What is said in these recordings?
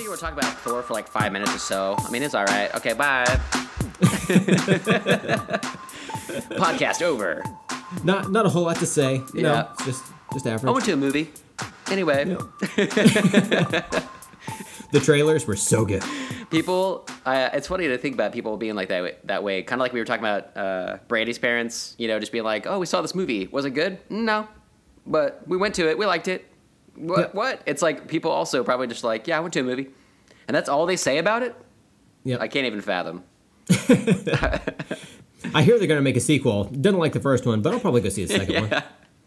think we'll talk about Thor for like five minutes or so. I mean, it's all right. Okay, bye. Podcast over. Not not a whole lot to say. You know, Yeah. it's just just I went to a movie. Anyway, the trailers were so good. people. Uh, it's funny to think about people being like that. Way, that way, kind of like we were talking about uh, Brandy's parents. You know, just being like, "Oh, we saw this movie. Was it good? No, but we went to it. We liked it. What? Yeah. What? It's like people also probably just like, "Yeah, I went to a movie," and that's all they say about it. Yeah, I can't even fathom. I hear they're gonna make a sequel. Didn't like the first one, but I'll probably go see the second Yeah. one.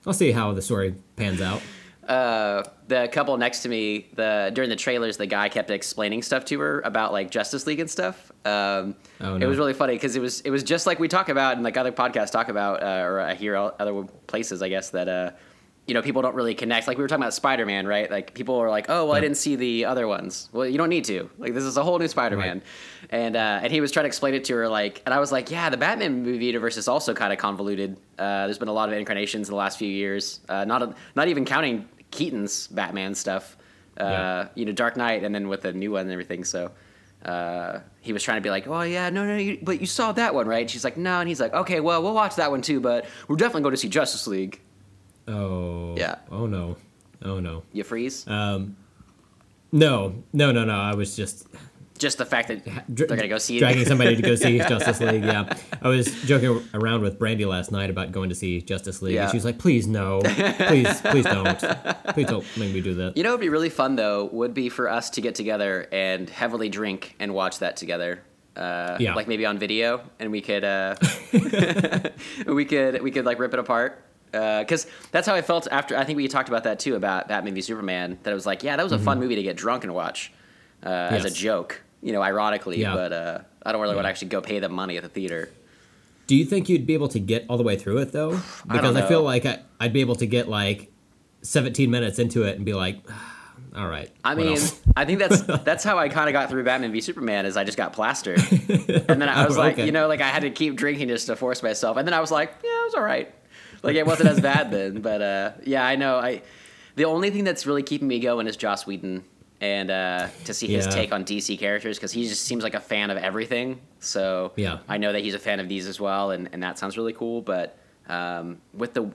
I'll see how the story pans out. uh, the couple next to me, the during the trailers, the guy kept explaining stuff to her about like Justice League and stuff. Um, Oh, It was really funny because it was it was just like we talk about and like other podcasts talk about, uh, or I hear other places, I guess that uh, you know people don't really connect. Like we were talking about Spider Man, right? Like people are like, oh well, I didn't see the other ones. Well, you don't need to. Like this is a whole new Spider Man, and uh, and he was trying to explain it to her, like, and I was like, yeah, the Batman movie universe is also kind of convoluted. Uh, there's been a lot of incarnations in the last few years. Uh, not a, not even counting Keaton's Batman stuff. Uh, Yeah. You know, Dark Knight, and then with the new one and everything. So. Uh, he was trying to be like, oh yeah, no, no, you, but you saw that one, right? And she's like, no, and he's like, okay, well, we'll watch that one too, but we're definitely going to see Justice League. Oh. Yeah. Oh no. Oh no. You freeze? Um. No. No. No. No. I was just Just the fact that they're gonna go see dragging somebody to go see Justice League. Yeah. I was joking around with Brandy last night about going to see Justice League, Yeah. and she was like, "Please no. Please, please don't. Please don't make me do that." You know, it'd be really fun though would be for us to get together and heavily drink and watch that together. Uh, Yeah. Like maybe on video, and we could uh, we could we could like rip it apart. Because that's how I felt after. I think we talked about that too about Batman v Superman. That it was like, yeah, that was a fun movie to get drunk and watch uh, as a Mm-hmm. Joke. You know, ironically, Yeah. but uh, I don't really want to actually go pay them money at the theater. Do you think you'd be able to get all the way through it though? I Because I, feel like I, I'd be able to get like 17 minutes into it and be like, "All right." I mean, else?" I think that's that's how I kind of got through Batman v Superman. Is I just got plastered, and then I was Oh, like, okay. you know, like I had to keep drinking just to force myself, and then I was like, yeah, it was all right. Like it wasn't as bad then, but uh, yeah, I know. I the only thing that's really keeping me going is Joss Whedon, and uh, to see his Yeah. take on DC characters because he just seems like a fan of everything. So Yeah. I know that he's a fan of these as well, and, and that sounds really cool. But um, with the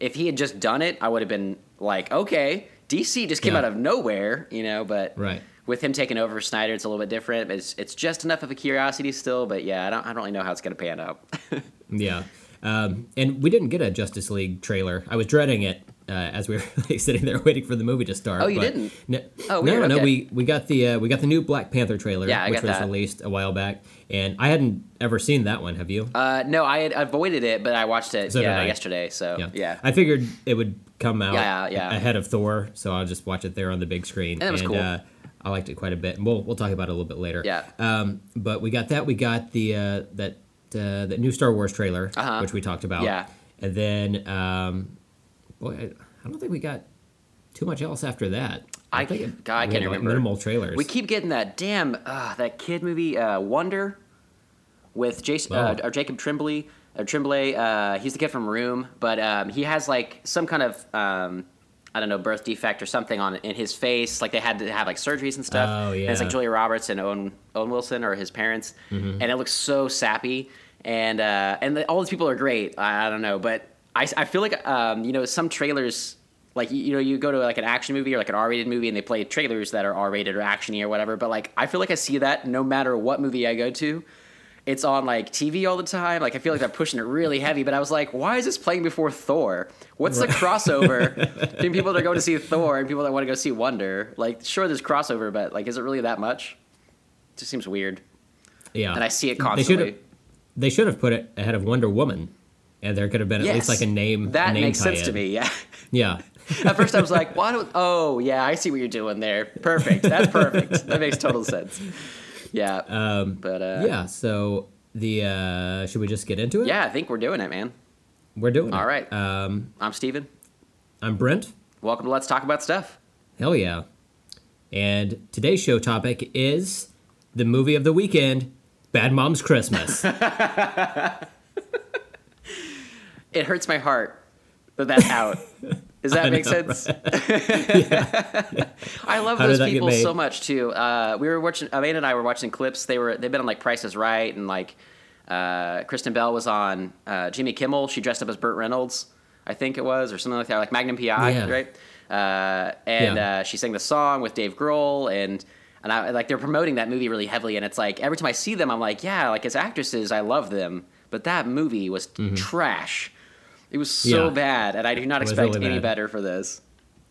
if he had just done it, I would have been like, okay, DC just came Yeah. out of nowhere, you know. But Right. with him taking over Snyder, it's a little bit different. It's it's just enough of a curiosity still, but yeah, I don't I don't really know how it's gonna pan out. Yeah. Um, and we didn't get a Justice League trailer. I was dreading it uh, as we were like, sitting there waiting for the movie to start. Oh, you didn't? No, Oh, no, weird, no. okay. We we got the uh, we got the new Black Panther trailer, Yeah, which was that. released a while back, and I hadn't ever seen that one. Have you? uh, no, I had avoided it, but I watched it So yeah yesterday. So yeah, yeah. I figured it would come out Yeah, yeah. ahead of Thor, so I'll just watch it there on the big screen. And it was cool. Uh, I liked it quite a bit, and we'll we'll talk about it a little bit later. Yeah. Um, but we got that. We got the uh, that uh, that new Star Wars trailer, Uh-huh. which we talked about. Yeah. And then, um, boy, I, I don't think we got too much else after that. I- think it- God, I can't like, remember. minimal trailers. We keep getting that damn uh, that kid movie uh, Wonder with Jason uh, Oh. or Jacob Tremblay. Or Tremblay, uh, he's the kid from Room, but um, he has like some kind of um, I don't know birth defect or something on in his face. Like they had to have like surgeries and stuff. Oh, And it's like. Julia Roberts and Owen Owen Wilson or his parents, and it looks so sappy. And uh, and the, all these people are great. I, I don't know, but I, I feel like um, you know some trailers like you, you know you go to like an action movie or like an R-rated movie and they play trailers that are R-rated or actiony or whatever. But like I feel like I see that no matter what movie I go to. It's on like TV all the time. Like I feel like they're pushing it really heavy. But I was like, why is this playing before Thor? What's the crossover between people that are going to see Thor and people that want to go see Wonder? Like, sure, there's crossover, but like, is it really that much? It just seems weird. yeah. And I see it They constantly. should have they should have put it ahead of Wonder Woman, and there could have been at least like a name. That a name makes sense to me. Yeah. Yeah. At first, I was like, "Why don't?" Oh, yeah, I see what you're doing there. Perfect. That's perfect. that makes total sense. Yeah. Um, but uh, yeah. So the uh, should we just get into it? yeah, I think we're doing it, man. we're doing it. All right. Um, I'm Steven. I'm Brent. Welcome to Let's Talk About Stuff. Hell yeah. And today's show topic is the movie of the weekend, Bad Mom's Christmas. It hurts my heart that that's out. Does that I make know, sense? I love How those people so much too. Uh, we were watching. Amanda and I were watching clips. They were they've been on like Price is Right and like uh, Kristen Bell was on uh, Jimmy Kimmel. She dressed up as Burt Reynolds, I think it was, or something like that, like Magnum PI, Yeah. right? Uh, and Yeah. uh, she sang the song with Dave Grohl and. And I like they're promoting that movie really heavily, and it's like every time I see them, I'm like, yeah, like as actresses, I love them, but that movie was trash. It was so. Yeah. bad, and I do not expect really any bad. better for this.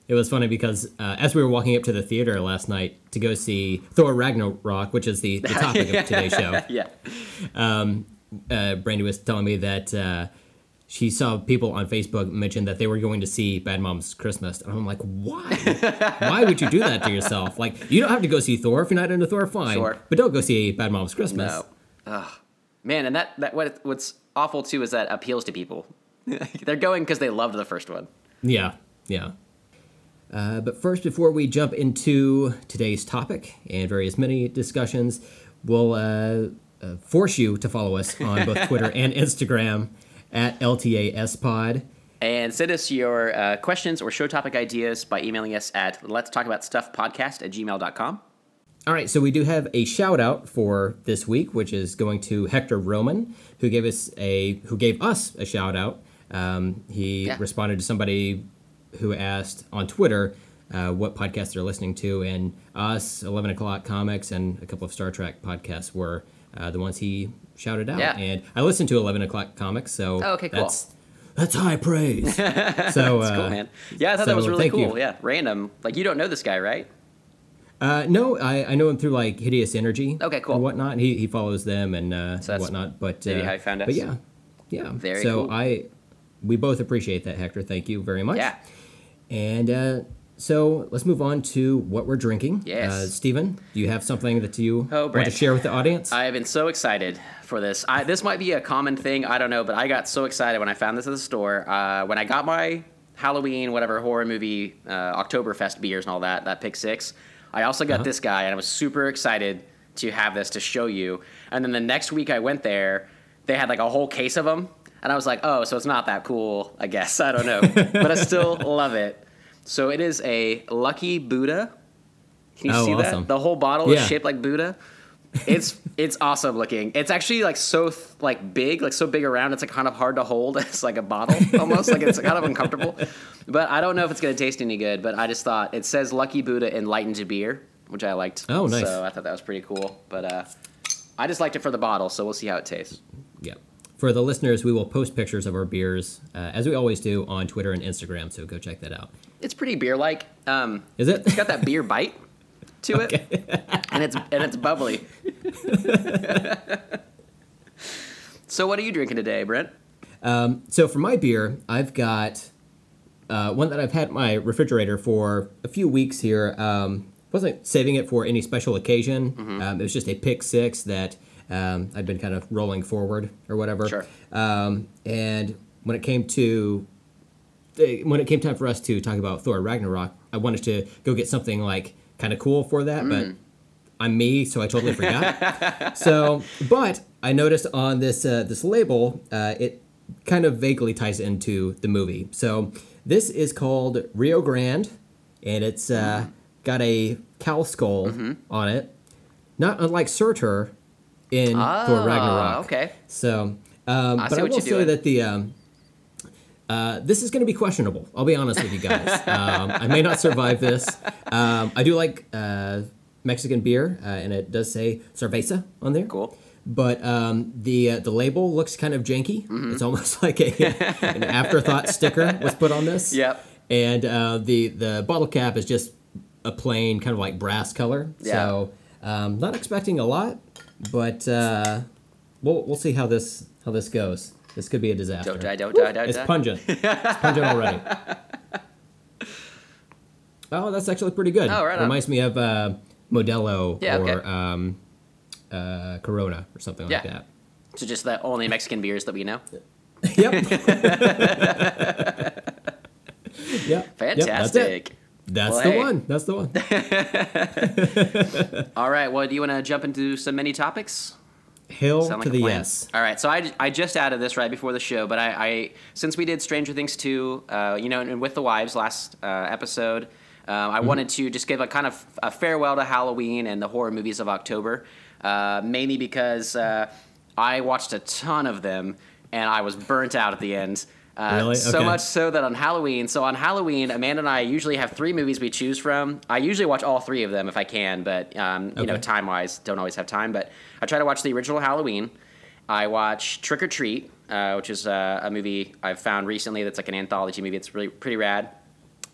It was funny because uh, as we were walking up to the theater last night to go see Thor Ragnarok, which is the, the topic of today's show, Yeah. uh, Brandy was telling me that uh, she saw people on Facebook mention that they were going to see Bad Moms Christmas, and I'm like, why? why would you do that to yourself? Like, you don't have to go see Thor if you're not into Thor, fine, Sure. but don't go see Bad Moms Christmas. No. Ugh. Man, and that, that what what's awful too is that appeals to people. They're going because they loved the first one. Yeah, yeah. Uh, but first, before we jump into today's topic and various mini discussions, we'll uh, uh, force you to follow us on both Twitter and Instagram at LTASPod. And send us your uh, questions or show topic ideas by emailing us at let's talk about stuff podcast at gmail.com. All right, so we do have a shout out for this week, which is going to Hector Roman, who gave us a who gave us a shout out. Um, he Yeah. responded to somebody who asked on Twitter uh, what podcasts they're listening to, and us, Eleven O'clock Comics, and a couple of Star Trek podcasts were uh, the ones he shouted out. Yeah. And I listened to Eleven O'clock Comics, so Oh, okay, cool. that's that's high praise. so That's uh, cool, man. Yeah, I thought that was really thank you. cool. Yeah, random. Like you don't know this guy, right? Uh, no, I, I know him through like Hideous Energy. Okay, cool. And whatnot. He, he follows them and uh, So that's whatnot. But maybe uh, how he found But yeah, yeah. Very so cool. I, we both appreciate that, Hector. Thank you very much. Yeah. And uh, so let's move on to what we're drinking. Yes. Uh, Stephen, do you have something that you Oh, want to share with the audience? I have been so excited for this. I, this might be a common thing. I don't know, but I got so excited when I found this at the store. Uh, when I got my Halloween, whatever horror movie, uh, Oktoberfest beers and all that, that pick six. I also got Uh-huh. this guy, and I was super excited to have this to show you. And then the next week I went there, they had like a whole case of them, and I was like, oh, so it's not that cool, I guess. I don't know, but I still love it. So it is a Lucky Buddha. Can you Oh, see awesome. that? The whole bottle Yeah. is shaped like Buddha. It's it's awesome looking. It's actually like so th- like big, like so big around. It's like kind of hard to hold. It's like a bottle almost. like it's kind of uncomfortable. But I don't know if it's gonna taste any good. But I just thought it says Lucky Buddha enlightened beer, which I liked. Oh, nice. So I thought that was pretty cool. But uh, I just liked it for the bottle. So we'll see how it tastes. yeah. For the listeners, we will post pictures of our beers, uh, as we always do, on Twitter and Instagram. So go check that out. It's pretty beer like. Um, Is it? it's got that beer bite to it, and it's and it's bubbly. so what are you drinking today, Brent? So for my beer, I've got uh, one that I've had in my refrigerator for a few weeks here. Um, wasn't saving it for any special occasion. Mm-hmm. Um, it was just a pick six that um, I'd been kind of rolling forward or whatever. Sure. Um, and when it came to eh, when it came time for us to talk about Thor Ragnarok, I wanted to go get something like kind of cool for that, Mm. but I'm me, so I totally forgot. so, but I noticed on this uh, this label, uh, it kind of vaguely ties into the movie. So this is called Rio Grande, and it's uh, Mm. got a cow skull Mm-hmm. on it, not unlike Surtur in Thor Ah, Ragnarok. okay. So, um, I but I will say doing. that the um, uh, this is going to be questionable. I'll be honest with you guys. um, I may not survive this. Um, I do like uh, Mexican beer, uh, and it does say cerveza on there. Cool. But um, the uh, the label looks kind of janky. Mm-hmm. It's almost like a an afterthought sticker was put on this. Yep. And uh, the the bottle cap is just a plain kind of like brass color. Yeah. So um, not expecting a lot, but uh, we'll we'll see how this how this goes. This could be a disaster. Don't die, don't die, don't It's die. pungent. It's pungent already. Oh, that's actually pretty good. Oh, right on. Reminds me of uh, Modelo Yeah, or okay. um, uh, Corona or something like Yeah. that. So just the only Mexican beers that we know. Yep. yep. Yep, that's it. Fantastic. That's Well, the hey. one. That's the one. All right. Well, do you want to jump into some mini topics? Hill Sound to like the plan. yes. All right, so I, I just added this right before the show, but I, I since we did Stranger Things two, uh, you know, and with the wives last uh, episode, Mm-hmm. I wanted to just give a kind of a farewell to Halloween and the horror movies of October, uh, mainly because uh, I watched a ton of them and I was burnt out at the end. Uh, Really? So much so that on Halloween, so on Halloween, Amanda and I usually have three movies we choose from. I usually watch all three of them if I can, but um, you know, time wise, don't always have time. But I try to watch the original Halloween. I watch Trick or Treat, uh, which is uh, a movie I've found recently that's like an anthology movie. It's really pretty rad.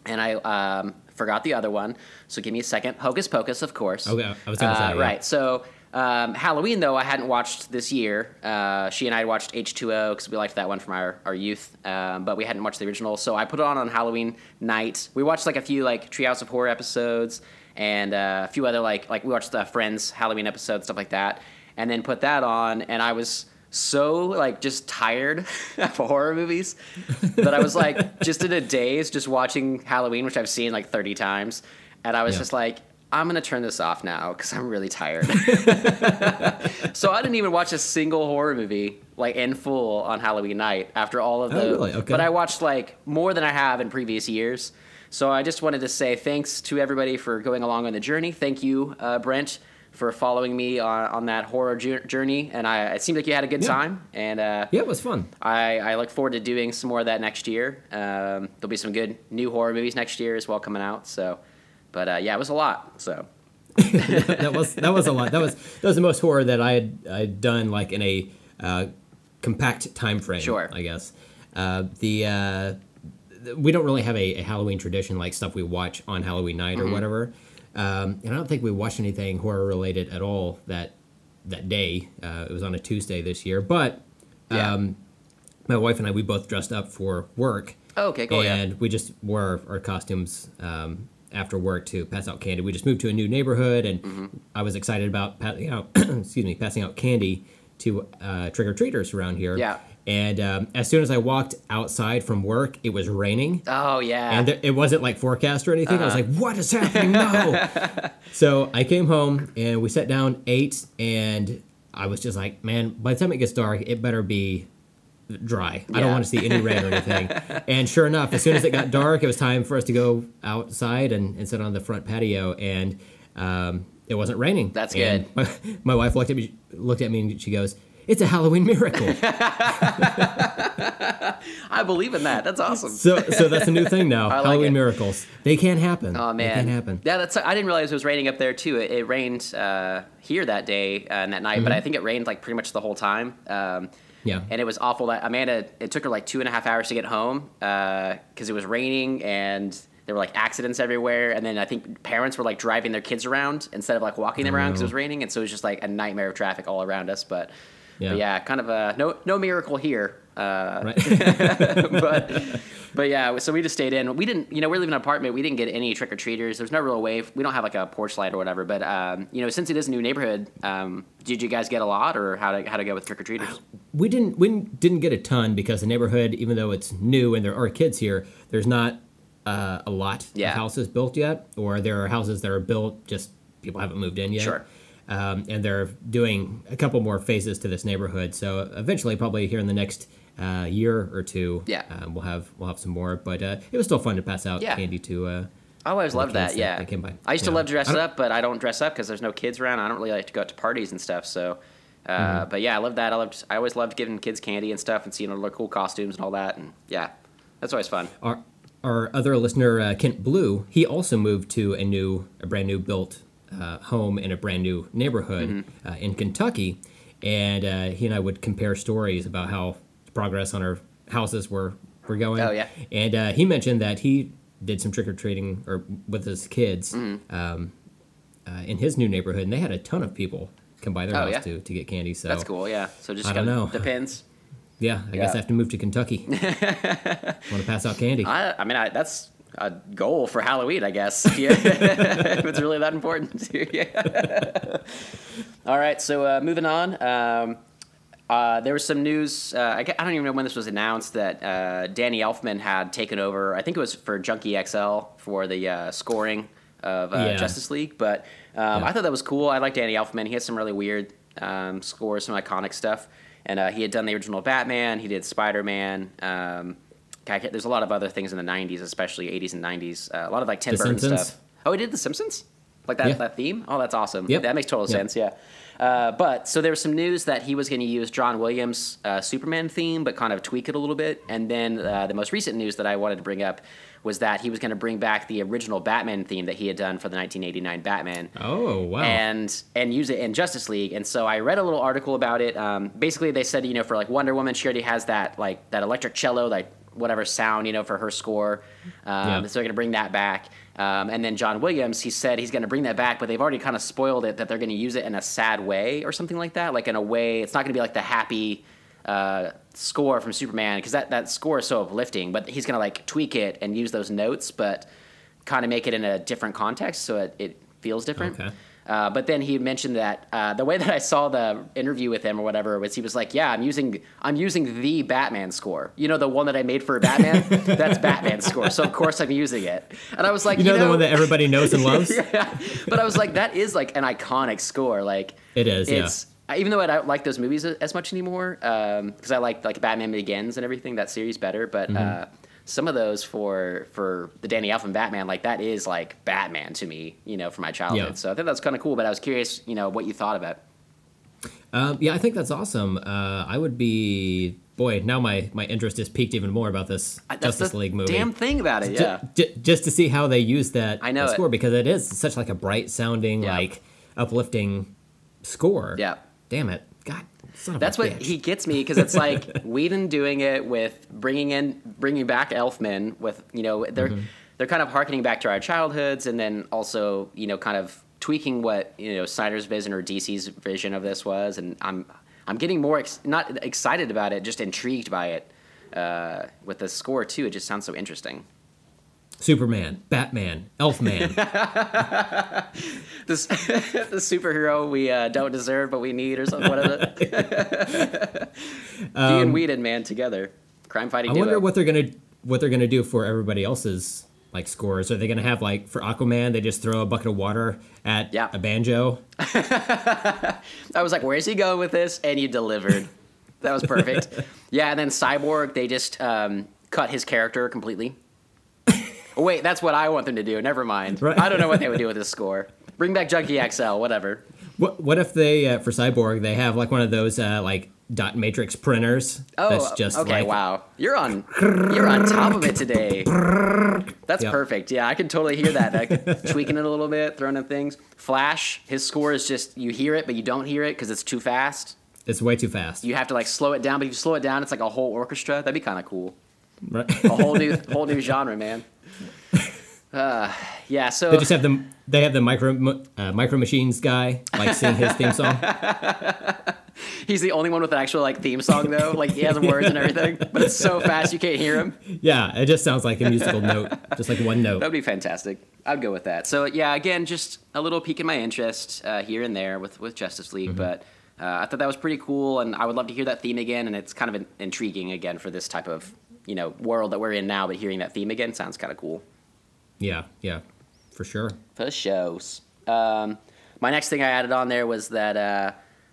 And I um, forgot the other one, so give me a second. Hocus Pocus, of course. Okay, I was gonna Uh, say, yeah. right. So um, Halloween, though, I hadn't watched this year. Uh, she and I had watched H2O because we liked that one from our, our youth, um, but we hadn't watched the original. So I put it on on Halloween night. We watched like a few like Treehouse of Horror episodes and uh, a few other like like we watched the Friends Halloween episodes, stuff like that, and then put that on. And I was so like just tired of horror movies that I was like just in a daze just watching Halloween, which I've seen like 30 times, and I was Yeah. just like. I'm gonna turn this off now because I'm really tired. so I didn't even watch a single horror movie like in full on Halloween night after all of the. Oh, the. really? Okay. But I watched like more than I have in previous years. So I just wanted to say thanks to everybody for going along on the journey. Thank you, uh, Brent, for following me on, on that horror jour- journey. And I, it seemed like you had a good Yeah. time. And uh, Yeah, it was fun. I, I look forward to doing some more of that next year. Um, there'll be some good new horror movies next year as well coming out. So, but uh, yeah, it was a lot. So that was that was a lot. That was that was the most horror that I had I'd done like in a uh, compact time frame. Sure. I guess uh, the uh, we don't really have a, a Halloween tradition like stuff we watch on Halloween night Mm-hmm. or whatever. Um, and I don't think we watched anything horror related at all that that day. Uh, it was on a Tuesday this year, but Yeah. um, my wife and I we both dressed up for work. Oh, okay, cool, yeah. And we just wore our costumes um, after work to pass out candy. We just moved to a new neighborhood, and Mm-hmm. I was excited about passing out. excuse me, passing out candy to uh, trick or treaters around here. Yeah. And um, as soon as I walked outside from work, it was raining. oh yeah, And it- it wasn't like forecast or anything. I was Uh-huh. like, "What is happening now?" so I came home and we sat down, ate, and I was just like, "Man, by the time it gets dark, it better be dry. I don't want to see any rain or anything." and sure enough, as soon as it got dark, it was time for us to go outside and, and sit on the front patio, and um, it wasn't raining. That's And My, my wife looked at me, looked at me, and she goes. It's a Halloween miracle. I believe in that. That's awesome. so, so that's a new thing now. Like Halloween it. miracles. They can't happen. Oh man, They can happen. Yeah, that's. I didn't realize it was raining up there too. It, it rained uh, here that day uh, and that night, but I think it rained like pretty much the whole time. Um, Mm-hmm. Yeah. and it was awful. That Amanda, it took her like two and a half hours to get home uh, because it was raining and there were like accidents everywhere. And then I think parents were like driving their kids around instead of like walking them around oh, because it was raining, and so it was just like a nightmare of traffic all around us. But Yeah. but yeah, kind of a no no miracle here. Uh, Right. but but yeah, so we just stayed in. We didn't, you know, we're living in an apartment. We didn't get any trick or treaters. There's no real way. We don't have like a porch light or whatever. But um, you know, since it is a new neighborhood, um, did you guys get a lot, or how to how to go with trick or treaters? we didn't we didn't get a ton because the neighborhood, even though it's new and there are kids here, there's not uh, a lot Yeah. of houses built yet, or there are houses that are built just people haven't moved in yet. Sure. Um, and they're doing a couple more phases to this neighborhood, so eventually, probably here in the next uh, year or two, Yeah. um, we'll have we'll have some more. But uh, it was still fun to pass out Yeah. candy to. Uh, I always the loved that. that- Yeah, that came by. I used to Yeah. love to dress up, but I don't dress up because there's no kids around. I don't really like to go out to parties and stuff. So, uh, Mm-hmm. but yeah, I love that. I loved. I always loved giving kids candy and stuff and seeing all their cool costumes and all that. And yeah, that's always fun. Our our other listener, uh, Kent Blue, he also moved to a new, a brand new built uh, home in a brand new neighborhood Mm-hmm. uh, in Kentucky, and uh, he and I would compare stories about how progress on our houses were were going. Oh, yeah. and uh, he mentioned that he did some trick or treating or with his kids Mm-hmm. um, uh, in his new neighborhood, and they had a ton of people come by their Oh, house yeah. to, to get candy. So That's cool. Yeah. So just I don't know. Depends. Yeah, I guess I have to move to Kentucky. Want to pass out candy? I, I mean, I, that's a goal for Halloween, I guess. If, you- if it's really that important to you. Yeah. All right, so uh, moving on. Um, uh, there was some news. Uh, I, I don't even know when this was announced that uh, Danny Elfman had taken over. I think it was for Junkie XL for the uh, scoring of uh, Yeah. Justice League. But um, Yeah. I thought that was cool. I like Danny Elfman. He has some really weird um, scores, some iconic stuff. And uh, he had done the original Batman. He did Spider Man. Um, God, I can't- there's a lot of other things in the '90s, especially '80s and '90s. Uh, a lot of like Tim The Burton Simpsons? stuff. Oh, he did The Simpsons, like that Yeah. that theme. Oh, that's awesome. Yep. That makes total Yep. sense. Yeah. Uh, but so there was some news that he was going to use John Williams' uh, Superman theme, but kind of tweak it a little bit. And then uh, the most recent news that I wanted to bring up was that he was going to bring back the original Batman theme that he had done for the 1989 Batman Oh wow. and and use it in Justice League. And so I read a little article about it. Um, basically, they said you know for like Wonder Woman, she already has that like that electric cello, like whatever sound you know for her score. Um, Yeah. So they're gonna bring that back. Um, and then John Williams, he said he's gonna bring that back, but they've already kind of spoiled it that they're gonna use it in a sad way or something like that. Like in a way, it's not gonna be like the happy. Uh, score from Superman because that, that score is so uplifting, but he's gonna like tweak it and use those notes, but kind of make it in a different context so it, it feels different. Okay. Uh, but then he mentioned that uh, the way that I saw the interview with him or whatever was he was like, "Yeah, I'm using I'm using the Batman score. You know, the one that I made for Batman. That's Batman's score. So of course I'm using it." And I was like, you know, the one that everybody knows and loves. yeah. But I was like, that is like an iconic score. Like It is, yeah. It's even though I don't like those movies as much anymore because I like like Batman Begins and everything that series better. But Mm-hmm. uh, some of those for for the Danny Elfman Batman, like that is like Batman to me. You know, from my childhood. Yeah. So I think that's kind of cool. But I was curious, you know, what you thought of it. Um, yeah, I think that's awesome. Uh, I would be boy. Now my my interest is piqued even more about this I- Justice League movie. damn thing about it. Yeah. ju- just to see how they use that I know that it. score because it is such like a bright sounding Yeah. like uplifting score. Yeah. Damn it, God. That's what bitch. he gets me because it's like Whedon doing it with bringing in bringing back Elfman with you know they're Mm-hmm. they're kind of harkening back to our childhoods and then also you know kind of tweaking what you know Snyder's vision or DC's vision of this was and I'm I'm getting more ex- not excited about it just intrigued by it uh, with the score too it just sounds so interesting Superman, Batman, Elfman. this the superhero we uh, don't deserve but we need or something what is it he and Whedon man together crime fighting Um, I duo. wonder what they're gonna what they're gonna do for everybody else's like scores. Are they gonna have like for Aquaman they just throw a bucket of water at Yeah. a banjo? I was like, where's he going with this? And you delivered. that was perfect. Yeah, and then Cyborg, they just um, cut his character completely. Oh, wait, that's what I want them to do. Never mind. Right. I don't know what they would do with this score. Bring back Junkie XL, whatever. What what if they uh, for Cyborg they have like one of those uh, like dot matrix printers Oh, that's just okay. like wow, you're on you're on top of it today. That's Yep. perfect. Yeah, I can totally hear that. Like, tweaking it a little bit, throwing in things. Flash, his score is just you hear it, but you don't hear it because it's too fast. it's way too fast. You have to like slow it down, but if you slow it down, it's like a whole orchestra. That'd be kind of cool. Right? a whole new whole new genre, man. Uh, yeah, so they just have the They have the micro uh, micro machines guy like sing his theme song. he's the only one with an actual like theme song though. Like he has words and everything, but it's so fast you can't hear him. Yeah, it just sounds like a musical note, just like one note. That'd be fantastic. I'd go with that. So yeah, again, just a little peek in my interest uh, here and there with with Justice League, but. Uh, I thought that was pretty cool, and I would love to hear that theme again. And it's kind of in- intriguing again for this type of you know world that we're in now. But hearing that theme again sounds kind of cool. Yeah, yeah, for sure. For shows. Um, my next thing I added on there was that uh,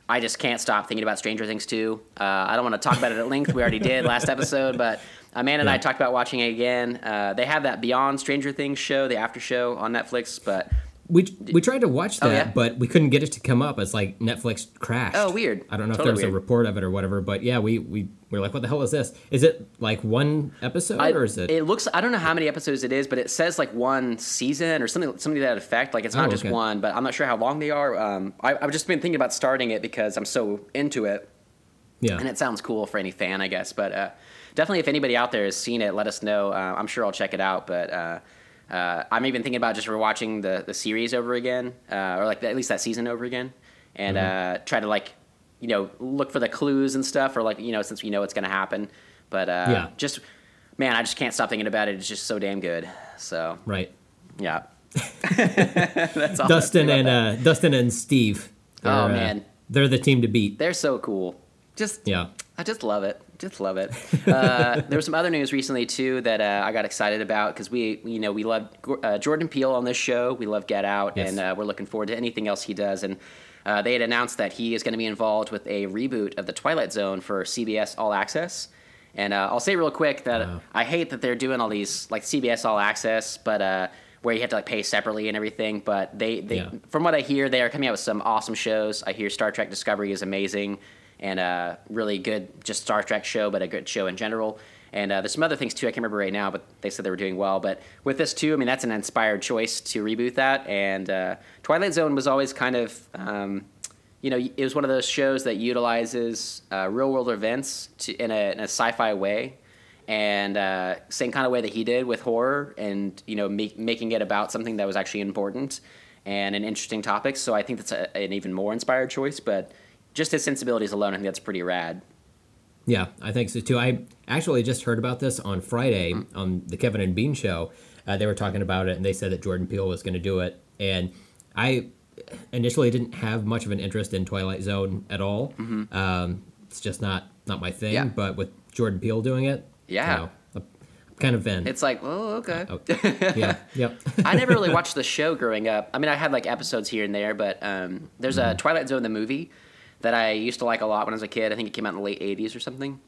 I just can't stop thinking about Stranger Things 2. Uh, I don't want to talk about it at length. We already did last episode, but Amanda and I talked about watching it again. Uh, they have that Beyond Stranger Things show, the after show on Netflix, but We we tried to watch that, Oh, yeah? but we couldn't get it to come up. It's like Netflix crashed. Oh, weird. I don't know if Totally there was a report of it or whatever, but yeah, we we were like, what the hell is this? Is it like one episode I, or is it? It looks. I don't know how many episodes it is, but it says like one season or something. Something to that effect. Like it's not Oh, just okay. one, but I'm not sure how long they are. Um, I, I've just been thinking about starting it because I'm so into it. yeah, and it sounds cool for any fan, I guess. But uh, definitely, if anybody out there has seen it, let us know. Uh, I'm sure I'll check it out. But uh, uh, I'm even thinking about just rewatching the the series over again, uh, or like at least that season over again, and uh, try to like you know look for the clues and stuff, or like you know since we know it's going to happen. But uh, Yeah. just man, I just can't stop thinking about it. It's just so damn good. So right. yeah, that's all. I have to Dustin and uh, Dustin and Steve. Oh, uh, man. they're the team to beat. they're so cool. Just Yeah, I just love it. Just love it. Uh, there was some other news recently too that uh, I got excited about because we, you know, we love uh, Jordan Peele on this show. We love Get Out, Yes. and uh, we're looking forward to anything else he does. And uh, they had announced that he is going to be involved with a reboot of the Twilight Zone for CBS All Access. And uh, I'll say real quick that Wow. I hate that they're doing all these like CBS All Access, but uh, where you have to like pay separately and everything. But they, they Yeah. from what I hear, they are coming out with some awesome shows. I hear Star Trek Discovery is amazing and a really good, just Star Trek show, but a good show in general. And uh, there's some other things too. I can't remember right now, but they said they were doing well. But with this too, I mean, that's an inspired choice to reboot that. And uh, Twilight Zone was always kind of, um, you know, it was one of those shows that utilizes uh, real world events to, in, a, in a sci-fi way. And uh, same kind of way that he did with horror, and you know, make, making it about something that was actually important and an interesting topic. So I think that's a, an even more inspired choice. But just his sensibilities alone, I think that's pretty rad. Yeah, I think so too. I actually just heard about this on Friday Mm-hmm. on the Kevin and Bean show. Uh, they were talking about it, and they said that Jordan Peele was going to do it. And I initially didn't have much of an interest in Twilight Zone at all. Um, it's just not not my thing. Mm-hmm. Yeah. But with Jordan Peele doing it, Yeah. you know, I'm kind of in. It's like, oh, okay. Oh, yeah, yep. I never really watched the show growing up. I mean, I had like episodes here and there, but um, there's a Twilight Zone the movie that I used to like a lot when I was a kid. I think it came out in the late '80s or something,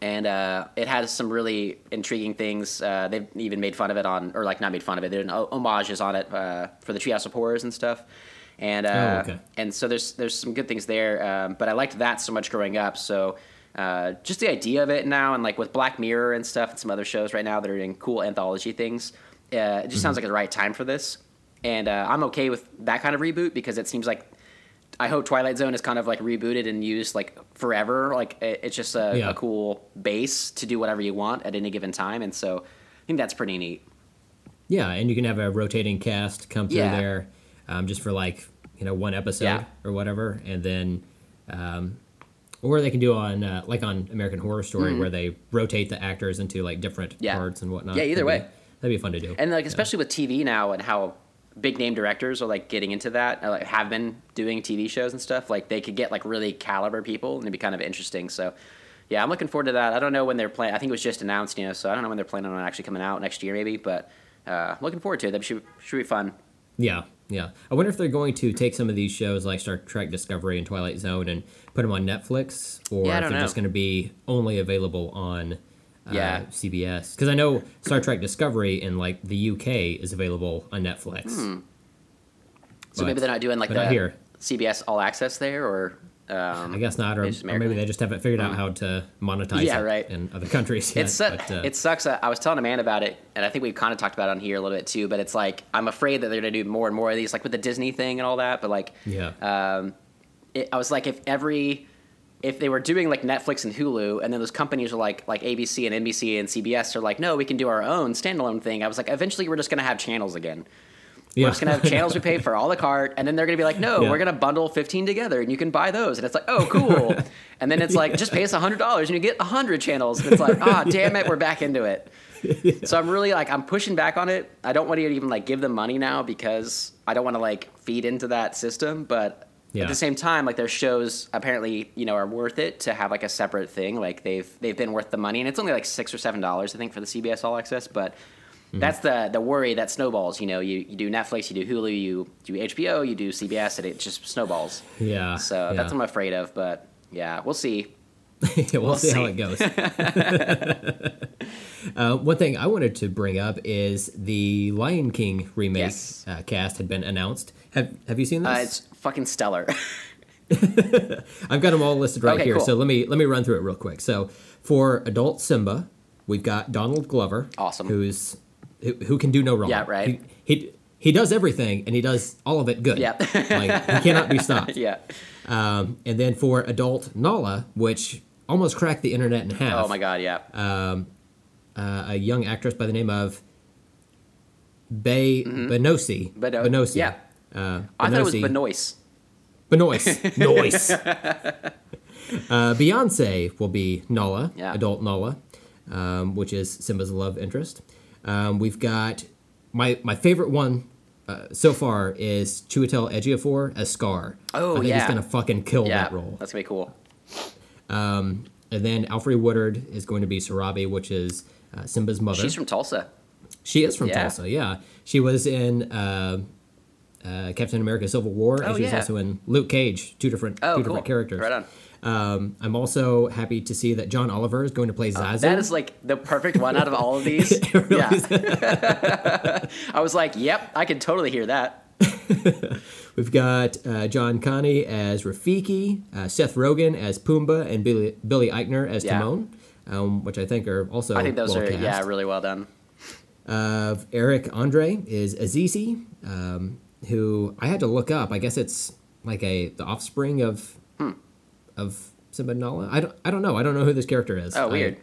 and uh, it has some really intriguing things. Uh, they've even made fun of it on, or like not made fun of it. There's homages on it uh, for the Treehouse of Horrors and stuff. And uh, Oh, okay. and so there's there's some good things there. Um, but I liked that so much growing up. So uh, just the idea of it now, and like with Black Mirror and stuff, and some other shows right now that are doing cool anthology things, uh, it just sounds like the right time for this. And uh, I'm okay with that kind of reboot because it seems like I hope Twilight Zone is kind of like rebooted and used like forever. Like it, it's just a, Yeah. a cool base to do whatever you want at any given time. And so I think that's pretty neat. Yeah, and you can have a rotating cast come through Yeah. there, um, just for like you know one episode Yeah. or whatever, and then, um, or they can do on uh, like on American Horror Story where they rotate the actors into like different Mm-hmm. Parts and whatnot. Yeah, either That'd be- way. that'd be fun to do. And like especially with TV now and how big name directors are like getting into that, or, like have been doing TV shows and stuff. Like they could get like really caliber people, and it'd be kind of interesting. So. Yeah, I'm looking forward to that. I don't know when they're playing. I think it was just announced, you know, so I don't know when they're planning on actually coming out next year, maybe. But uh, looking forward to it. That should should be fun. Yeah, yeah. I wonder if they're going to take some of these shows like Star Trek Discovery and Twilight Zone and put them on Netflix, or Yeah, if they're know. just going to be only available on uh, Yeah. CBS. Because I know Star Trek Discovery in like the UK is available on Netflix. So But- maybe they're not doing like the here. CBS All Access there, or um, I guess not, or, or maybe they just haven't figured out how to monetize Yeah, it right. in other countries yet. It's su- but, uh, it sucks. I was telling a man about it, and I think we've kind of talked about it on here a little bit too. But it's like I'm afraid that they're going to do more and more of these, like with the Disney thing and all that. But like, yeah, um, it, I was like, if every if they were doing like Netflix and Hulu, and then those companies are like like ABC and NBC and CBS are like, no, we can do our own standalone thing. I was like, eventually we're just going to have channels again. yeah. We're just gonna have channels we pay for all the cart, and then they're gonna be like, no, Yeah. we're gonna bundle fifteen together, and you can buy those, and it's like, oh, cool. and then it's like, just pay us hundred dollars, and you get hundred channels, and it's like, ah, damn it, we're back into it. So I'm really like, I'm pushing back on it. I don't want to even like give them money now because I don't want to like feed into that system, but. Yeah. At the same time, like their shows apparently, you know, are worth it to have like a separate thing. Like they've they've been worth the money, and it's only like six or seven dollars, I think, for the CBS All Access. But Mm-hmm. that's the the worry that snowballs. You know, you, you do Netflix, you do Hulu, you do HBO, you do CBS, and it just snowballs. yeah. So yeah. that's what I'm afraid of. But yeah, we'll see. Yeah, we'll, We'll see, how it goes. uh, one thing I wanted to bring up is the Lion King remake Yes. uh, cast had been announced. Have Have you seen this? Uh, it's fucking stellar. I've got them all listed right Okay, here. cool. So let me let me run through it real quick. So for adult Simba, we've got Donald Glover, Awesome. who's who, who can do no wrong. Yeah, right. He, he he does everything and he does all of it good. Yeah. like he cannot be stopped. yeah. Um, and then for adult Nala, which almost cracked the internet in half. Oh my god. Yeah. uh, a young actress by the name of Bay Benosi. Mm-hmm. Beno- Benosi. yeah. Uh, I thought it was. Benoist. Benoist. Noise. uh, Beyonce will be Nala, Yeah. adult Nala, um, which is Simba's love interest. Um, we've got my my favorite one uh, so far is Chiwetel Ejiofor as Scar. Oh, I think yeah. he's gonna fucking kill Yeah. that role. That's gonna be cool. and then Alfred Woodard is going to be Sarabi, which is uh, Simba's mother. She's from Tulsa. She is from Yeah. Tulsa. Yeah, she was in uh, uh, Captain America: Civil War, Oh, and she was yeah. also in Luke Cage. Two different, Oh, two cool. different characters. Right on. Um, I'm also happy to see that John Oliver is going to play Zazu. Uh, That is like the perfect one out of all of these. really yeah. I was like, yep, I can totally hear that. We've got uh, John Kani as Rafiki, uh, Seth Rogen as Pumbaa, and Billy, Billy Eichner as Yeah. Timon, um, which I think are also I think those well are cast. yeah, really well done. Uh, Eric Andre is Azizi, um, who I had to look up. I guess it's like a the offspring of Hmm. of Simba Nala. I don't I don't know. I don't know who this character is. Oh, I- weird.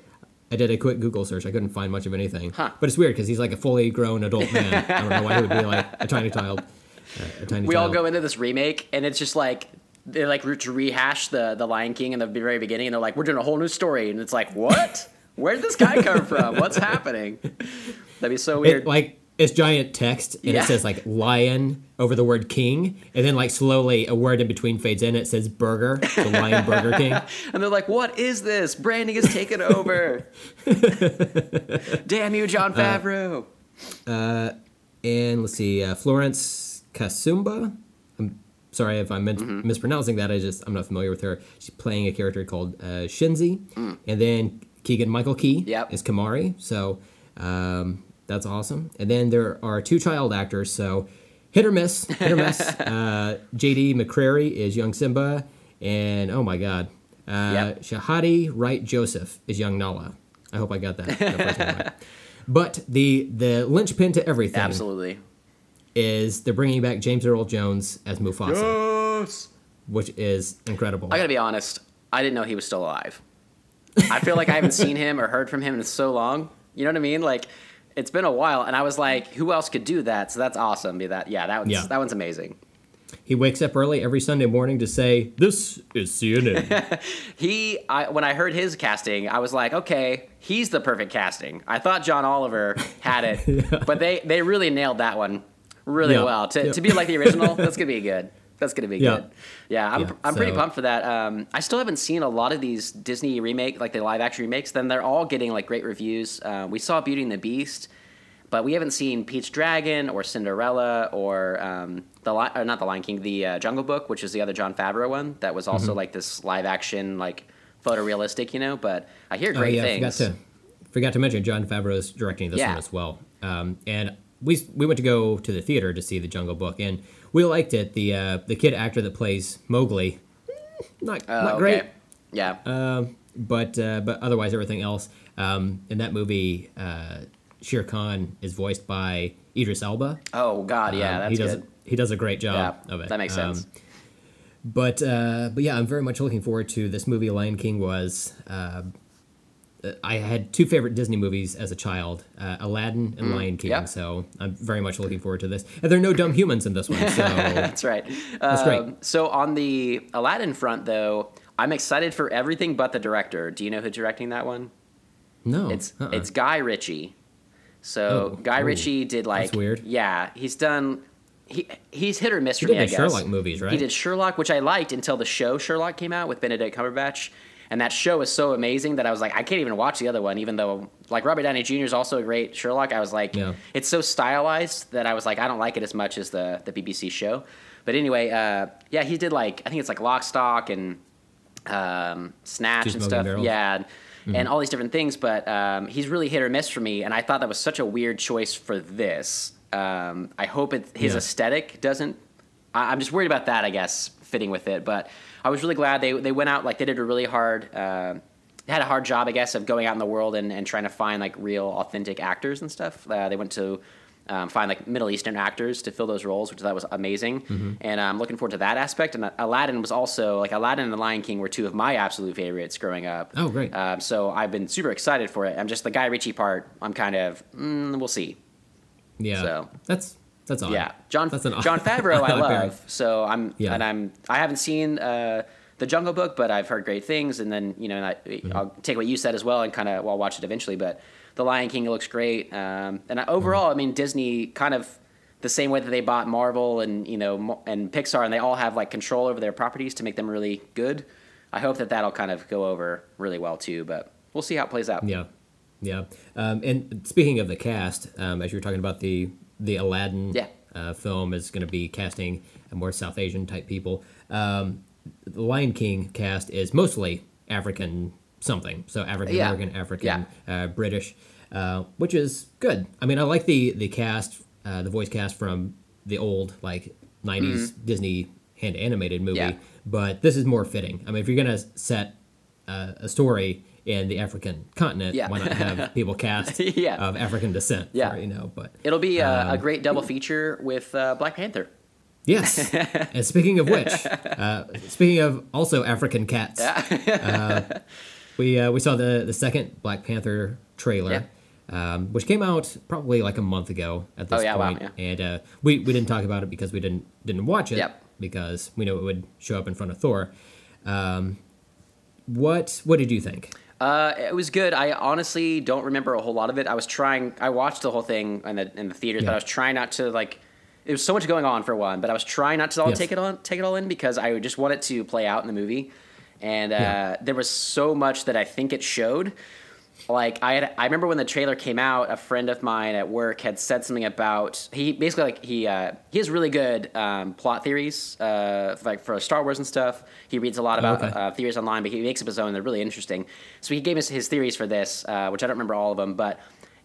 I, did a quick Google search. I couldn't find much of anything. Huh. But it's weird because he's like a fully grown adult man. I don't know why he would be like a tiny child. Uh, a tiny We all go into this remake, and it's just like they like to rehash the the Lion King in the very beginning, and they're like, "We're doing a whole new story," and it's like, "What? Where did this guy come from? What's happening?" That'd be so weird. It, like it's giant text and Yeah. it says like lion over the word king and then like slowly a word in between fades in it says burger the lion burger king and they're like, "What is this? Branding is taken over." Damn you, Jon Favreau. and let's see uh, florence kasumba i'm sorry if i'm Mm-hmm. mispronouncing that i just i'm not familiar with her she's playing a character called uh, shenzi and then keegan michael key Mm. Yep. is kamari so um, that's awesome and then there are two child actors so hit or miss hit or miss uh, jd mccrary is young simba and oh my god uh, Yep. shahadi wright joseph is young nala i hope i got that, that right. but the the linchpin to everything Absolutely. is they're bringing back James Earl Jones as Mufasa, Yes. which is incredible. I gotta be honest. I didn't know he was still alive. I feel like I haven't seen him or heard from him in so long. You know what I mean? Like, it's been a while, and I was like, who else could do that? So that's awesome. Be that, yeah, that one's Yeah. that one's amazing. he wakes up early every Sunday morning to say, "This is CNN." He, I when I heard his casting, I was like, okay, he's the perfect casting. I thought John Oliver had it, but they they really nailed that one really Yeah. well. To Yeah. to be like the original, that's gonna be good. That's gonna be Yeah. good. Yeah, I'm Yeah, I'm pretty pumped for that. Um, I still haven't seen a lot of these Disney remake, like the live action remakes. Then they're all getting like great reviews. Uh, we saw Beauty and the Beast. But we haven't seen Pete's Dragon or Cinderella or um, the Li- or not the Lion King, the uh, Jungle Book, which is the other Jon Favreau one that was Mm-hmm. also like this live action, like photorealistic, you know. But I hear oh great yeah, things. forgot to forgot to mention Jon Favreau's directing this Yeah. one as well. Um, and we we went to go to the theater to see the Jungle Book, and we liked it. The uh, the kid actor that plays Mowgli, not Oh, not okay. great. Yeah. Um, but uh, but otherwise everything else um, in that movie, uh, Shere Khan is voiced by Idris Elba. oh God, yeah, Um, that's he does good. he does a great job Yeah, of it. that makes Um, sense. but uh, but yeah, I'm very much looking forward to this movie. Lion King was. I had two favorite Disney movies as a child: uh, Aladdin and Lion King. Mm, yeah. So I'm very much looking forward to this. And there are no dumb humans in this one. So That's right. That's great. Um, So on the Aladdin front, though, I'm excited for everything but the director. Do you know who's directing that one? no, It's uh-uh. it's Guy Ritchie. So Oh, Guy ooh, Ritchie did like that's weird. Yeah, he's done. He he's hit or miss for did me. I guess. Sherlock movies, right? He did Sherlock, which I liked until the show Sherlock came out with Benedict Cumberbatch, and that show was so amazing that I was like, I can't even watch the other one, even though like Robert Downey Jr. is also a great Sherlock. I was like, Yeah. it's so stylized that I was like, I don't like it as much as the the BBC show. But anyway, uh, yeah, he did like I think it's like Lock, Stock, and um, Snatch and stuff. Barrels. Yeah, and, and all these different things. But um, he's really hit or miss for me, and I thought that was such a weird choice for this. Um, I hope it, his Yeah. aesthetic doesn't. I, I'm just worried about that. I guess fitting with it, but I was really glad they they went out like they did a really hard. Uh, had a hard job, I guess, of going out in the world and, and trying to find like real, authentic actors and stuff. Uh, they went to um, find like Middle Eastern actors to fill those roles, which I thought was amazing. Mm-hmm. And I'm looking forward to that aspect. And Aladdin was also like Aladdin and The Lion King were two of my absolute favorites growing up. Oh, great. Um, so I've been super excited for it. I'm just the Guy Ritchie part. I'm kind of mm, we'll see. yeah, so- that's that's odd. Yeah, John That's an John odd- Favreau I love. So I'm Yeah. and I'm I haven't seen uh, the Jungle Book, but I've heard great things. And then you know I, Mm-hmm. I'll take what you said as well and kind of well I'll watch it eventually. But the Lion King looks great. Um, and I, overall, Mm-hmm. I mean Disney kind of the same way that they bought Marvel and you know and Pixar, and they all have like control over their properties to make them really good. I hope that that'll kind of go over really well too. But we'll see how it plays out. Yeah, yeah. Um, and speaking of the cast, um, as you were talking about the the Aladdin Yeah. uh, film is going to be casting more South Asian type people. Um, the Lion King cast is mostly African something, so African American, African, uh, British, uh, which is good. I mean, I like the the cast, uh, the voice cast from the old like '90s Disney hand animated movie, Mm-hmm. Yeah. but this is more fitting. I mean, if you're gonna set uh, a story in the African continent, Yeah. why not have people cast Yeah. of African descent? Yeah. for, you know, but It'll be a, Um, a great double feature with uh, Black Panther. Yes. and speaking of which, uh, speaking of also African cats, uh, we uh, we saw the the second Black Panther trailer, um, which came out probably like a month ago at this Oh, yeah, wow, yeah. and uh, we we didn't talk about it because we didn't didn't watch it Yep. because we knew it would show up in front of Thor. Um, what what did you think? Uh, it was good. I honestly don't remember a whole lot of it. I was trying. I watched the whole thing in the in the theaters, but I was trying not to like. There was so much going on for one, but I was trying not to all Yes. take it on, take it all in because I just wanted to play out in the movie, and uh, Yeah. there was so much that I think it showed. Like I had, I remember when the trailer came out, a friend of mine at work had said something about he basically like he uh, he has really good um, plot theories, uh, like for Star Wars and stuff. He reads a lot about okay. uh, theories online, but he makes up his own. They're really interesting. So he gave us his theories for this, uh, which I don't remember all of them, but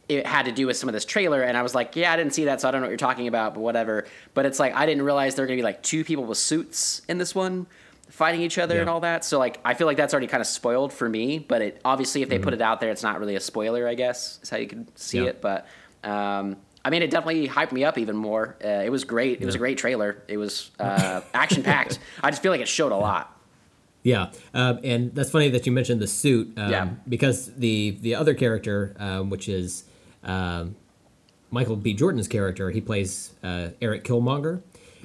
it had to do with some of this trailer. And I was like, yeah, I didn't see that, so I don't know what you're talking about, but whatever. But it's like I didn't realize there were gonna be like two people with suits in this one fighting each other Yeah. and all that. So like I feel like that's already kind of spoiled for me. But it obviously if they put it out there, it's not really a spoiler. I guess is how you could see Mm-hmm. Yeah. it. But um, I mean, it definitely hyped me up even more. Uh, it was great. It was a great trailer. It was uh, action packed. I just feel like it showed a lot. Yeah, um, and that's funny that you mentioned the suit. Um, Yeah. Because the the other character, um, which is um, Michael B. Jordan's character, he plays uh, Eric Killmonger,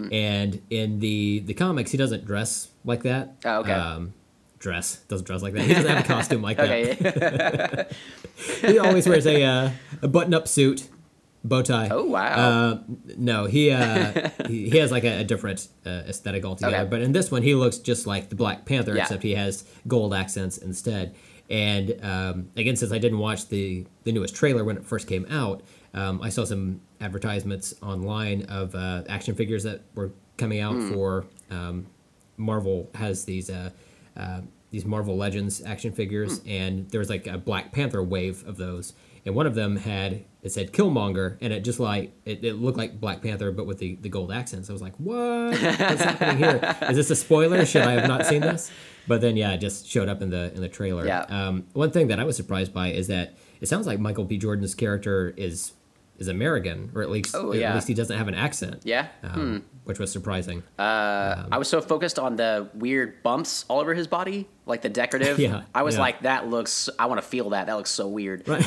Hmm. and in the the comics, he doesn't dress like that. Oh, okay. Um, dress doesn't dress like that. He doesn't have a costume like that. Okay. He always wears a uh, a button up suit, bow tie. Oh, wow. Uh, no, he uh, he, he has like a, a different uh, aesthetic altogether. Okay. But in this one, he looks just like the Black Panther, Yeah. except he has gold accents instead. And um, again, since I didn't watch the the newest trailer when it first came out, um, I saw some advertisements online of uh, action figures that were coming out Hmm. for um, Marvel has these uh, uh, these Marvel Legends action figures, Hmm. and there was like a Black Panther wave of those, and one of them had it said Killmonger, and it just like it, it looked like Black Panther, but with the, the gold accents. I was like, what? What's happening here? Is this a spoiler? Should I have not seen this? But then yeah, it just showed up in the in the trailer. Yeah. Um, one thing that I was surprised by is that it sounds like Michael B. Jordan's character is is American, or at least Oh, at least he doesn't have an accent. Yeah? Um, Which was surprising. Uh, I was so focused on the weird bumps all over his body, like the decorative. Yeah, I was yeah. like, that looks. I want to feel that. That looks so weird. I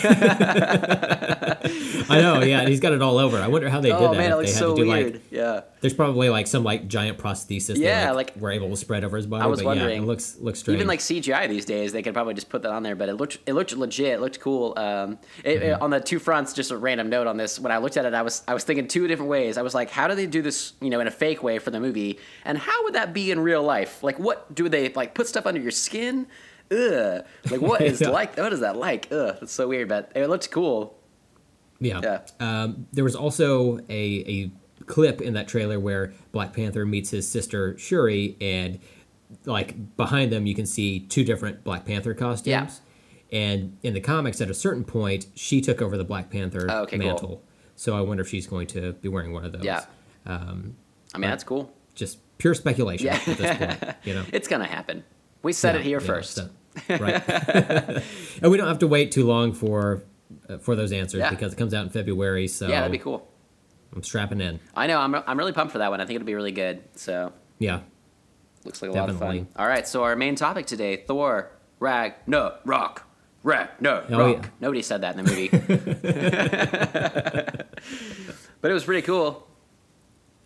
know, yeah, and he's got it all over. I wonder how they did oh that. man, it looks so do weird. like yeah. there's probably like some like giant prosthesis Yeah, that, like- were able to spread over his body. I was but wondering. yeah, it looks looks strange. Even like CGI these days, they could probably just put that on there. But it looked it looked legit. It looked cool. Um, it, it- on the two fronts, just a random note on this. When I looked at it, I was I was thinking two different ways. I was like, how do they do this? You know, in a fake way for the movie, and how would that be in real life? Like, what do they like? Put stuff under your skin? Ugh. Like, what is Yeah. like? What is that like? Ugh. It's so weird, but it looked cool. Yeah. Yeah. Um, there was also a, a clip in that trailer where Black Panther meets his sister Shuri, and like behind them, you can see two different Black Panther costumes. Yeah. And in the comics, at a certain point, she took over the Black Panther Oh, okay, cool. mantle. So I wonder if she's going to be wearing one of those. Yeah. Um, I mean, that's cool. just pure speculation Yeah. at this point. You know. It's gonna happen. We said Yeah, it here yeah, first. right. and we don't have to wait too long for uh, for those answers Yeah. because it comes out in February. So yeah, that'd be cool. I'm strapping in. I know. I'm I'm really pumped for that one. I think it'll be really good. So Yeah. Looks like a lot of Definitely. fun. All right, so our main topic today: Thor, Rag, no, Rock, Rag, no, Oh, Rock. yeah. Nobody said that in the movie, but it was pretty cool.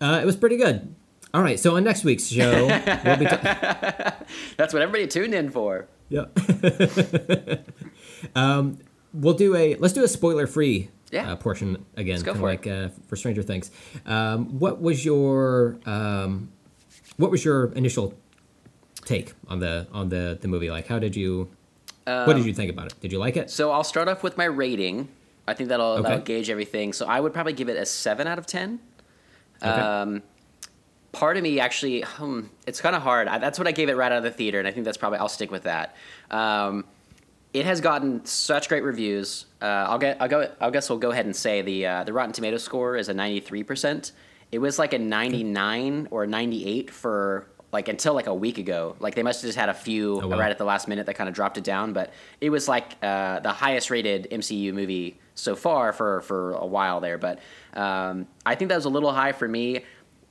Uh, it was pretty good. All right, so on next week's show, we'll be ta- That's what everybody tuned in for. yeah. um, we'll do a let's do a spoiler free Yeah. uh, portion again, Let's go kinda for like uh, for Stranger Things. Um, what was your um, what was your initial take on the on the the movie? Like, how did you? what did you think about it? Did you like it? So I'll start off with my rating. I think that'll, Okay. that'll gauge everything. So I would probably give it a seven out of ten. Okay. Part of me actually, hmm, it's kind of hard. I, that's what I gave it right out of the theater, and I think that's probably I'll stick with that. Um, it has gotten such great reviews. Uh, I'll get, I'll go, I guess we'll go ahead and say the uh, the Rotten Tomato score is a ninety three percent. It was like a ninety nine or ninety eight for like until like a week ago. Like they must have just had a few Oh, wow. right at the last minute that kind of dropped it down, but it was like uh, the highest rated MCU movie so far for for a while there. But um, I think that was a little high for me.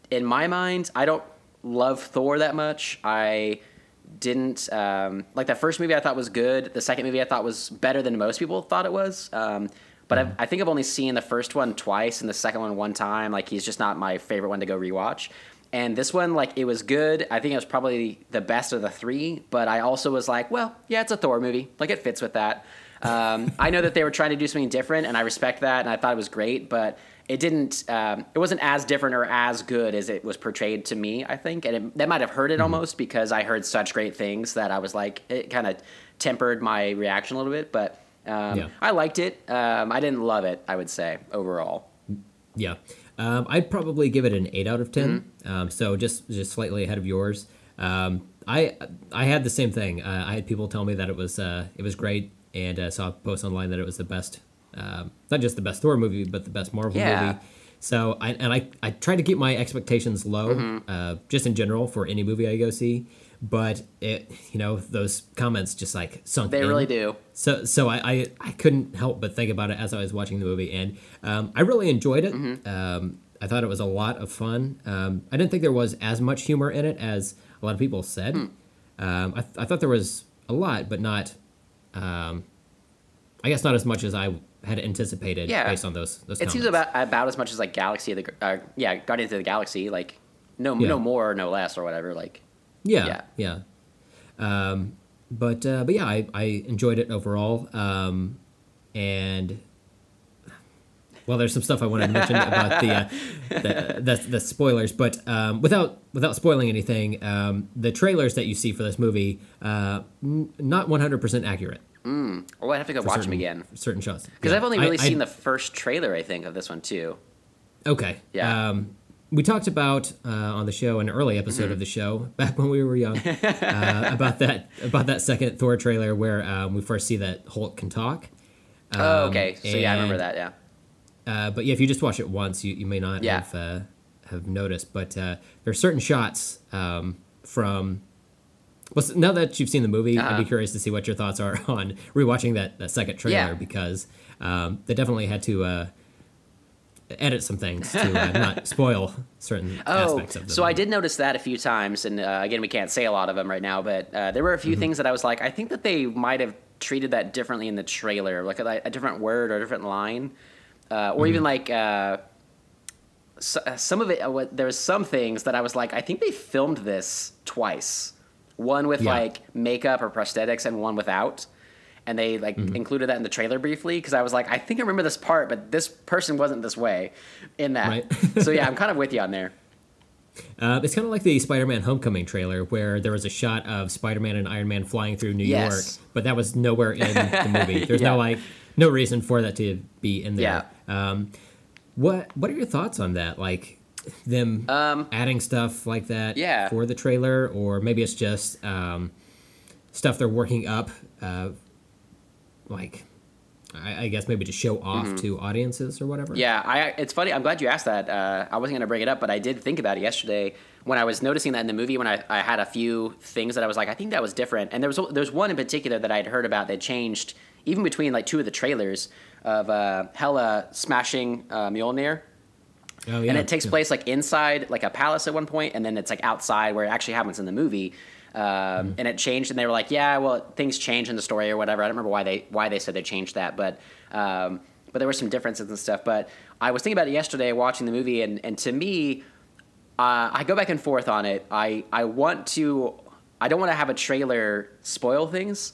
In my mind, I don't love Thor that much. I didn't um, like that first movie. I thought was good. The second movie I thought was better than most people thought it was. Um, but I've, I think I've only seen the first one twice and the second one one time. Like he's just not my favorite one to go rewatch. And this one, like it was good. I think it was probably the best of the three. But I also was like, well, yeah, it's a Thor movie. Like it fits with that. Um, I know that they were trying to do something different, and I respect that, and I thought it was great. But it didn't. Um, it wasn't as different or as good as it was portrayed to me. I think, and it, that might have hurt it almost because I heard such great things that I was like, it kind of tempered my reaction a little bit. But um, Yeah. I liked it. Um, I didn't love it. I would say overall. Yeah, um, I'd probably give it an eight out of 10 Mm-hmm. Um, so just just slightly ahead of yours. Um, I I had the same thing. Uh, I had people tell me that it was uh, it was great, and uh, saw posts online that it was the best, um, not just the best Thor movie, but the best Marvel Yeah. movie. So I and I I try to keep my expectations low, Mm-hmm. uh, just in general for any movie I go see. But it you know those comments just like sunk. They in. really do. So so I, I I couldn't help but think about it as I was watching the movie, and um, I really enjoyed it. Mm-hmm. Um, I thought it was a lot of fun. Um, I didn't think there was as much humor in it as a lot of people said. Um, I, th- I thought there was a lot, but not. Um, I guess not as much as I had anticipated Yeah. based on those. those It seems about about as much as like Galaxy of the uh, yeah Guardians of the Galaxy like no Yeah. no more no less or whatever like Yeah, yeah. Um, but uh, but yeah, I, I enjoyed it overall. Um, and well, there's some stuff I wanted to mention about the, uh, the the the spoilers, but um, without without spoiling anything, um, the trailers that you see for this movie uh, n- not 100 percent accurate. Oh I have to go watch certain, them again certain shots because Yeah. I've only really I- seen the first trailer I think of this one too Okay. Yeah. Um, we talked about uh, on the show, an early episode Mm-hmm. of the show, back when we were young, uh, about that about that second Thor trailer where um, we first see that Hulk can talk. oh Um, okay so yeah I remember that yeah Uh, but yeah, if you just watch it once, you, you may not Yeah. have uh, have noticed. But uh, there are certain shots um, from. Well, now that you've seen the movie, I'd Uh-huh. be curious to see what your thoughts are on rewatching that, that second trailer Yeah. because um, they definitely had to uh, edit some things to uh, not spoil certain Oh, aspects of the so I did notice that a few times, and uh, again, we can't say a lot of them right now, but uh, there were a few Mm-hmm. things that I was like, I think that they might have treated that differently in the trailer, like a, a different word or a different line, uh, or Mm-hmm. even like uh, s- uh, some of it. Uh, there was some things that I was like, I think they filmed this twice, one with Yeah. like makeup or prosthetics, and one without. And they like Mm-hmm. included that in the trailer briefly because I was like, I think I remember this part, but this person wasn't this way in that. Right. so yeah, I'm kind of with you on there. Uh, it's kind of like the Spider-Man Homecoming trailer, where there was a shot of Spider-Man and Iron Man flying through New Yes. York, but that was nowhere in the movie. There's Yeah. no like no reason for that to be in there. Um, what What are your thoughts on that? Like them Um, adding stuff like that Yeah. for the trailer, or maybe it's just um, stuff they're working up, uh, like I, I guess maybe to show off to audiences or whatever. Mm-hmm. Yeah, I. It's funny. I'm glad you asked that. Uh, I wasn't going to bring it up, but I did think about it yesterday when I was noticing that in the movie. When I, I had a few things that I was like, I think that was different. And there was there's one in particular that I'd heard about that changed even between like two of the trailers of uh, Hela smashing uh, Mjolnir. Oh, yeah. and it takes yeah. place like inside like a palace at one point and then it's like outside where it actually happens in the movie um, Mm-hmm. and it changed and they were like yeah well things change in the story or whatever i don't remember why they why they said they changed that but um, but there were some differences and stuff but i was thinking about it yesterday watching the movie and, and to me uh, i go back and forth on it i i want to i don't want to have a trailer spoil things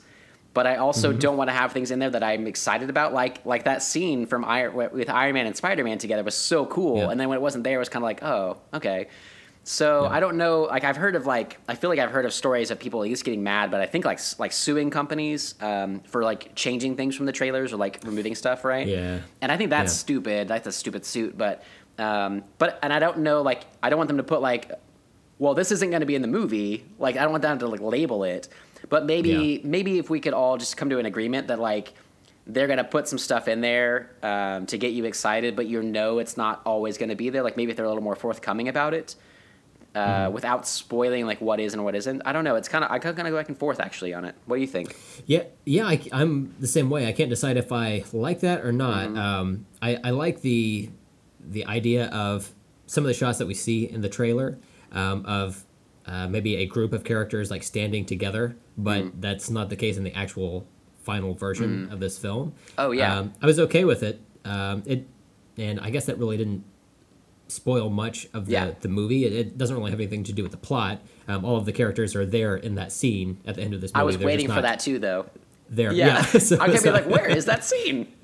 but I also Mm-hmm. don't want to have things in there that I'm excited about, like like that scene from Iron with Iron Man and Spider Man together was so cool, Yeah. and then when it wasn't there, it was kind of like, oh, okay. So Yeah. I don't know. Like I've heard of like I feel like I've heard of stories of people at least getting mad, but I think like like suing companies um, for like changing things from the trailers or like removing stuff, right? Yeah. And I think that's Yeah. stupid. That's a stupid suit. But um, but and I don't know. Like I don't want them to put like, well, this isn't going to be in the movie. Like I don't want them to like label it. But maybe Yeah. maybe if we could all just come to an agreement that like they're gonna put some stuff in there um, to get you excited, but you know it's not always gonna be there. Like maybe if they're a little more forthcoming about it, uh, Mm-hmm. without spoiling like what is and what isn't. I don't know. It's kind of I kind of go back and forth actually on it. What do you think? Yeah, yeah, I, am the same way. I can't decide if I like that or not. Mm-hmm. Um, I, I like the the idea of some of the shots that we see in the trailer um, of uh, maybe a group of characters like standing together, but Mm-hmm. that's not the case in the actual final version of this film. Oh, yeah. um, I was okay with it. Um, it, and I guess that really didn't spoil much of the, Yeah. the movie. It, it doesn't really have anything to do with the plot. Um, all of the characters are there in that scene at the end of this movie. I was They're waiting for that too, though. There, Yeah, yeah. So- I kept so- being like, "Where is that scene?"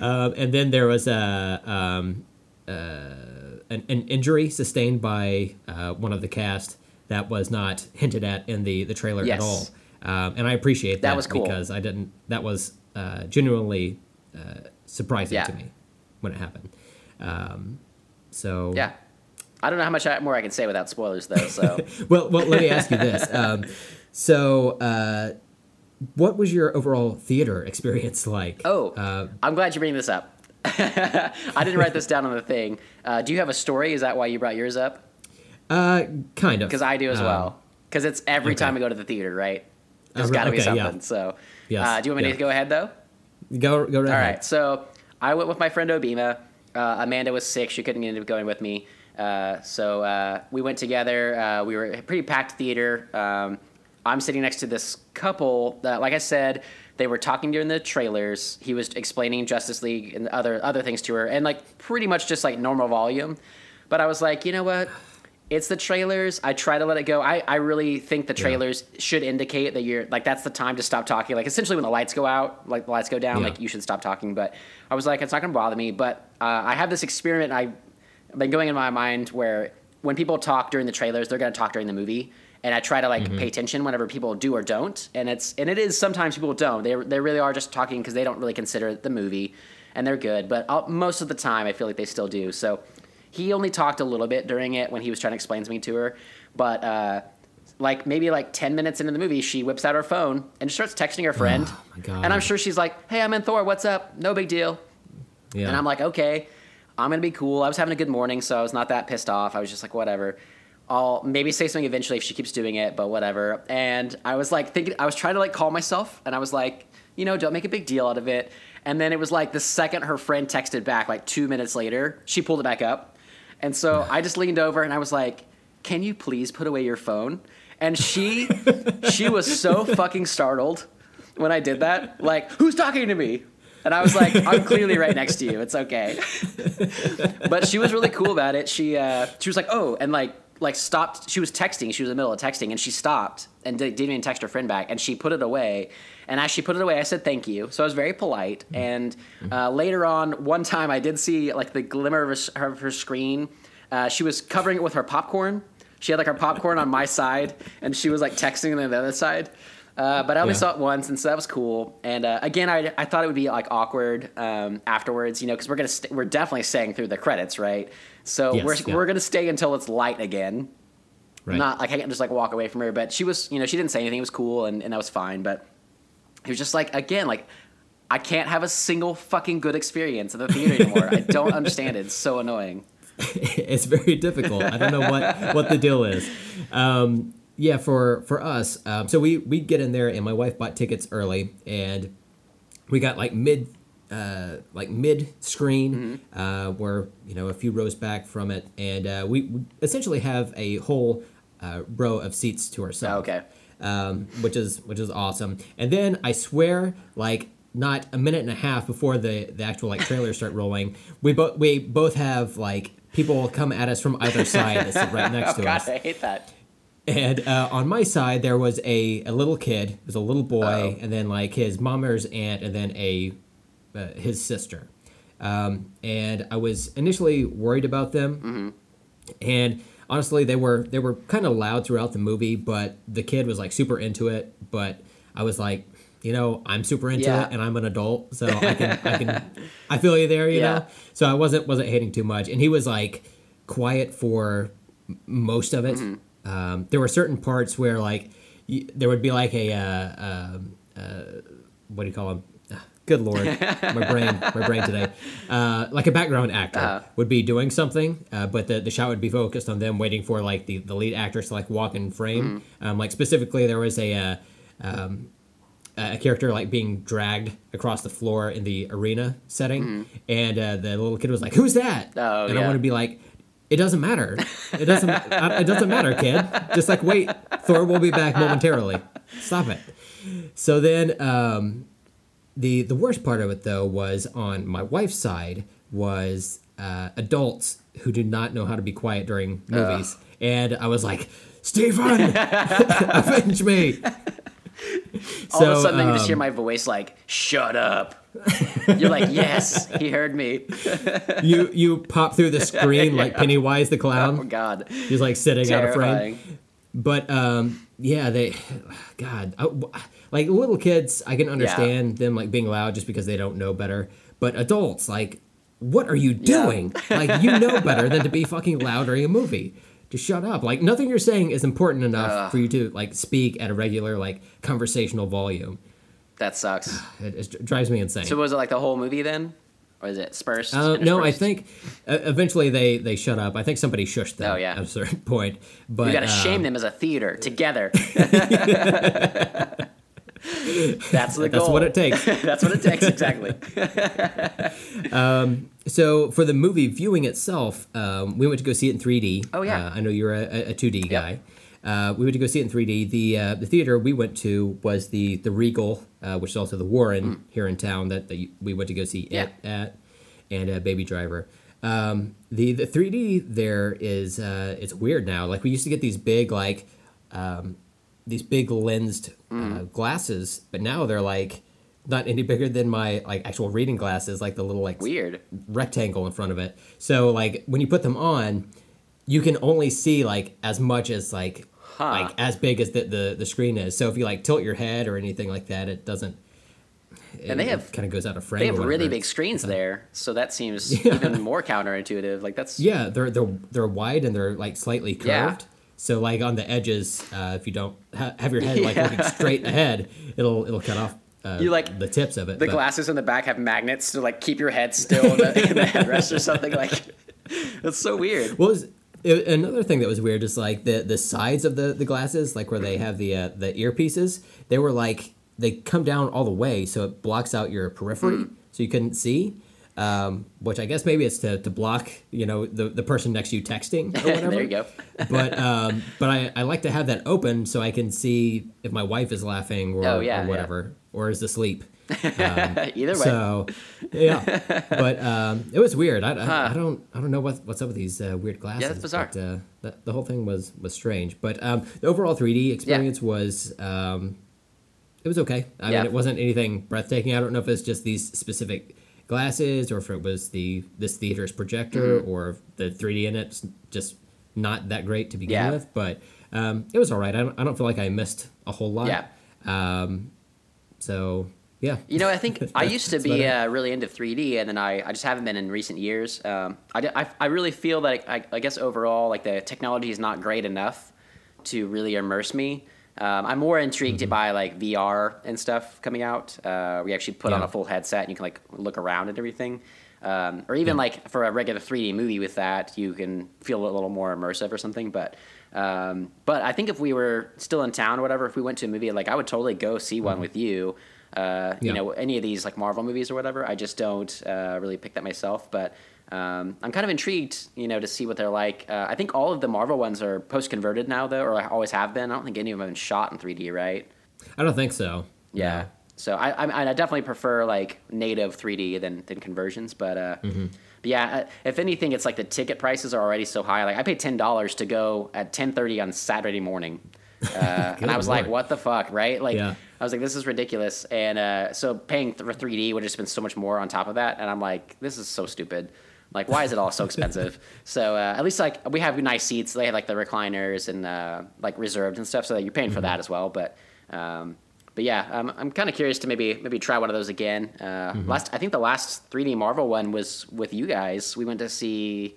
um, and then there was a um, uh, an, an injury sustained by uh, one of the cast that was not hinted at in the the trailer Yes. at all. Um, and I appreciate that, That was cool. because I didn't. That was uh, genuinely uh, surprising Yeah. to me when it happened. Um, so Yeah, I don't know how much more I can say without spoilers, though. So well, well, let me ask you this. Um, so, uh, what was your overall theater experience like? oh, uh, I'm glad you bring this up. I didn't write this down on the thing. Uh, do you have a story? Is that why you brought yours up? uh, kind of. Because I do as Um, well. Because it's every okay. time we go to the theater, right? There's Uh, got to be okay, yeah. something. So, Yes, uh, do you want me yeah. to go ahead though? Go, go right All ahead. right. So I went with my friend Obima. Uh, Amanda was sick; she couldn't end up going with me. Uh, so uh, we went together. Uh, we were a pretty packed theater. Um, I'm sitting next to this couple. That, like I said, they were talking during the trailers. He was explaining Justice League and other other things to her, and like pretty much just like normal volume. But I was like, you know what? It's the trailers. I try to let it go. I, I really think the trailers should indicate that you're like that's the time to stop talking. Like essentially when the lights go out, like the lights go down, Yeah. like you should stop talking. But I was like, it's not gonna bother me. But uh, I have this experiment I, I've been going in my mind where when people talk during the trailers, they're gonna talk during the movie, and I try to like pay attention whenever people do or don't. And it's and it is sometimes people don't. They they really are just talking because they don't really consider the movie, and they're good. But i most of the time, I feel like they still do. So he only talked a little bit during it when he was trying to explain to me to her, but. uh like maybe like 10 minutes into the movie she whips out her phone and starts texting her friend Oh, and i'm sure she's like hey i'm in thor what's up no big deal Yeah. and I'm like, okay, I'm gonna be cool. I was having a good morning, so I was not that pissed off. I was just like, whatever. I'll maybe say something eventually if she keeps doing it, but whatever. And I was like thinking, I was trying to like calm myself, and I was like, you know, don't make a big deal out of it. And then it was like the second her friend texted back, like two minutes later, she pulled it back up. And so I just leaned over and I was like, can you please put away your phone? And she, she was so fucking startled when I did that. Like, who's talking to me? And I was like, I'm clearly right next to you. It's okay. but she was really cool about it. She uh, she was like, oh, and like like stopped. She was texting. She was in the middle of texting, and she stopped and di- didn't even text her friend back. And she put it away. And as she put it away, I said thank you. So I was very polite. And uh, later on, one time I did see like the glimmer of her, of her screen. Uh, she was covering it with her popcorn. She had like her popcorn on my side, and she was like texting on the other side. Uh, but I only Yeah. saw it once, and so that was cool. And uh, again, I, I thought it would be like awkward um, afterwards, you know, because we're gonna st- we're definitely staying through the credits, right? So Yes, we're yeah. we're gonna stay until it's light again. right. Not like I can't just like walk away from her, but she was, you know, she didn't say anything. It was cool, and, and that was fine. But it was just like again, like I can't have a single fucking good experience at the theater anymore. I don't understand it. It's so annoying. it's very difficult. I don't know what what the deal is. Um, yeah, for for us, um, so we we get in there, and my wife bought tickets early, and we got like mid. Uh, like mid screen, uh, we're you know a few rows back from it, and uh, we, essentially have a whole uh, row of seats to ourselves. Okay. um, which is which is awesome. And then I swear, like not a minute and a half before the the actual like trailers start rolling, we both we both have like people come at us from either side that sit right next Oh to god, us. I hate that. And uh, on my side, there was a, a little kid. It was a little boy, Uh-oh. and then like his mom or his aunt, and then a uh, his sister. Um, and I was initially worried about them, and honestly, they were they were kind of loud throughout the movie, but the kid was like super into it. But I was like, you know, I'm super into Yeah. it, and I'm an adult, so I can I can I feel you there, you Yeah. know. So I wasn't wasn't hating too much, and he was like quiet for most of it. Mm-hmm. Um, there were certain parts where like y- there would be like a uh, um, uh, what do you call him? Ah, Good lord, my brain, my brain today. Uh, like a background actor Uh-huh. would be doing something, uh, but the, the shot would be focused on them waiting for like the, the lead actors to like walk in frame. Um, like specifically, there was a uh, um, a character like being dragged across the floor in the arena setting, and uh, the little kid was like, "Who's that?" Oh, and I want to be like. It doesn't matter. It doesn't. it doesn't matter, kid. Just like wait, Thor will be back momentarily. Stop it. So then, um, the the worst part of it though was on my wife's side was uh, adults who do not know how to be quiet during movies, and I was like, Stephen, avenge me. All of a So, sudden, you just hear um, my voice like, "Shut up." You're like, "Yes, he heard me." You you pop through the screen like Pennywise the clown. Oh. God, He's like sitting out of frame. But um, yeah, they, God, I, like little kids, I can understand them like being loud just because they don't know better. But adults, like, what are you Yeah. doing? like, you know better than to be fucking loud during a movie. Just shut up. Like, nothing you're saying is important enough Ugh. for you to like speak at a regular like conversational volume. That sucks. It, it drives me insane. So was it like the whole movie then, or is it dispersed? Uh, no, I think uh, eventually they they shut up. I think somebody shushed them Oh, yeah. at a certain point. But we got to uh, shame them as a theater together. That's the goal. That's what it takes. That's what it takes exactly. So for the movie viewing itself, um, we went to go see it in 3D. Oh, yeah. Uh, I know you're a, a 2D guy. Uh, we went to go see it in 3D. The uh, the theater we went to was the the Regal, uh, which is also the Warren here in town that, that we went to go see Mm. Yeah. it at, and uh, Baby Driver. Um, the the 3D there is uh, it's weird now. Like we used to get these big like um, these big lensed uh, glasses, but now they're like not any bigger than my like actual reading glasses, like the little like Weird. rectangle in front of it. So like when you put them on, you can only see like as much as like Huh. like as big as the, the the screen is. So if you like tilt your head or anything like that, it doesn't. And they have- kind of goes out of frame. They have really big screens there, so that seems Yeah. even more counterintuitive. Like that's Yeah, they're they're they're wide and they're like slightly curved. Yeah. So like on the edges, uh, if you don't ha- have your head like Yeah. looking straight ahead, it'll it'll cut off. Uh, You, like, the tips of it. the but- glasses in the back have magnets to like keep your head still in the, in the headrest or something. Like that's so weird. What was it, another thing that was weird is like the the sides of the the glasses, like where they have the uh, the earpieces, they were like they come down all the way, so it blocks out your periphery, Hmm. so you couldn't see. Um, which I guess maybe it's to, to block, you know, the, the person next to you texting or whatever. there you go. but um, but I, I like to have that open so I can see if my wife is laughing or, Oh, yeah, or yeah. whatever, or is asleep. Either way, So, yeah, but um, it was weird. I, I, I don't I don't know what, what's up with these uh, weird glasses. Yeah, that's bizarre. But, uh, the, the whole thing was was strange. But um, the overall 3D experience was um, it was okay. I Yeah. mean, it wasn't anything breathtaking. I don't know if it's just these specific glasses or if it was the this theater's projector Mm-hmm. or the 3D in it's just not that great to begin Yeah. with. But um, it was all right. I don't, I don't feel like I missed a whole lot. Yeah. Um, so yeah. You know, I think I used to be uh, really into 3D, and then I, I just haven't been in recent years. Um, I, I, I really feel that I, I guess overall, like the technology is not great enough to really immerse me. Um, I'm more intrigued Mm-hmm. by like VR and stuff coming out. Uh, we actually put on a full headset and you can like look around and everything. Um, or even Yeah. like for a regular 3D movie with that, you can feel a little more immersive or something. But um, but I think if we were still in town or whatever, if we went to a movie, like I would totally go see one with you. Uh, You Mm-hmm. Know, any of these like Marvel movies or whatever. I just don't uh, really pick that myself. But um, I'm kind of intrigued, you know, to see what they're like. Uh, I think all of the Marvel ones are post converted now, though, or always have been. I don't think any of them have been shot in 3D, right? I don't think so. Yeah. So I, I I definitely prefer like native 3D than than conversions, but uh, Mm-hmm. but yeah, uh, if anything, it's like the ticket prices are already so high. Like I paid ten dollars to go at 10:30 on Saturday morning, uh, and I was like, what the fuck, right? Like Yeah. I was like, this is ridiculous, and uh, so paying th- for 3D would have just been so much more on top of that, and I'm like, this is so stupid. Like, why is it all so expensive? so uh, at least like we have nice seats. They have like the recliners and uh, like reserved and stuff, so that you're paying for that as well. But um, but yeah, I'm I'm kind of curious to maybe maybe try one of those again. Uh, Last I think the last 3D Marvel one was with you guys. We went to see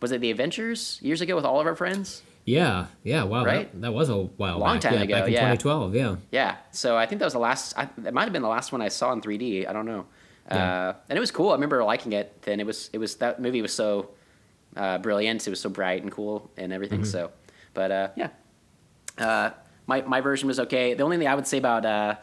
was it the Avengers years ago with all of our friends? Yeah, yeah. Wow, Right? that, that was a while Long back. time yeah, ago, back in yeah. 2012. Yeah. Yeah, so I think that was the last. I, it might have been the last one I saw in 3D. I don't know. Yeah. Uh, and it was cool. I remember liking it. Then it was it was that movie was so uh, brilliant. It was so bright and cool and everything. Mm-hmm. So, but uh, yeah, uh, my my version was okay. The only thing I would say about uh,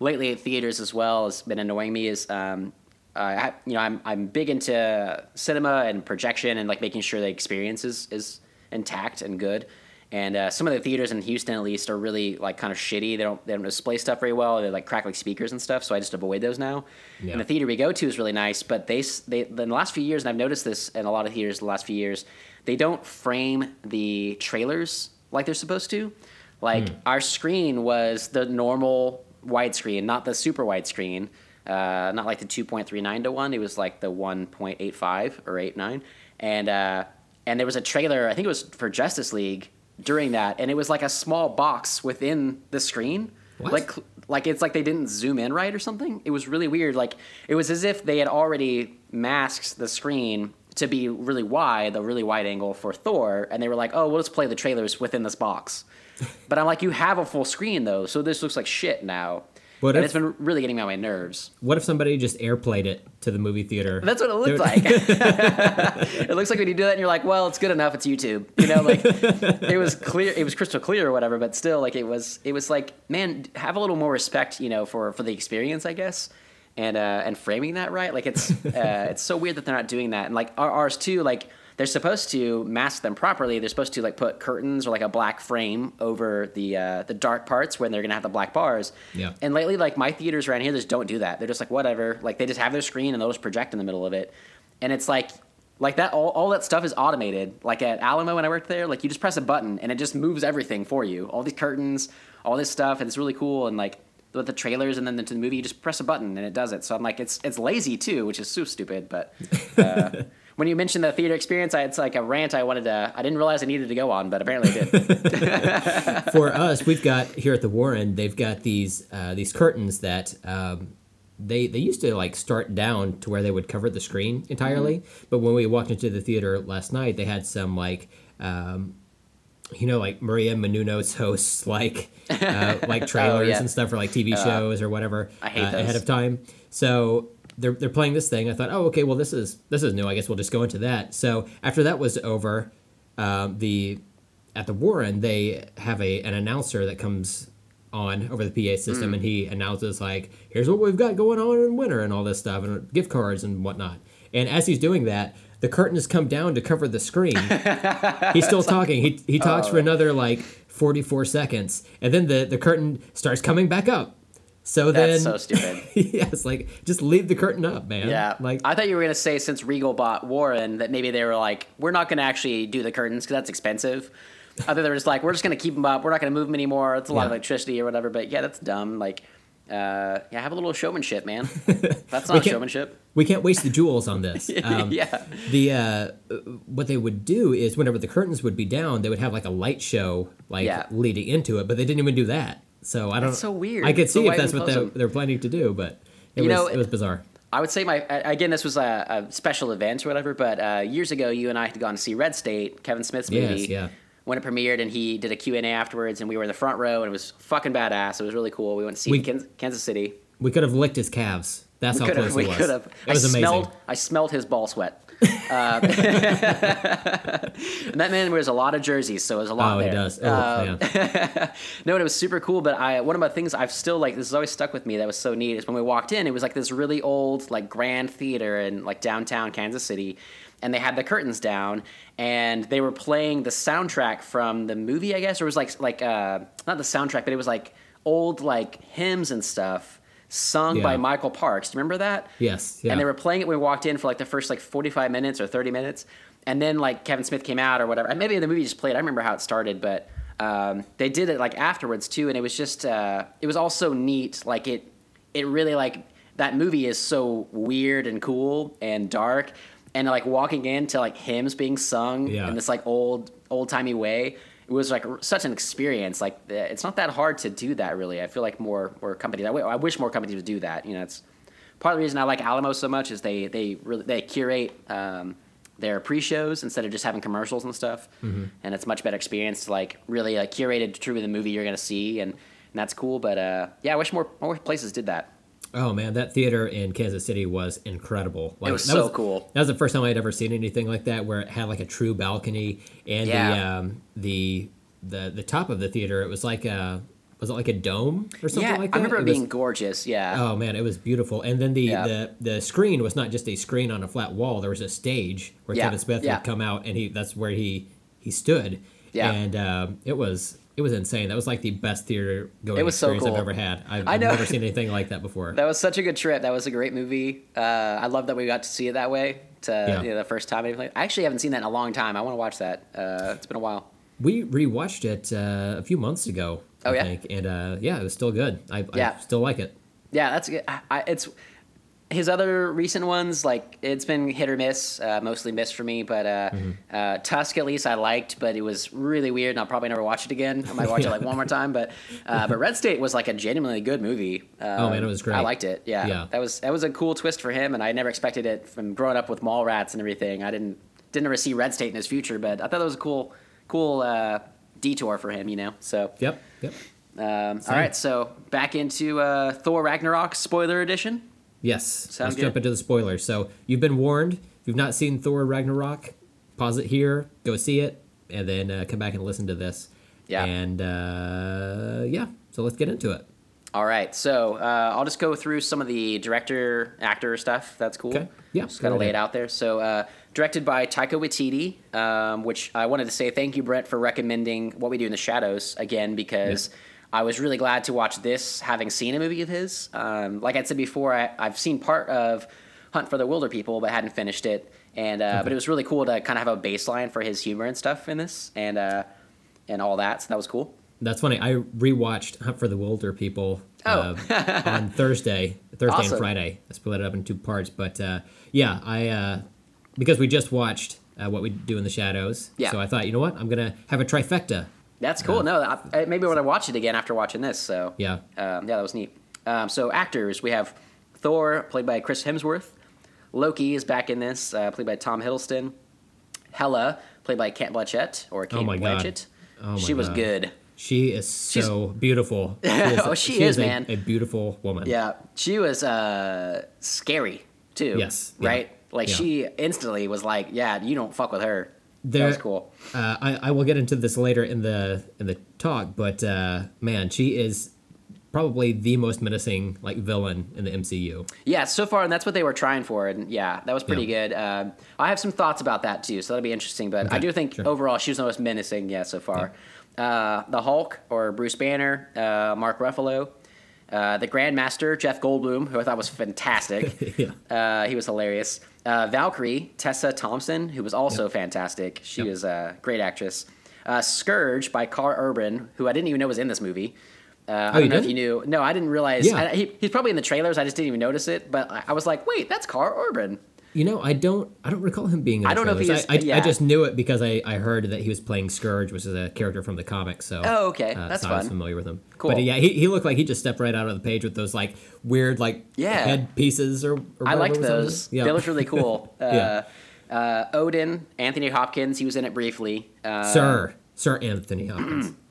lately at theaters as well has been annoying me is um, I you know I'm I'm big into cinema and projection and like making sure the experience is, is intact and good. And uh, some of the theaters in Houston, at least, are really like kind of shitty. They don't they don't display stuff very well. They like crack like speakers and stuff. So I just avoid those now. Yeah. And the theater we go to is really nice, but they they in the last few years, and I've noticed this in a lot of theaters the last few years, they don't frame the trailers like they're supposed to. Like our screen was the normal widescreen, not the super widescreen, uh, not like the two point three nine to one. It was like the one point eight five or eight nine, and uh, and there was a trailer. I think it was for Justice League during that, and it was like a small box within the screen, What? like like it's like they didn't zoom in right or something. It was really weird. Like it was as if they had already masked the screen to be really wide, the really wide angle for Thor, and they were like, "Oh, we'll just play the trailers within this box." but I'm like, "You have a full screen though, so this looks like shit now." What and if- it's been really getting on my nerves. What if somebody just airplayed it to the movie theater? That's what it looked like. it looks like when you do that, and you're like, "Well, it's good enough. It's YouTube." You know, like it was clear, it was crystal clear or whatever. But still, like it was, it was like, man, have a little more respect, you know, for for the experience, I guess, and uh, and framing that right. Like it's uh, it's so weird that they're not doing that, and like our, ours too, like. They're supposed to mask them properly. They're supposed to like put curtains or like a black frame over the uh, the dark parts when they're gonna have the black bars. Yeah. And lately, like my theaters around here, just don't do that. They're just like whatever. Like they just have their screen and they'll just project in the middle of it, and it's like like that. All, all that stuff is automated. Like at Alamo when I worked there, like you just press a button and it just moves everything for you. All these curtains, all this stuff, and it's really cool. And like with the trailers and then into the movie, you just press a button and it does it. So I'm like, it's it's lazy too, which is so stupid. But uh, when you mentioned the theater experience, I, it's like a rant I wanted to. I didn't realize I needed to go on, but apparently I did. For us, we've got here at the Warren, they've got these uh, these curtains that um, they they used to like start down to where they would cover the screen entirely. Mm-hmm. But when we walked into the theater last night, they had some like. Um, you know, like Maria Menounos hosts like uh, like trailers Oh, yeah. and stuff for like TV shows or whatever uh, ahead of time. So they're they're playing this thing. I thought, oh, okay, well this is this is new. I guess we'll just go into that. So after that was over, um, the at the Warren they have a an announcer that comes on over the PA system Mm. and he announces like, here's what we've got going on in winter and all this stuff and gift cards and whatnot. And as he's doing that, the curtains come down to cover the screen. He's still talking. He he talks Oh. for another like 44 seconds, and then the the curtain starts coming back up. So That's then, so stupid. yes, like just leave the curtain up, man. Yeah, like I thought you were gonna say since Regal bought Warren that maybe they were like, we're not gonna actually do the curtains because that's expensive. I thought they were just like, we're just gonna keep them up. We're not gonna move them anymore. It's a lot of electricity or whatever. But yeah, that's dumb. Like, uh, yeah, have a little showmanship, man. That's not can't- showmanship. we can't waste the joules on this. Um, yeah, The uh, what they would do is whenever the curtains would be down, they would have like a light show like Yeah. leading into it, but they didn't even do that. So I don't. That's so weird. I could see why if that's what close they, 'em? they're planning to do, but it You was know, it was bizarre. I would say my again this was a, a special event or whatever. But uh, years ago, you and I had gone to see Red State, Kevin Smith's movie. Yes, yeah. When it premiered, and he did a Q and A afterwards, and we were in the front row, and it was fucking badass. It was really cool. We went to see We- Kansas City. We could have licked his calves. That's how could close have. We it was. could have. It was I amazing. Smelled, I smelled his ball sweat. Uh, and that man wears a lot of jerseys, so it was a lot Oh, there. he does. Oh, Um, yeah. no, and it was super cool. But I one of my things I've still like this has always stuck with me that was so neat is when we walked in, it was like this really old like grand theater in like downtown Kansas City, and they had the curtains down, and they were playing the soundtrack from the movie, I guess, or it was like like uh, not the soundtrack, but it was like old like hymns and stuff sung by Michael Parks. Do you remember that? Yes, yeah. And they were playing it when we walked in for like the first like 45 minutes or 30 minutes. And then like Kevin Smith came out or whatever. And maybe the movie just played. I remember how it started, but um, they did it like afterwards too. And it was just, uh, it was all so neat. Like it, it really like, that movie is so weird and cool and dark. and like walking into like hymns being sung Yeah. in this like old old timey way. It was like such an experience. Like it's not that hard to do that. Really, I feel like more more companies. I wish more companies would do that. You know, it's part of the reason I like Alamo so much is they they really they curate um, their pre-shows instead of just having commercials and stuff, Mm-hmm. and it's much better experience. to, Like really like curated to the movie you're gonna see, and, and that's cool. But uh, yeah, I wish more more places did that. Oh man, that theater in Kansas City was incredible. Like, was that so cool. That was the first time I'd ever seen anything like that, where it had like a true balcony and the um, the the the top of the theater. It was like a was it like a dome or something yeah, like that? I remember it, was- being gorgeous. Yeah. Oh man, it was beautiful. And then the, Yeah. the the screen was not just a screen on a flat wall. There was a stage where Yeah, Kevin Smith yeah. would come out, and he that's where he he stood. Yeah. And um, it was it was insane. That was like the best theater going It was so experience I've ever had. I've, I've never seen anything like that before. That was such a good trip. That was a great movie. Uh, I love that we got to see it that way. To Yeah. you know, the first time. I actually haven't seen that in a long time. I want to watch that. Uh, it's been a while. We rewatched it uh, a few months ago. Oh, I yeah? think, and uh, yeah, it was still good. I, Yeah. I still like it. Yeah, that's good. I, I, it's his other recent ones. Like it's been hit or miss. Uh, mostly miss for me. But uh, Mm-hmm. uh, Tusk at least I liked, but it was really weird, and I'll probably never watch it again. I might watch it like one more time. But uh, but Red State was like a genuinely good movie. Um, Oh, man, it was great. I liked it. Yeah, Yeah. that was that was a cool twist for him, and I never expected it from growing up with Mallrats and everything. I didn't didn't ever see Red State in his future, but I thought that was a cool cool uh, detour for him. You know, so. Yep. Yep. Um, all right, so back into uh, Thor Ragnarok spoiler edition. Yes. Sound Let's good? jump into the spoilers. So you've been warned. If you've not seen Thor Ragnarok, pause it here, go see it, and then uh, come back and listen to this. Yeah. And uh, yeah, so let's get into it. All right, so uh, I'll just go through some of the director actor stuff. That's cool. Okay. Yeah, just kind of lay it out there. So uh, directed by Taika Waititi, um, which I wanted to say thank you, Brent, for recommending What We Do in the Shadows again because. I was really glad to watch this, having seen a movie of his. Um, like I said before, I, I've seen part of Hunt for the Wilderpeople, but hadn't finished it. And uh, but it was really cool to kind of have a baseline for his humor and stuff in this, and uh, and all that. So that was cool. That's funny. I rewatched Hunt for the Wilderpeople Oh. uh, on Thursday, Thursday Awesome. and Friday. I split it up in two parts, but uh, yeah, I uh, because we just watched uh, what we do in the shadows. Yeah. So I thought, you know what, I'm gonna have a trifecta. That's cool. no, I, I- maybe I want to watch it again after watching this. So Yeah. um, yeah, that was neat. Um, so actors, we have Thor, played by Chris Hemsworth. Loki is back in this, uh, played by Tom Hiddleston. Hela, played by Cate Blanchett or Cate Oh my God. Blanchett. Oh she was God. good. She is so beautiful. She is, Oh, she is, a, man. A beautiful woman. Yeah, she was uh, scary too. Yes, yeah, right. Like yeah. she instantly was like, "Yeah, you don't fuck with her." There- that was cool. Uh, I, I will get into this later in the in the talk, but uh, man, she is probably the most menacing like villain in the MCU. Yeah, so far, and that's what they were trying for, and yeah, that was pretty Yeah. good. Um, I have some thoughts about that too, so that'll be interesting. But I do think sure. overall she was the most menacing, yeah, so far. Uh, the Hulk or Bruce Banner, uh, Mark Ruffalo, uh, the Grandmaster Jeff Goldblum, who I thought was fantastic. Yeah. uh, he was hilarious. Uh, Valkyrie Tessa Thompson, who was also fantastic. She Yep. was a great actress. Uh, Scourge by Karl Urban, who I didn't even know was in this movie. Uh, I Oh, don't know if didn't? you knew. No, I didn't realize. Yeah. I, he, he's probably in the trailers. I just didn't even notice it. But I, I was like, wait, that's Karl Urban. You know, I don't I don't recall him being. In I don't know if he is- I, I, yeah. I just knew it because I, I heard that he was playing Scourge, which is a character from the comics. So Oh, okay. uh, That's so I was fun. familiar with him. Cool. But yeah, he, he looked like he just stepped right out of the page with those like weird like Yeah. head pieces or. or I liked was on it. those. Yeah. They looked really cool. Uh, Yeah. uh, Odin, Anthony Hopkins, he was in it briefly. Uh, Sir Sir Anthony Hopkins.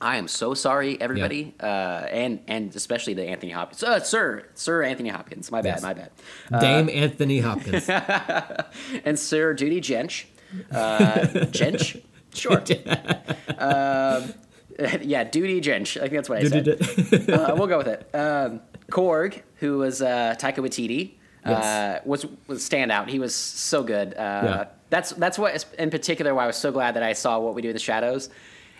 I am so sorry, everybody, uh, and and especially to Anthony Hopkins. Uh, sir, Sir Anthony Hopkins. My bad, Yes. my bad. Dame Anthony Hopkins. And Sir Duty Jench. Uh, Jench? Sure. um, yeah, Duty Jench. I think that's what I said. uh, we'll go with it. Um, Korg, who was uh, Taika Waititi, uh, Yes. was was standout. He was so good. Uh, Yeah. That's that's what in particular why I was so glad that I saw what we do in the shadows.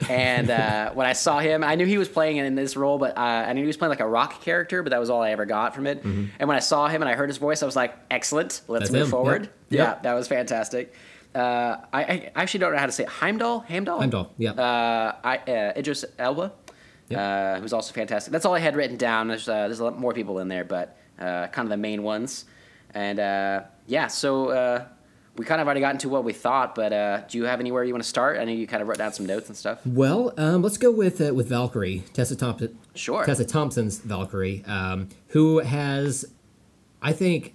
And uh, when I saw him, I knew he was playing in this role, but uh, I knew he was playing like a rock character. But that was all I ever got from it. And when I saw him and I heard his voice, I was like, "Excellent, let's Mm-hmm. That's move him. forward." Yep. Yeah, Yep. that was fantastic. Uh, I, I actually don't know how to say it. Heimdall. Heimdall. Heimdall, yeah. Uh, I, uh, Idris Elba, Yep. uh, who's also fantastic. That's all I had written down. There's uh, there's a lot more people in there, but uh, kind of the main ones. And uh, yeah, so uh, we kind of already got into what we thought, but uh, do you have anywhere you want to start? I know you kind of wrote down some notes and stuff. Well, um, let's go with uh, with Valkyrie, Tessa Thompson. Sure. Tessa Thompson's Valkyrie, um, who has, I think,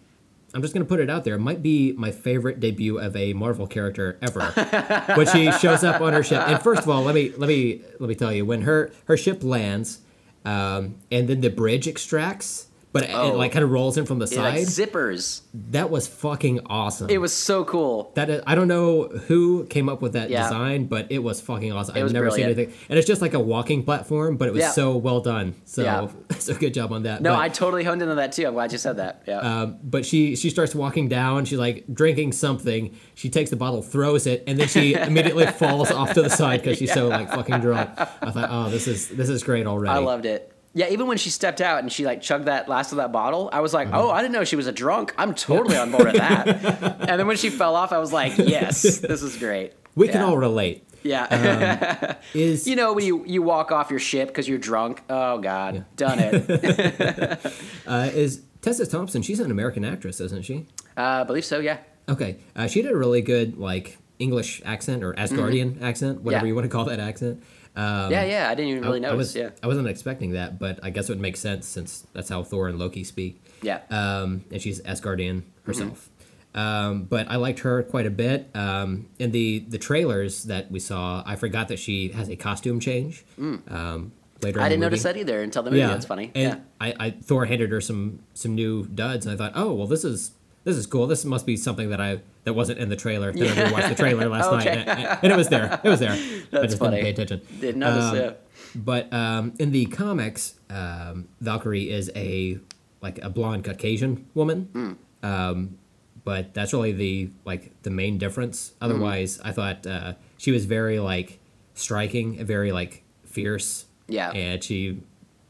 I'm just gonna put it out there, might be my favorite debut of a Marvel character ever. when she shows up on her ship, and first of all, let me let me let me tell you, when her her ship lands, um, and then the bridge extracts, but it, Oh. like kind of rolls in from the like side. zippers. that was fucking awesome. It was so cool. That is, I don't know who came up with that Yeah. design, but it was fucking awesome. I've was never seen anything, and it's just like a walking platform, but it was Yeah. so well done. So, Yeah. so good job on that. No, but, I totally honed into that too. I'm glad you said that. Yeah. um, but she she starts walking down. She's like drinking something. She takes the bottle, throws it, and then she immediately falls off to the side because she's so like fucking drunk. I thought, oh, this is this is great already. I loved it. Yeah, even when she stepped out and she like chugged that last of that bottle, I was like, Mm-hmm. "Oh, I didn't know she was a drunk. I'm totally on board with that." and then when she fell off, I was like, "Yes, this is great." we can all relate. Yeah. Is you know when you you walk off your ship because you're drunk. Oh God, done it. uh, is Tessa Thompson? She's an American actress, isn't she? uh, I believe so. Yeah. Okay, uh, she did a really good like English accent or Asgardian accent, whatever Yeah. you want to call that accent. Um, yeah, yeah. I didn't even really I, I was yeah. I wasn't expecting that, but I guess it would make sense since that's how Thor and Loki speak. Yeah. Um, and she's Asgardian herself. Um, but I liked her quite a bit. Um, in the the trailers that we saw, I forgot that she has a costume change. Um, later, Mm. I didn't notice that either until the movie. Yeah. That's funny. And yeah. I, I Thor handed her some some new duds, and I thought, oh well, this is this is cool. This must be something that I that wasn't in the trailer. Then I watched the trailer last night, and, and it was there. It was there. That's I just funny. didn't pay attention. Didn't notice. Um, yeah. But um, in the comics, um, Valkyrie is a like a blonde Caucasian woman. Um, but that's really the like the main difference. Otherwise, I thought uh, she was very like striking, very like fierce. Yeah. And she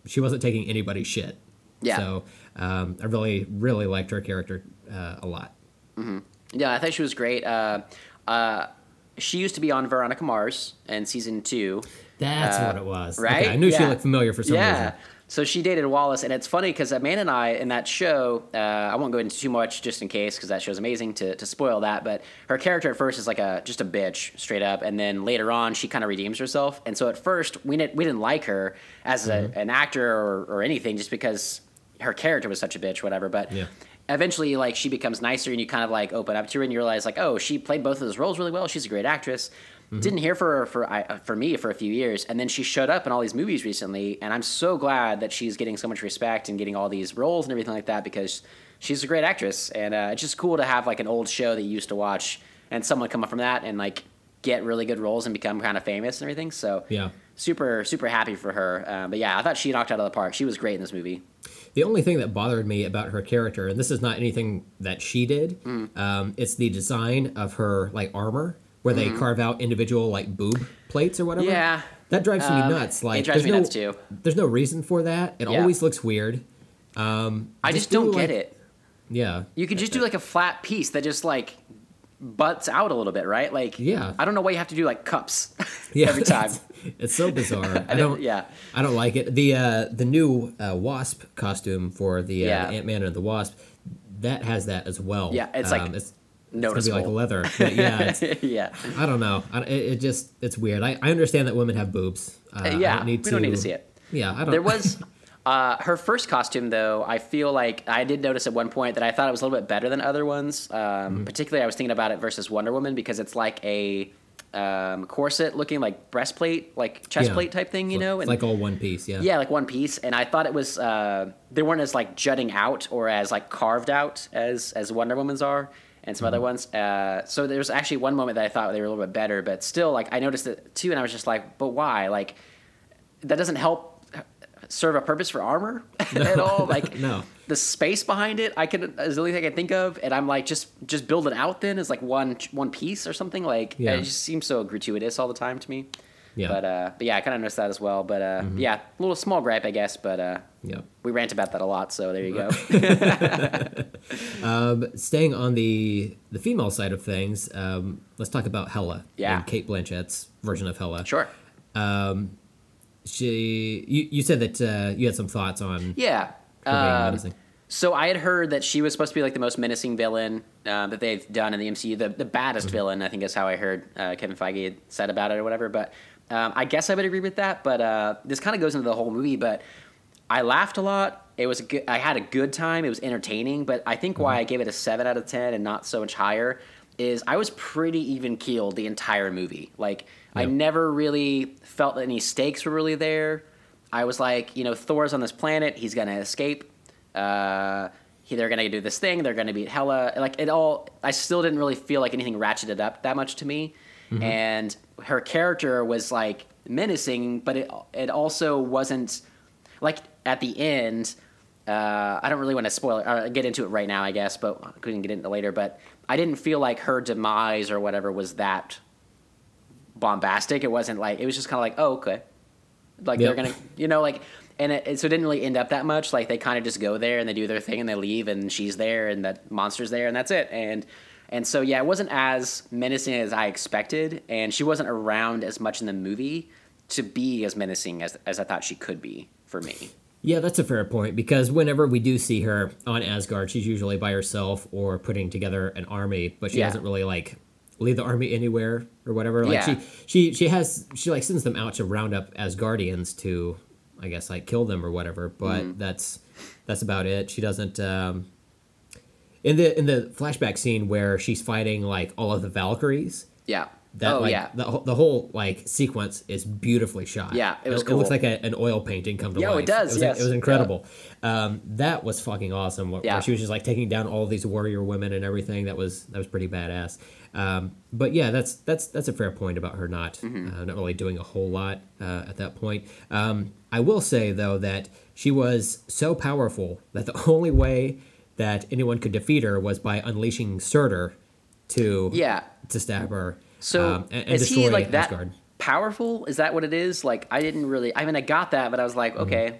she wasn't taking anybody's shit. Yeah. So um, I really really liked her character uh, a lot. Yeah, I thought she was great. Uh, uh, she used to be on Veronica Mars in season two. That's Uh, what it was. right? Okay, I knew she looked familiar for some yeah. reason. So she dated Wallace, and it's funny because Amanda and I in that show, uh, I won't go into too much just in case because that show's amazing to, to spoil that. But her character at first is like a just a bitch straight up, and then later on she kind of redeems herself. And so at first we didn't we didn't like her as a, an actor or, or anything just because her character was such a bitch, whatever. But Yeah. Eventually like she becomes nicer and you kind of like open up to her and you realize like oh she played both of those roles really well. She's a great actress. Didn't hear for her for I, for me for a few years and then she showed up in all these movies recently and i'm so glad that she's getting so much respect and getting all these roles and everything like that because she's a great actress and uh, it's just cool to have like an old show that you used to watch and someone come up from that and like get really good roles and become kind of famous and everything. So Yeah. super super happy for her. Um, but yeah i thought she knocked out of the park. She was great in this movie The only thing that bothered me about her character, and this is not anything that she did, Mm. um, it's the design of her like armor, where they carve out individual like boob plates or whatever. Mm-hmm. Yeah. that drives Um, me nuts. Like, it drives there's me no, nuts too. There's no reason for that. It Yeah. always looks weird. i just, do, don't like- get it Yeah, You could just do like a flat piece that just like butts out a little bit, right? Like, Yeah. I don't know why you have to do like cups yeah. every time. it's so bizarre. I don't- yeah. I don't like it. The uh, the new uh, Wasp costume for the uh, Yeah. Ant Man and the Wasp that has that as well. Yeah, it's, like, it's, it's gonna be like leather. Yeah, yeah. I don't know. I, it, it just it's weird. I, I understand that women have boobs. Uh, I yeah. don't need we don't need to see it. Yeah, I don't. There was uh, her first costume, though. I feel like I did notice at one point that I thought it was a little bit better than other ones. Um, Mm-hmm. Particularly, I was thinking about it versus Wonder Woman because it's like a um, corset looking like breastplate, like chest Yeah. plate type thing, you know? it's like all one piece. Yeah. Yeah, like one piece, and I thought it was uh, they weren't as like jutting out or as like carved out as as Wonder Woman's are, and some other ones. Uh, so there was actually one moment that I thought they were a little bit better, but still, like I noticed it too, and I was just like, but why? Like that doesn't help serve a purpose for armor at all. Like No. the space behind it, I can is the only thing I can think of, and I'm like just just build it out then as like one one piece or something. Like Yeah. it just seems so gratuitous all the time to me. Yeah. But uh, but yeah, I kind of noticed that as well. But uh, yeah, a little small gripe, I guess. But uh, Yeah. we rant about that a lot, so there you go. Um, staying on the the female side of things, um, let's talk about Hela. Yeah. And Cate Blanchett's version of Hela. sure. She, you, you said that uh, you had some thoughts on Yeah. Um. So I had heard that she was supposed to be like the most menacing villain uh, that they've done in the MCU, the, the baddest villain. I think is how I heard uh, Kevin Feige said about it or whatever. But um, I guess I would agree with that. But uh, this kind of goes into the whole movie. But I laughed a lot. It was a good, I had a good time. It was entertaining. But I think why I gave it a seven out of ten and not so much higher is I was pretty even keeled the entire movie. Like I never really felt that any stakes were really there. I was like, you know, Thor's on this planet. He's gonna escape. Uh, he, they're gonna do this thing. They're gonna beat Hela. Like it all. I still didn't really feel like anything ratcheted up that much to me. And her character was like menacing, but it it also wasn't like at the end. Uh, I don't really want to spoil it, uh, get into it right now, I guess, but I couldn't get into it later. But I didn't feel like her demise or whatever was that bombastic. It wasn't like it was just kind of like, oh, okay, like Yeah. they're gonna, you know, like, and it, it- so it didn't really end up that much. Like they kind of just go there and they do their thing and they leave and she's there and that monster's there and that's it. And and so yeah, it wasn't as menacing as I expected, and she wasn't around as much in the movie to be as menacing as as I thought she could be for me. Yeah, that's a fair point because whenever we do see her on Asgard, she's usually by herself or putting together an army, but she Yeah. doesn't really like lead the army anywhere or whatever. Like Yeah. she she she has she like sends them out to round up Asgardians to I guess like kill them or whatever, but Mm-hmm. that's that's about it. She doesn't um in the in the flashback scene where she's fighting like all of the Valkyries, Yeah. that oh like yeah. the, whole- the whole like sequence is beautifully shot. Yeah, it was It, looks like a, an oil painting come to Yeah, life. it does, was, yes. it was incredible. Um, that was fucking awesome. Where, Yeah. where she was just like taking down all these warrior women and everything. That was that was pretty badass. Um, but yeah, that's that's that's a fair point about her not Mm-hmm. uh, not really doing a whole lot uh, at that point. Um, I will say though that she was so powerful that the only way that anyone could defeat her was by unleashing Surtur to Yeah. to stab her. So um, and, and is destroy he like that powerful? Is that what it is? Like I didn't really. I mean, I got that, but I was Mm-hmm. like, okay,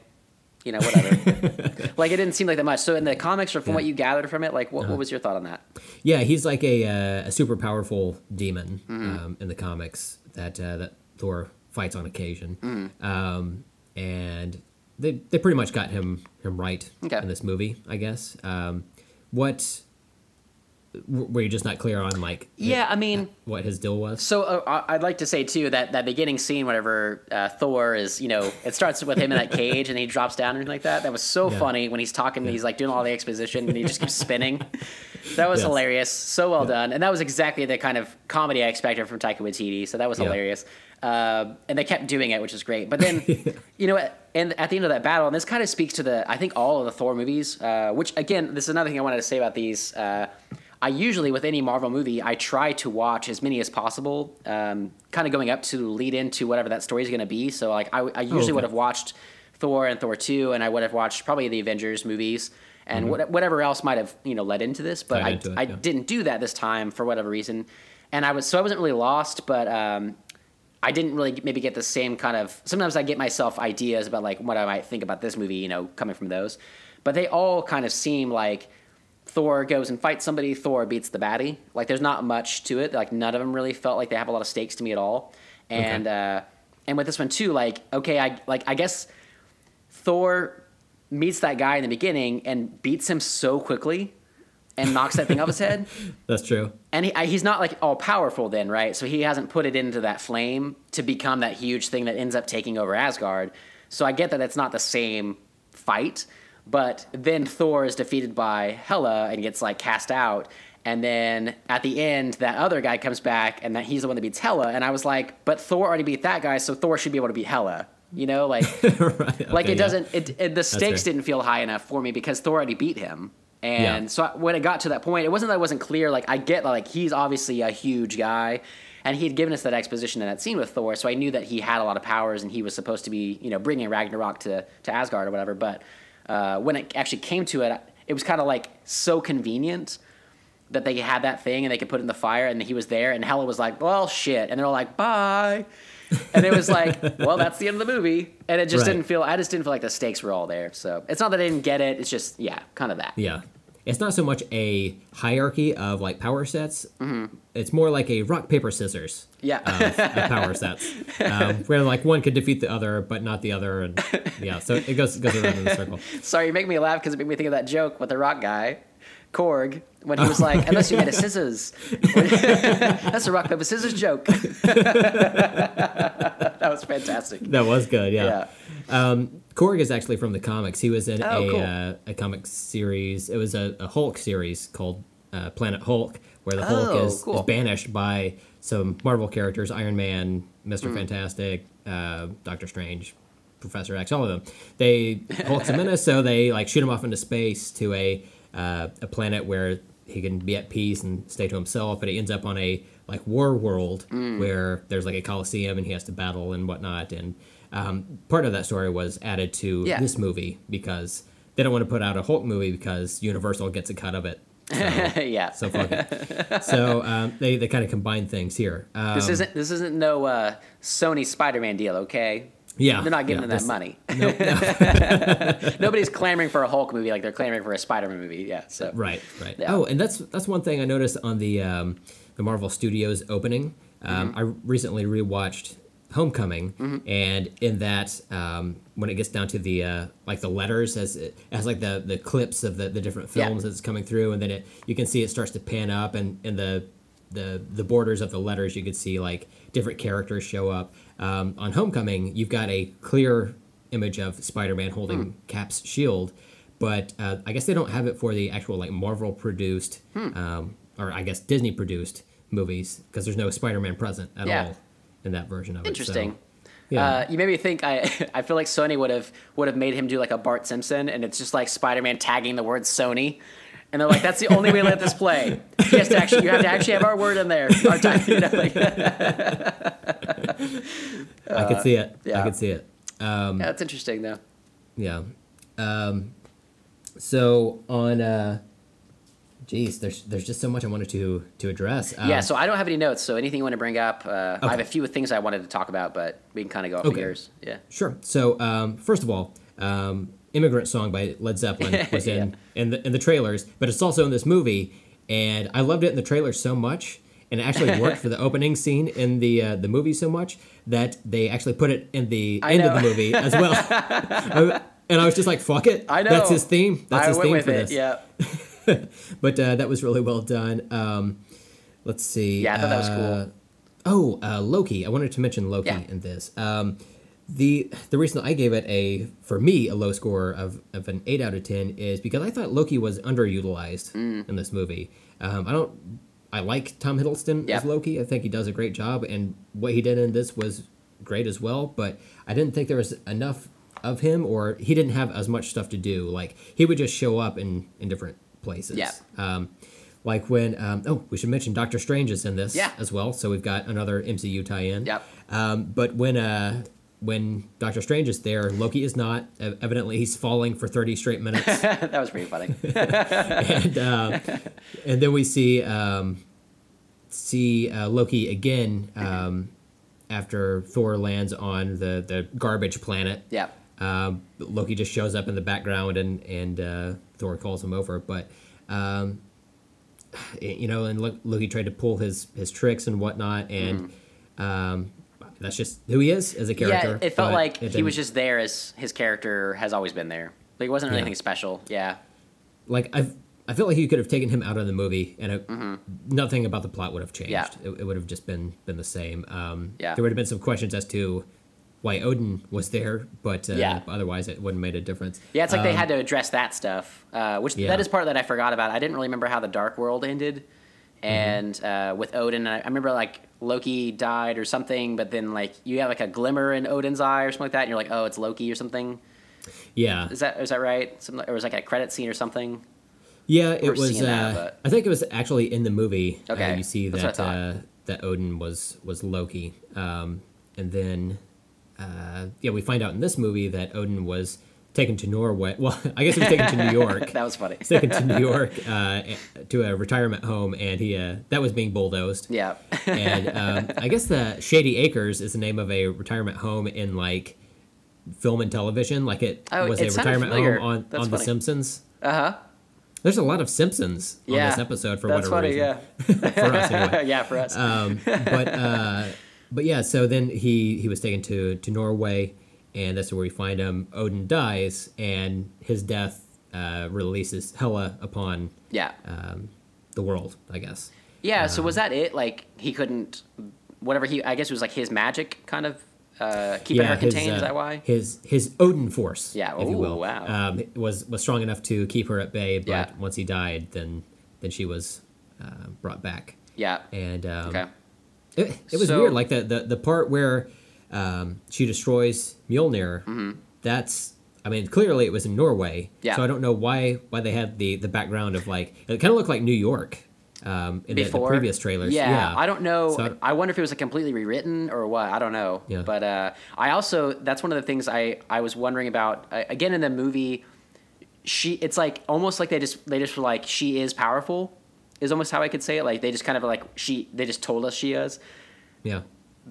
you know, whatever. like it didn't seem like that much. So in the comics, or from Yeah. Uh-huh. what you gathered from it, like what, what was your thought on that? Yeah, he's like a uh, a super powerful demon Mm-hmm. um, in the comics that uh, that Thor fights on occasion, Mm-hmm. um, and they they pretty much got him him right Okay. in this movie, I guess. Um, what were you just not clear on, like Yeah, I mean. what his deal was? So uh, I- I'd like to say too that that beginning scene, whenever uh, Thor is, you know, it starts with him in that cage and he drops down and like that. That was so Yeah. funny when he's talking, he's like doing all the exposition and he just keeps spinning. That was Yes. hilarious, so well Yeah. done, and that was exactly the kind of comedy I expected from Taika Waititi. So that was Yeah. hilarious, uh, and they kept doing it, which is great. But then, you know, and at the end of that battle, and this kind of speaks to the I think all of the Thor movies, uh, which again, this is another thing I wanted to say about these. I usually, with any Marvel movie, I try to watch as many as possible, um, kind of going up to lead into whatever that story is going to be. So, like, I, I usually okay. would have watched Thor and Thor 2, and I would have watched probably the Avengers movies and what, whatever else might have, you know, led into this. But I, it, I yeah. didn't do that this time for whatever reason. And I was, so I wasn't really lost, but um, I didn't really maybe get the same kind of. Sometimes I get myself ideas about like what I might think about this movie, you know, coming from those. But they all kind of seem like Thor goes and fights somebody, Thor beats the baddie. Like there's not much to it. Like none of them really felt like they have a lot of stakes to me at all. And uh, and with this one too, like okay, I like I guess Thor meets that guy in the beginning and beats him so quickly and knocks that thing off his head That's true. and he, I- he's not like all powerful then, right? So he hasn't put it into that flame to become that huge thing that ends up taking over Asgard. So I get that it's not the same fight, but then Thor is defeated by Hela and gets like cast out. And then at the end, that other guy comes back, and that he's the one that beats Hela. And I was like, but Thor already beat that guy, so Thor should be able to beat Hela. You know, like right. like okay, it doesn't it, it the stakes didn't feel high enough for me because thor already beat him and Yeah. so I, when it got to that point it wasn't that it wasn't clear like i get like he's obviously a huge guy and he had given us that exposition in that scene with thor so i knew that he had a lot of powers and he was supposed to be you know bringing ragnarok to, to asgard or whatever but uh, when it actually came to it it was kind of like so convenient that they had that thing and they could put it in the fire and he was there and Hela was like, well, shit. And they're all like, bye. And it was like, well, that's the end of the movie. And it just Right. didn't feel, I just didn't feel like the stakes were all there. So it's not that I didn't get it. It's just, yeah, kind of that. Yeah. It's not so much a hierarchy of like power sets. It's more like a rock paper scissors Yeah. of, of power sets, um, where like one could defeat the other, but not the other, and yeah, so it goes goes around in a circle. Sorry, you make me laugh because it made me think of that joke with the rock guy, Korg, when he was like, "Unless you get a scissors." That's a rock paper scissors joke. that was fantastic. That was good, Yeah. yeah. Um, Korg is actually from the comics. He was in Oh, a cool. uh, a comic series. It was a, a Hulk series called uh, Planet Hulk, where the Hulk Oh, is, cool. is banished by some Marvel characters: Iron Man, Mister Hmm. Fantastic, uh, Doctor Strange, Professor X, all of them. They Hulk's a menace, so they like shoot him off into space to a uh, a planet where he can be at peace and stay to himself. But he ends up on a like war world Hmm. where there's like a coliseum and he has to battle and whatnot. And um, part of that story was added to Yeah. this movie because they don't want to put out a Hulk movie because Universal gets a cut of it. yeah. So fuck it. so um, they they kind of combine things here. Um, This isn't this isn't no uh, Sony Spider-Man deal, okay? Yeah, They're not giving yeah, them that money. Nope, no. Nobody's clamoring for a Hulk movie like they're clamoring for a Spider-Man movie. Yeah. So Right, right. Yeah. Oh, and that's that's one thing I noticed on the um, the Marvel Studios opening. Um, Mm-hmm. I recently rewatched Homecoming, and in that, um, when it gets down to the uh, like the letters as it as like the the clips of the, the different films as it's coming through, and then it you can see it starts to pan up, and in the the the borders of the letters you could see like different characters show up. Um, on Homecoming, you've got a clear image of Spider-Man holding Hmm. Cap's shield, but uh, I guess they don't have it for the actual like Marvel produced, Hmm. um, or I guess Disney produced movies because there's no Spider-Man present at Yeah. all in that version of it. so, interesting. yeah. Uh, you made me think. I I feel like Sony would have would have made him do like a Bart Simpson, and it's just like Spider-Man tagging the word Sony, and they're like, "That's the only way to let this play. He has to actually, you have to actually have our word in there, our time." You know, like, I could see it. Yeah. I could see it. Um, yeah, that's interesting though. Yeah. Um, so on, uh, geez, there's there's just so much I wanted to to address. Um, yeah, so I don't have any notes. So anything you want to bring up? Uh, I have a few things I wanted to talk about, but we can kind of go off Okay. yours. Yeah. Sure. So um, first of all, um, "Immigrant Song" by Led Zeppelin was in in the in the trailers, but it's also in this movie, and I loved it in the trailer so much, and it actually worked for the opening scene in the uh, the movie so much that they actually put it in the I end of the movie as well. And I was just like, "Fuck it!" I know. That's his theme. That's I his went theme with for it. this. Yeah. but uh, that was really well done. Um, let's see. Yeah, I thought that was Uh, cool. Oh, uh, Loki. I wanted to mention Loki Yeah. in this. Um, the the reason I gave it a for me a low score of, of an eight out of ten is because I thought Loki was underutilized Mm. in this movie. Um, I don't. I like Tom Hiddleston Yeah. as Loki. I think he does a great job, and what he did in this was great as well. But I didn't think there was enough of him, or he didn't have as much stuff to do. Like he would just show up in in different places. Yeah. Um, like when um, oh we should mention Doctor Strange is in this Yeah. as well. So we've got another MCU tie-in. Yep. Um, but when uh, when Doctor Strange is there, Loki is not. Evidently, he's falling for thirty straight minutes, that was pretty funny. and uh, and then we see um, see uh, Loki again um, after Thor lands on the the garbage planet. Yeah. Um, Loki just shows up in the background and and uh, Thor calls him over, but. Um, you know, and Lo- Loki tried to pull his his tricks and whatnot, and um, that's just who he is as a character. Mm-hmm. Yeah, it felt like it he was just there as his character has always been there. Like it wasn't Yeah. anything special. Yeah. like I I feel like you could have taken him out of the movie, and it, nothing about the plot would have changed. Mm-hmm. Yeah. It, it would have just been been the same. Um, Yeah. there would have been some questions as to why Odin was there, but uh, Yeah. otherwise it wouldn't have made a difference. Yeah, it's like they Um, had to address that stuff, uh, which Yeah. that is part that I forgot about. I didn't really remember how the Dark World ended, Mm-hmm. and uh, with Odin, I, I remember like Loki died or something, but then like you have like a glimmer in Odin's eye or something like that, and you're like, oh, it's Loki or something. Yeah, Is that is that right? Some, or was like a credit scene or something? Yeah, it was. seeing that, uh, I think it was actually in the movie. uh, Okay, you see that's that uh, that Odin was was Loki, um, and then uh, yeah, we find out in this movie that Odin was taken to Norway. Well, I guess he was taken to New York. that was funny. Taken to New York uh, to a retirement home, and he uh, that was being bulldozed. Yeah. and um, I guess the Shady Acres is the name of a retirement home in like film and television. Like it Oh, was it a retirement familiar. home on That's on The. Simpsons. Uh huh. There's a lot of Simpsons on Yeah, this episode for That's whatever funny. reason. Yeah. for us anyway. yeah, for us. Um, but uh, but yeah, so then he he was taken to to Norway, and that's where we find him. Odin dies, and his death uh, releases Hela upon yeah. um, the world, I guess. Yeah, so Um, was that it? Like he couldn't, whatever he. I guess it was like his magic kind of uh, keeping her his, contained. uh, is that why? His his Odin force, Yeah, if you will, wow. um, was was strong enough to keep her at bay. But Yeah. once he died, then then she was uh, brought back, Yeah. and um, Okay. it, it was So- weird. Like the, the the part where um, she destroys Mjolnir. Mm-hmm. That's I mean, clearly it was in Norway. Yeah. So I don't know why why they had the the background of like it kind of looked like New York. Um, in the, the previous trailers, Yeah, I don't know. So I wonder if it was like completely rewritten or what. I don't know. Yeah. But uh, I also that's one of the things I I was wondering about uh, again in the movie. She it's like almost like they just they just were like she is powerful, is almost how I could say it. Like they just kind of like she they just told us she is yeah,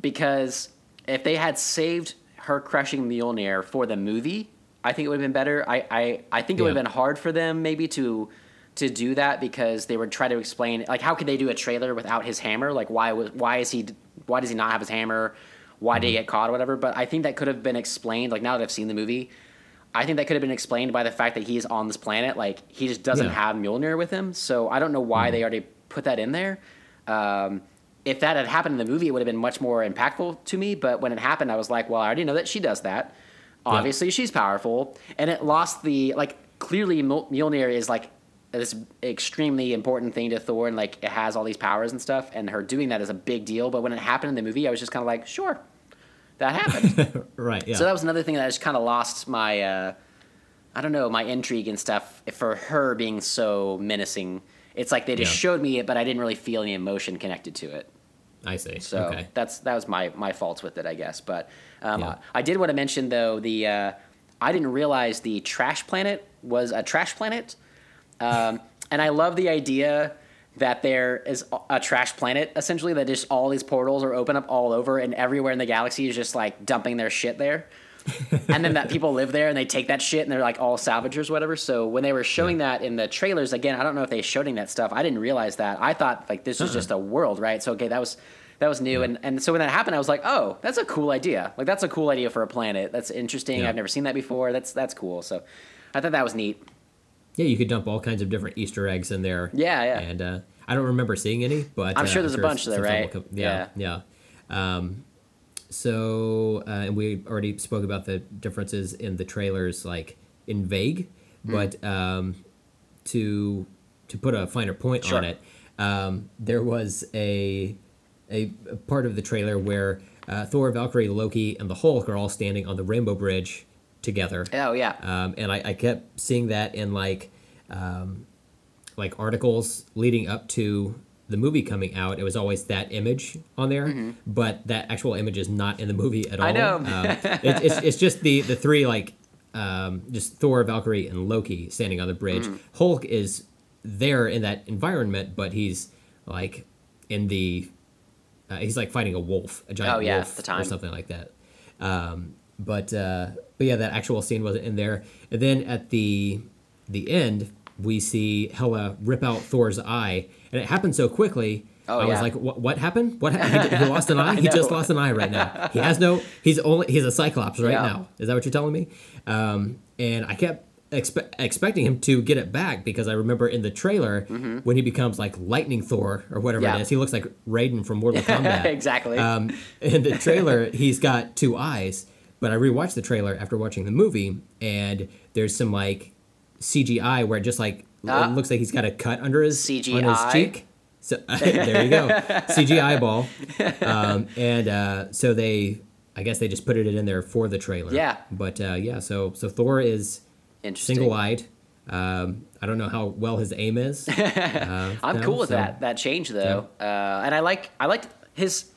because if they had saved her crushing Mjolnir for the movie, I think it would have been better. I, I, I think it would have been hard for them maybe to to do that because they would try to explain like how could they do a trailer without his hammer? Like why was why is he why does he not have his hammer? Why did he get caught or whatever? But I think that could have been explained. Like now that I've seen the movie, I think that could have been explained by the fact that he's on this planet. Like he just doesn't Yeah. have Mjolnir with him. So I don't know why they already put that in there. Um, if that had happened in the movie, it would have been much more impactful to me. But when it happened, I was like, well, I already know that she does that. Obviously, she's powerful, and it lost the like. Clearly, Mjol- Mjolnir is like this extremely important thing to Thor, and like it has all these powers and stuff. And her doing that is a big deal. But when it happened in the movie, I was just kind of like, sure, that happened. right. Yeah. So that was another thing that I just kind of lost my, uh, I don't know, my intrigue and stuff for her being so menacing. It's like they just Yeah. showed me it, but I didn't really feel any emotion connected to it. I see. So okay. that's that was my my faults with it, I guess. But um, Yeah. I, I did want to mention though the uh, I didn't realize the trash planet was a trash planet, um, and I love the idea that there is a trash planet essentially that just all these portals are open up all over and everywhere in the galaxy is just like dumping their shit there. And then that people live there and they take that shit and they're like all salvagers, whatever. So when they were showing that in the trailers, again, I don't know if they showed any that stuff. I didn't realize that. I thought like this was Uh-uh. just a world, right? So okay, that was that was new, and and so when that happened, I was like, oh, that's a cool idea. Like that's a cool idea for a planet. That's interesting. Yeah. I've never seen that before. That's that's cool. So I thought that was neat. Yeah, you could dump all kinds of different Easter eggs in there. Yeah, yeah. And uh, I don't remember seeing any, but I'm uh, sure there's a bunch there, right? come- yeah, yeah. Um, so, uh, and we already spoke about the differences in the trailers, like in vague, Hmm. but um, to to put a finer point Sure. on it, um, there was a, a a part of the trailer where uh, Thor, Valkyrie, Loki, and the Hulk are all standing on the Rainbow Bridge together. Oh yeah. Um, and I, I kept seeing that in like um, like articles leading up to the movie coming out. It was always that image on there, but that actual image is not in the movie at all. Mm-hmm. I know. um, it, it's it's just the the three like um, just Thor, Valkyrie, and Loki standing on the bridge. Mm-hmm. Hulk is there in that environment, but he's like in the uh, he's like fighting a wolf, a giant Oh, yeah, wolf the time. or something like that. Um, but uh, but yeah, that actual scene wasn't in there. And then at the the end, we see Hela rip out Thor's eye, and it happened so quickly. Oh, I was like, what, what happened? What happened? He, he lost an eye. He just lost an eye right now. He has no. He's only. He's a Cyclops right Yeah. now. Is that what you're telling me? Um, and I kept expe- expecting him to get it back because I remember in the trailer when he becomes like Lightning Thor or whatever Mm-hmm. Yeah. it is, he looks like Raiden from Mortal Kombat. Exactly. Um, in the trailer, he's got two eyes, but I rewatched the trailer after watching the movie, and there's some like CGI where it just like Ah. it looks like he's got a cut under his on his CGI. cheek. So there you go, CGI ball, um, and uh, so they, I guess they just put it in there for the trailer. Yeah. but uh, yeah, so so Thor is single eyed. Um, I don't know how well his aim is. Uh, I'm now, cool with so- that that change though, uh, and I like I liked his.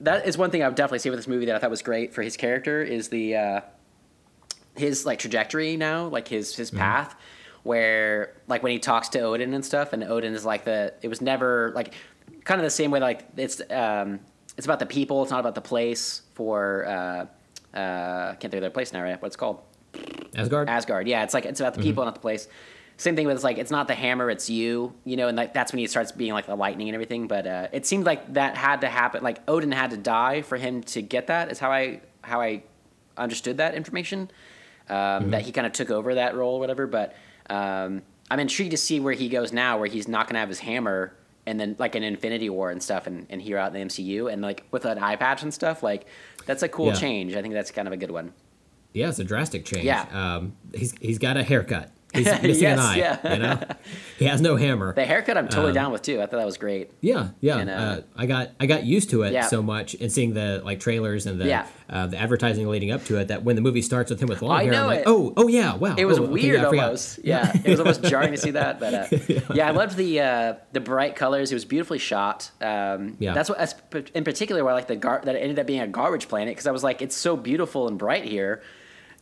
That is one thing I would definitely say with this movie that I thought was great for his character is the uh, his like trajectory now, like his his path, where like when he talks to Odin and stuff, and Odin is like the it was never like kind of the same way like it's um it's about the people, it's not about the place for uh uh I can't think of their place now right what it's called Asgard. Asgard. Yeah, it's like it's about the people, not the place. same thing with it's like it's not the hammer, it's you, you know, and like that's when he starts being like the lightning and everything. But uh, it seemed like that had to happen. Like Odin had to die for him to get that. Is how I how I understood that information. Um, Mm-hmm. That he kind of took over that role or whatever. But um, I'm intrigued to see where he goes now, where he's not going to have his hammer. And then like an Infinity War and stuff, and, and here out in the MCU, and like with an eye patch and stuff, like that's a cool Yeah. change. I think that's kind of a good one. Yeah, it's a drastic change. Yeah. Um, he's he's got a haircut. He's missing an eye. yeah. You know, he has no hammer. The haircut, I'm totally Um, down with too. I thought that was great. Yeah, yeah. And, uh, uh, I got I got used to it Yeah. so much and seeing the like trailers and the Yeah. uh, the advertising leading up to it that when the movie starts with him with long I hair, know I'm like, it. oh, oh yeah, wow. It was oh, okay, weird yeah, almost. Yeah, it was almost jarring to see that. But uh, yeah. I loved the uh, the bright colors. It was beautifully shot. Um, Yeah. that's what that's in particular why I like the gar- that it ended up being a garbage planet because I was like, it's so beautiful and bright here.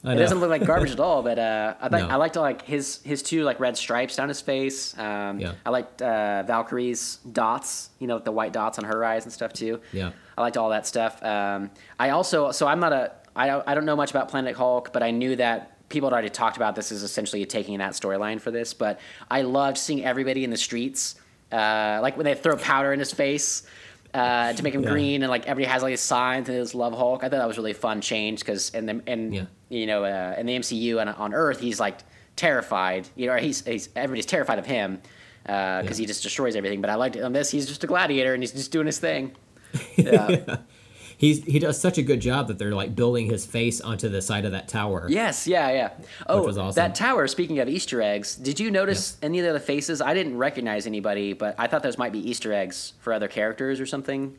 I It doesn't look like garbage at all. But uh, I like No. I liked like his his two like red stripes down his face. Um, Yeah. I liked uh, Valkyrie's dots. You know, the white dots on her eyes and stuff too. Yeah. I liked all that stuff. Um, I also, so I'm not a, I don't, don't know much about Planet Hulk, but I knew that people had already talked about this as essentially taking that storyline for this. But I loved seeing everybody in the streets, uh, like when they throw powder in his face. Uh, to make him Yeah. green and like everybody has like these signs and his love Hulk. I thought that was really fun change because in the and Yeah. you know uh, in the MCU and on Earth he's like terrified. You know, he's, he's everybody's terrified of him because Yeah. he just destroys everything. But I liked it on this. He's just a gladiator and he's just doing his thing. Yeah. He's he does such a good job that they're like building his face onto the side of that tower. Yes, yeah, yeah. Oh, was awesome. that tower. Speaking of Easter eggs, did you notice any of the other faces? I didn't recognize anybody, but I thought those might be Easter eggs for other characters or something.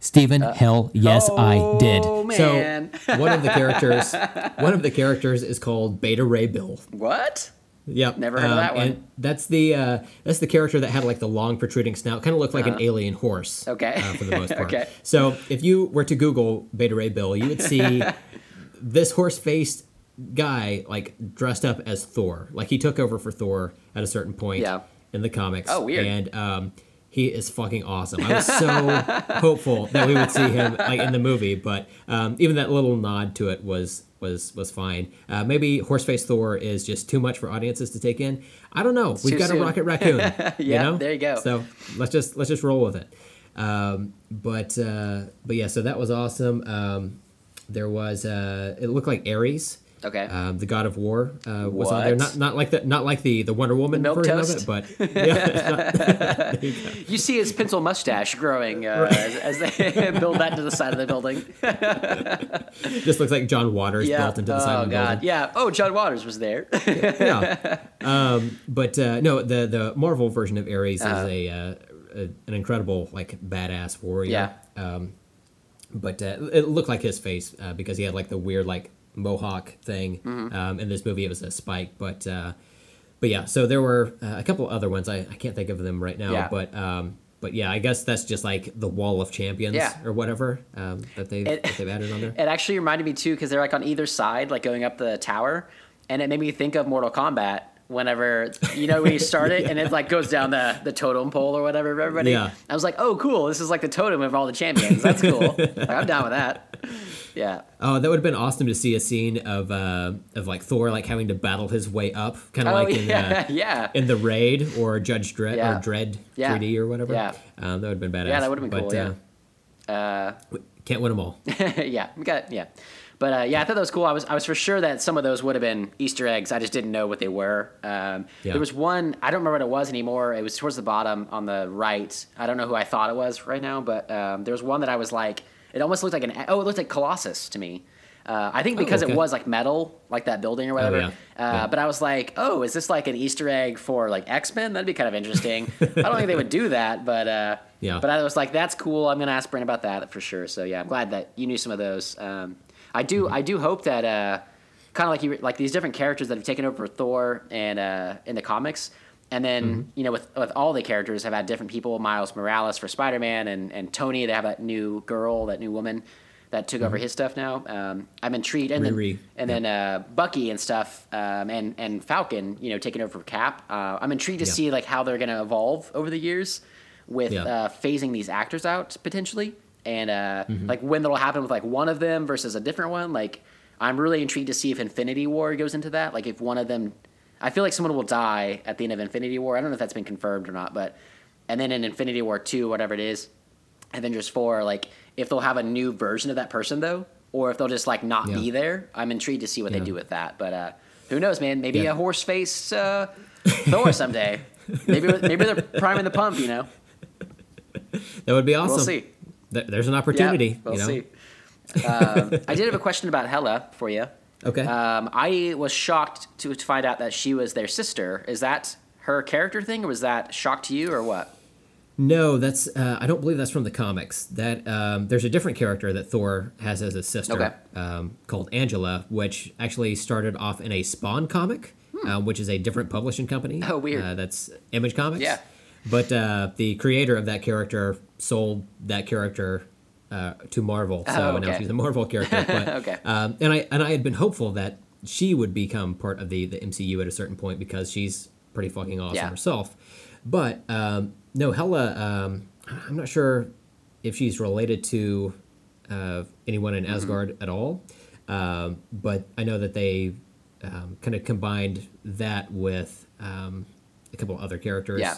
Stephen, uh, hell yes, I oh, did. Oh So one of the characters, one of the characters is called Beta Ray Bill. what? Yep. Never heard of that one. And that's the uh, that's the character that had like the long protruding snout, kind of looked like an alien horse. Uh-huh. Okay. Uh, for the most part. Okay. So if you were to Google Beta Ray Bill, you would see this horse faced guy like dressed up as Thor. Like he took over for Thor at a certain point Yeah. in the comics. Oh, weird. And um, he is fucking awesome. I was so hopeful that we would see him like in the movie, but um, even that little nod to it was was was fine. Uh, maybe Horseface Thor is just too much for audiences to take in. I don't know. We've got soon. a Rocket Raccoon. you Yeah, know? there you go. So let's just let's just roll with it. Um, but uh, but yeah, so that was awesome. Um, there was uh, it looked like Ares. Okay. Um, the god of war uh, was on there. Not not like the not like the the Wonder Woman Milk version toast? of it, but yeah, You see his pencil mustache growing uh, as, as they build that to the side of the building. just looks like John Waters Yeah. built into the oh side of the God. building. Yeah. Oh, John Waters was there. yeah. Um, but uh, no, the the Marvel version of Ares Uh-huh. is a, uh, a an incredible like badass warrior. Um, but uh, it looked like his face uh, because he had like the weird like mohawk thing. Mm-hmm. Um, in this movie, it was a spike, but uh, but yeah. So there were uh, a couple other ones. I, I can't think of them right now, Yeah. but. Um, but yeah, I guess that's just like the wall of champions Yeah. or whatever um, that they It- that they've added on there. It actually reminded me too because they're like on either side, like going up the tower, and it made me think of Mortal Kombat. Whenever you know when you start it and it like goes down the the totem pole or whatever, everybody. Yeah. I was like, oh, cool. This is like the totem of all the champions. That's cool. Like, I'm down with that. Yeah. Oh, that would have been awesome to see a scene of uh, of like Thor like having to battle his way up, kind of Oh like in yeah, uh, yeah. in the raid or Judge Dredd Yeah. or Dredd Yeah. 3D or whatever. Yeah. um, that would have been badass. Yeah, that would've been but, cool, yeah. Uh, Uh, can't win them all. yeah, we got yeah, but uh, yeah, I thought that was cool. I was I was for sure that some of those would have been Easter eggs. I just didn't know what they were. Um, Yeah. There was one I don't remember what it was anymore. It was towards the bottom on the right. I don't know who I thought it was right now, but um, there was one that I was like, it almost looked like an oh, it looked like Colossus to me. Uh, I think because Oh, okay. it was like metal, like that building or whatever. yeah. Uh, Yeah. But I was like, oh, is this like an Easter egg for like X Men? That'd be kind of interesting. I don't think they would do that, but uh, Yeah. But I was like, that's cool. I'm gonna ask Brent about that for sure. So yeah, I'm glad that you knew some of those. Um, I do. Mm-hmm. I do hope that uh, kind of like you, like these different characters that have taken over Thor and uh, in the comics. And then Mm-hmm. you know, with with all the characters have had different people. Miles Morales for Spider Man, and and Tony. They have that new girl, that new woman that took over his stuff now. Um, I'm intrigued, and Mm-hmm. Riri, then and then uh, Bucky and stuff, um, and and Falcon, you know, taking over for Cap. Uh, I'm intrigued to Yeah. see like how they're going to evolve over the years with Yeah. uh, phasing these actors out potentially, and uh, Mm-hmm. like when that'll happen with like one of them versus a different one. Like I'm really intrigued to see if Infinity War goes into that. Like if one of them. I feel like someone will die at the end of Infinity War. I don't know if that's been confirmed or not, but and then in Infinity War two, whatever it is, Avengers four, like if they'll have a new version of that person though, or if they'll just like not Yeah. be there. I'm intrigued to see what Yeah. they do with that. But uh, who knows, man? Maybe Yeah. a horse face uh, Thor someday. maybe maybe they're priming the pump. You know, That would be awesome. we'll see. Th- There's an opportunity. Yeah, we'll you know? see. um, I did have a question about Hela for you. Okay. Um, I was shocked to, to find out that she was their sister. Is that her character thing, or was that shock to you, or what? No, that's uh, I don't believe that's from the comics. That um, there's a different character that Thor has as a sister Okay. um, called Angela, which actually started off in a Spawn comic, uh, which is a different publishing company. Hmm. Oh, weird. Uh, that's Image Comics. Yeah. But uh, the creator of that character sold that character uh, to Marvel, so Oh, now she's a Marvel character. But, Okay. Um, and I and I had been hopeful that she would become part of the the MCU at a certain point because she's pretty fucking awesome Yeah. herself. But um, no, Hela, um, I'm not sure if she's related to uh, anyone Mm-hmm. in Asgard at all. Um, but I know that they um, kind of combined that with um, a couple other characters Yeah.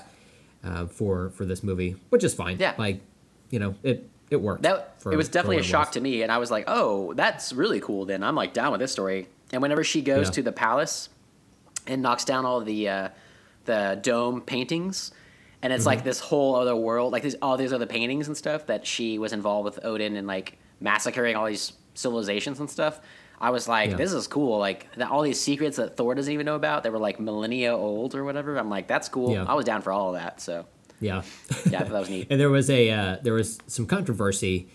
Uh, for for this movie, which is fine. Yeah. like you know, it it worked. That for- it was definitely a shock was. to me, and I was like, "Oh, that's really cool." Then I'm like down with this story. And whenever she goes Yeah. to the palace and knocks down all the uh, the dome paintings, and it's Mm-hmm. like this whole other world, like these all these other paintings and stuff that she was involved with Odin and like massacring all these civilizations and stuff. I was like, Yeah. this is cool. Like that, all these secrets that Thor doesn't even know about. They were like millennia old or whatever. I'm like, that's cool. Yeah. I was down for all of that. So Yeah. yeah, I thought that was neat. And there was a uh, there was some controversy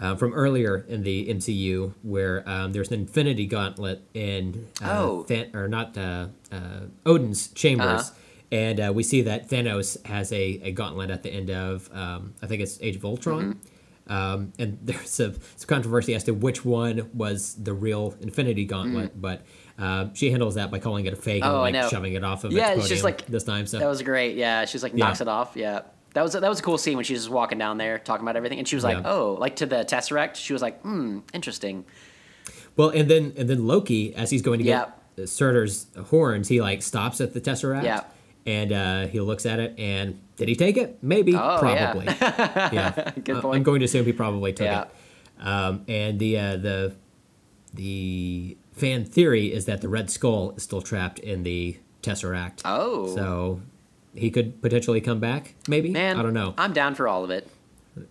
uh, from earlier in the MCU where um, there's an Infinity Gauntlet in uh, Oh. Than- or not uh, uh, Odin's chambers, Uh-huh. and uh, we see that Thanos has a, a gauntlet at the end of um, I think it's Age of Ultron. Mm-hmm. Um, and there's a, some controversy as to which one was the real Infinity Gauntlet, but uh, she handles that by calling it a fake and Mm. Oh, I like shoving it off of Yeah, its just podium like- this time. So That was great. Yeah, she's like Yeah. knocks it off. Yeah, that was that was a cool scene when she was just walking down there talking about everything, and she was like, Yeah. "Oh, like to the Tesseract." She was like, "Hmm, interesting." Well, and then and then Loki, as he's going to get Surtur's horns, he like stops at the Tesseract. Yeah. And uh, he looks at it, and did he take it? Maybe, Oh, probably. Yeah, Good I- point. I'm going to assume he probably took Yeah. it. Um, and the uh, the the fan theory is that the Red Skull is still trapped in the Tesseract. Oh, So he could potentially come back. Maybe. man, I don't know. I'm down for all of it.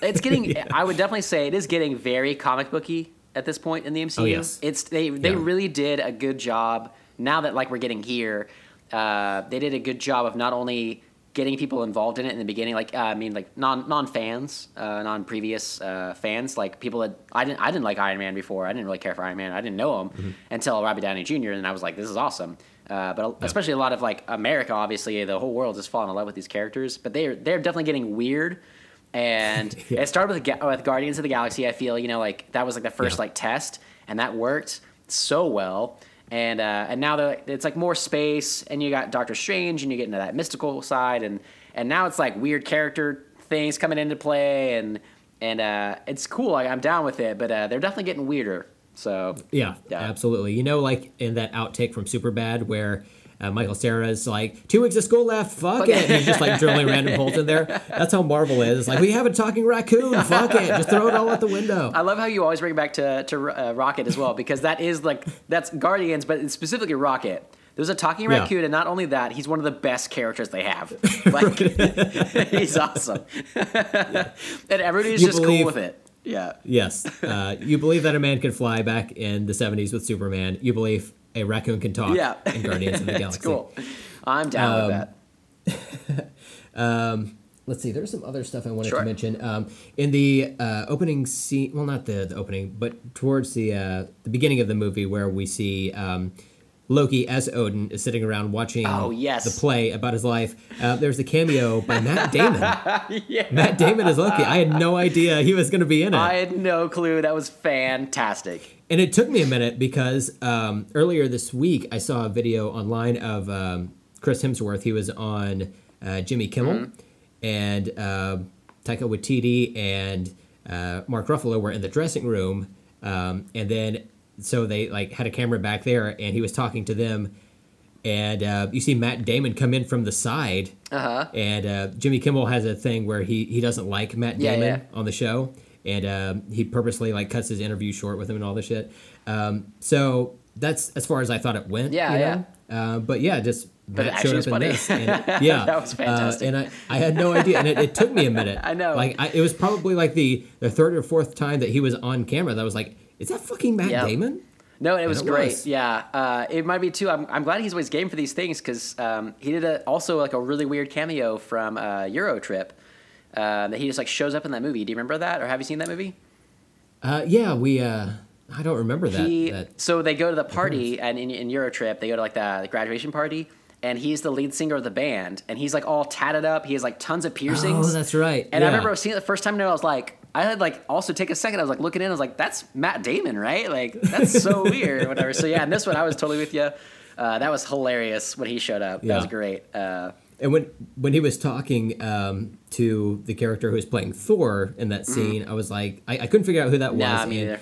It's getting. I would definitely say it is getting very comic booky at this point in the MCU. Oh, yes. It's they they Yeah. really did a good job. Now that like we're getting here, uh, they did a good job of not only getting people involved in it in the beginning, like uh, I mean, like non non fans, uh, non previous uh, fans, like people that I didn't I didn't like Iron Man before. I didn't really care for Iron Man. I didn't know him Mm-hmm. until Robert Downey Jr. And I was like, this is awesome. Uh, but especially a lot of like America, obviously, the whole world is falling in love with these characters. But they're they're definitely getting weird. And Yeah. it started with, with Guardians of the Galaxy. I feel you know like that was like the first Yeah. like test, and that worked so well. And uh, and now they're, it's like more space, and you got Doctor Strange, and you get into that mystical side, and and now it's like weird character things coming into play, and and uh, it's cool. Like, I'm down with it, but uh, they're definitely getting weirder. So Yeah, Yeah. absolutely. You know, like in that outtake from Superbad where uh, Michael Cera's like, two weeks of school left, fuck it. And he's just like drilling random holes in there. That's how Marvel is. It's like, we have a talking raccoon, fuck it. Just throw it all out the window. I love how you always bring it back to to uh, Rocket as well because that is like that's Guardians, but specifically Rocket. There's a talking Yeah. raccoon, and not only that, he's one of the best characters they have. Like, he's awesome, and everybody's You just believe- cool with it. Yeah, Yes. Uh, you believe that a man can fly back in the 70s with Superman. You believe a raccoon can talk yeah, in Guardians of the Galaxy. cool. I'm down Um, with that. let's see there's some other stuff i wanted Sure. to mention um, in the uh, opening scene well not the, the opening but towards the uh, the beginning of the movie where we see um, loki as odin is sitting around watching Oh, yes. the play about his life uh, there's a cameo by matt damon yeah. matt damon is loki i had no idea he was going to be in it I had no clue. That was fantastic. And it took me a minute because um, earlier this week I saw a video online of um, Chris Hemsworth. He was on uh, Jimmy Kimmel, Mm-hmm. and uh, Taika Waititi and uh, Mark Ruffalo were in the dressing room, um, and then so they like had a camera back there, and he was talking to them. and uh, you see Matt Damon come in from the side. Uh-huh. And uh, Jimmy Kimmel has a thing where he he doesn't like Matt Yeah, Damon yeah. on the show, and um, he purposely like cuts his interview short with him and all this shit. Um, so that's as far as I thought it went. Yeah, you yeah. Uh, but yeah, just But Matt actually showed was up funny. in this. And, yeah, That was Uh, fantastic. and I, I had no idea, and it, it took me a minute. I know. Like I, it was probably like the the third or fourth time that he was on camera that I was like, is that fucking Matt. Damon? No, it was it great. was. Yeah, uh, it might be too. I'm, I'm glad he's always game for these things because um, he did a, also like a really weird cameo from uh, Euro Trip uh, that he just like shows up in that movie. Do you remember that, or have you seen that movie? Uh, yeah, we. Uh, I don't remember that. he that so they go to the party and in, in Euro Trip they go to like the, the graduation party and he's the lead singer of the band and he's like all tatted up. He has like tons of piercings. oh, that's right. And I remember seeing it the first time and I was like, I had like also take a second. I was like looking in. I was like, that's Matt Damon, right? Like that's so weird, or whatever. So yeah, and this one I was totally with you. Uh, that was hilarious when he showed up. That was great. Uh, And when when he was talking um, to the character who was playing Thor in that scene, I was like, I, I couldn't figure out who that was. Mm-hmm. Me and.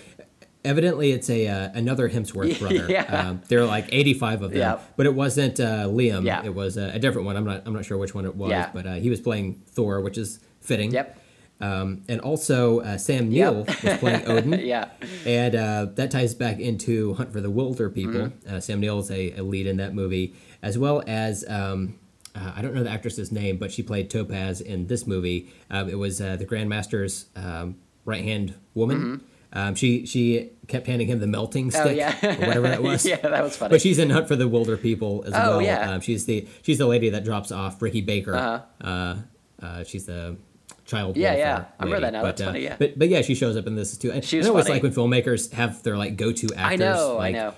Evidently, it's a uh, another Hemsworth brother. Yeah. Um, there are like eighty five of them, Yep. but it wasn't uh, Liam. Yeah. It was uh, a different one. I'm not I'm not sure which one it was, Yeah. but uh, he was playing Thor, which is fitting. Yep. Um, and also uh, Sam Neill Yep. was playing Odin. yeah. And uh, that ties back into Hunt for the Wilderpeople. Mm-hmm. Uh, Sam Neill is a, a lead in that movie, as well as um, uh, I don't know the actress's name, but she played Topaz in this movie. Um, it was uh, the Grandmaster's um, right hand woman. Um, she she kept handing him the melting Mm-hmm. Oh stick, yeah. or whatever that was. yeah, that was funny. But she's in Hunt for the Wilderpeople as Oh, well. yeah. Um, she's the she's the lady that drops off Ricky Baker. Uh-huh. Uh, uh, she's the child Yeah, yeah. I remember that now. But, That's uh, funny, yeah. But but yeah, she shows up in this too. And She was I always funny. like when filmmakers have their like go-to actors. I know. Like, I know.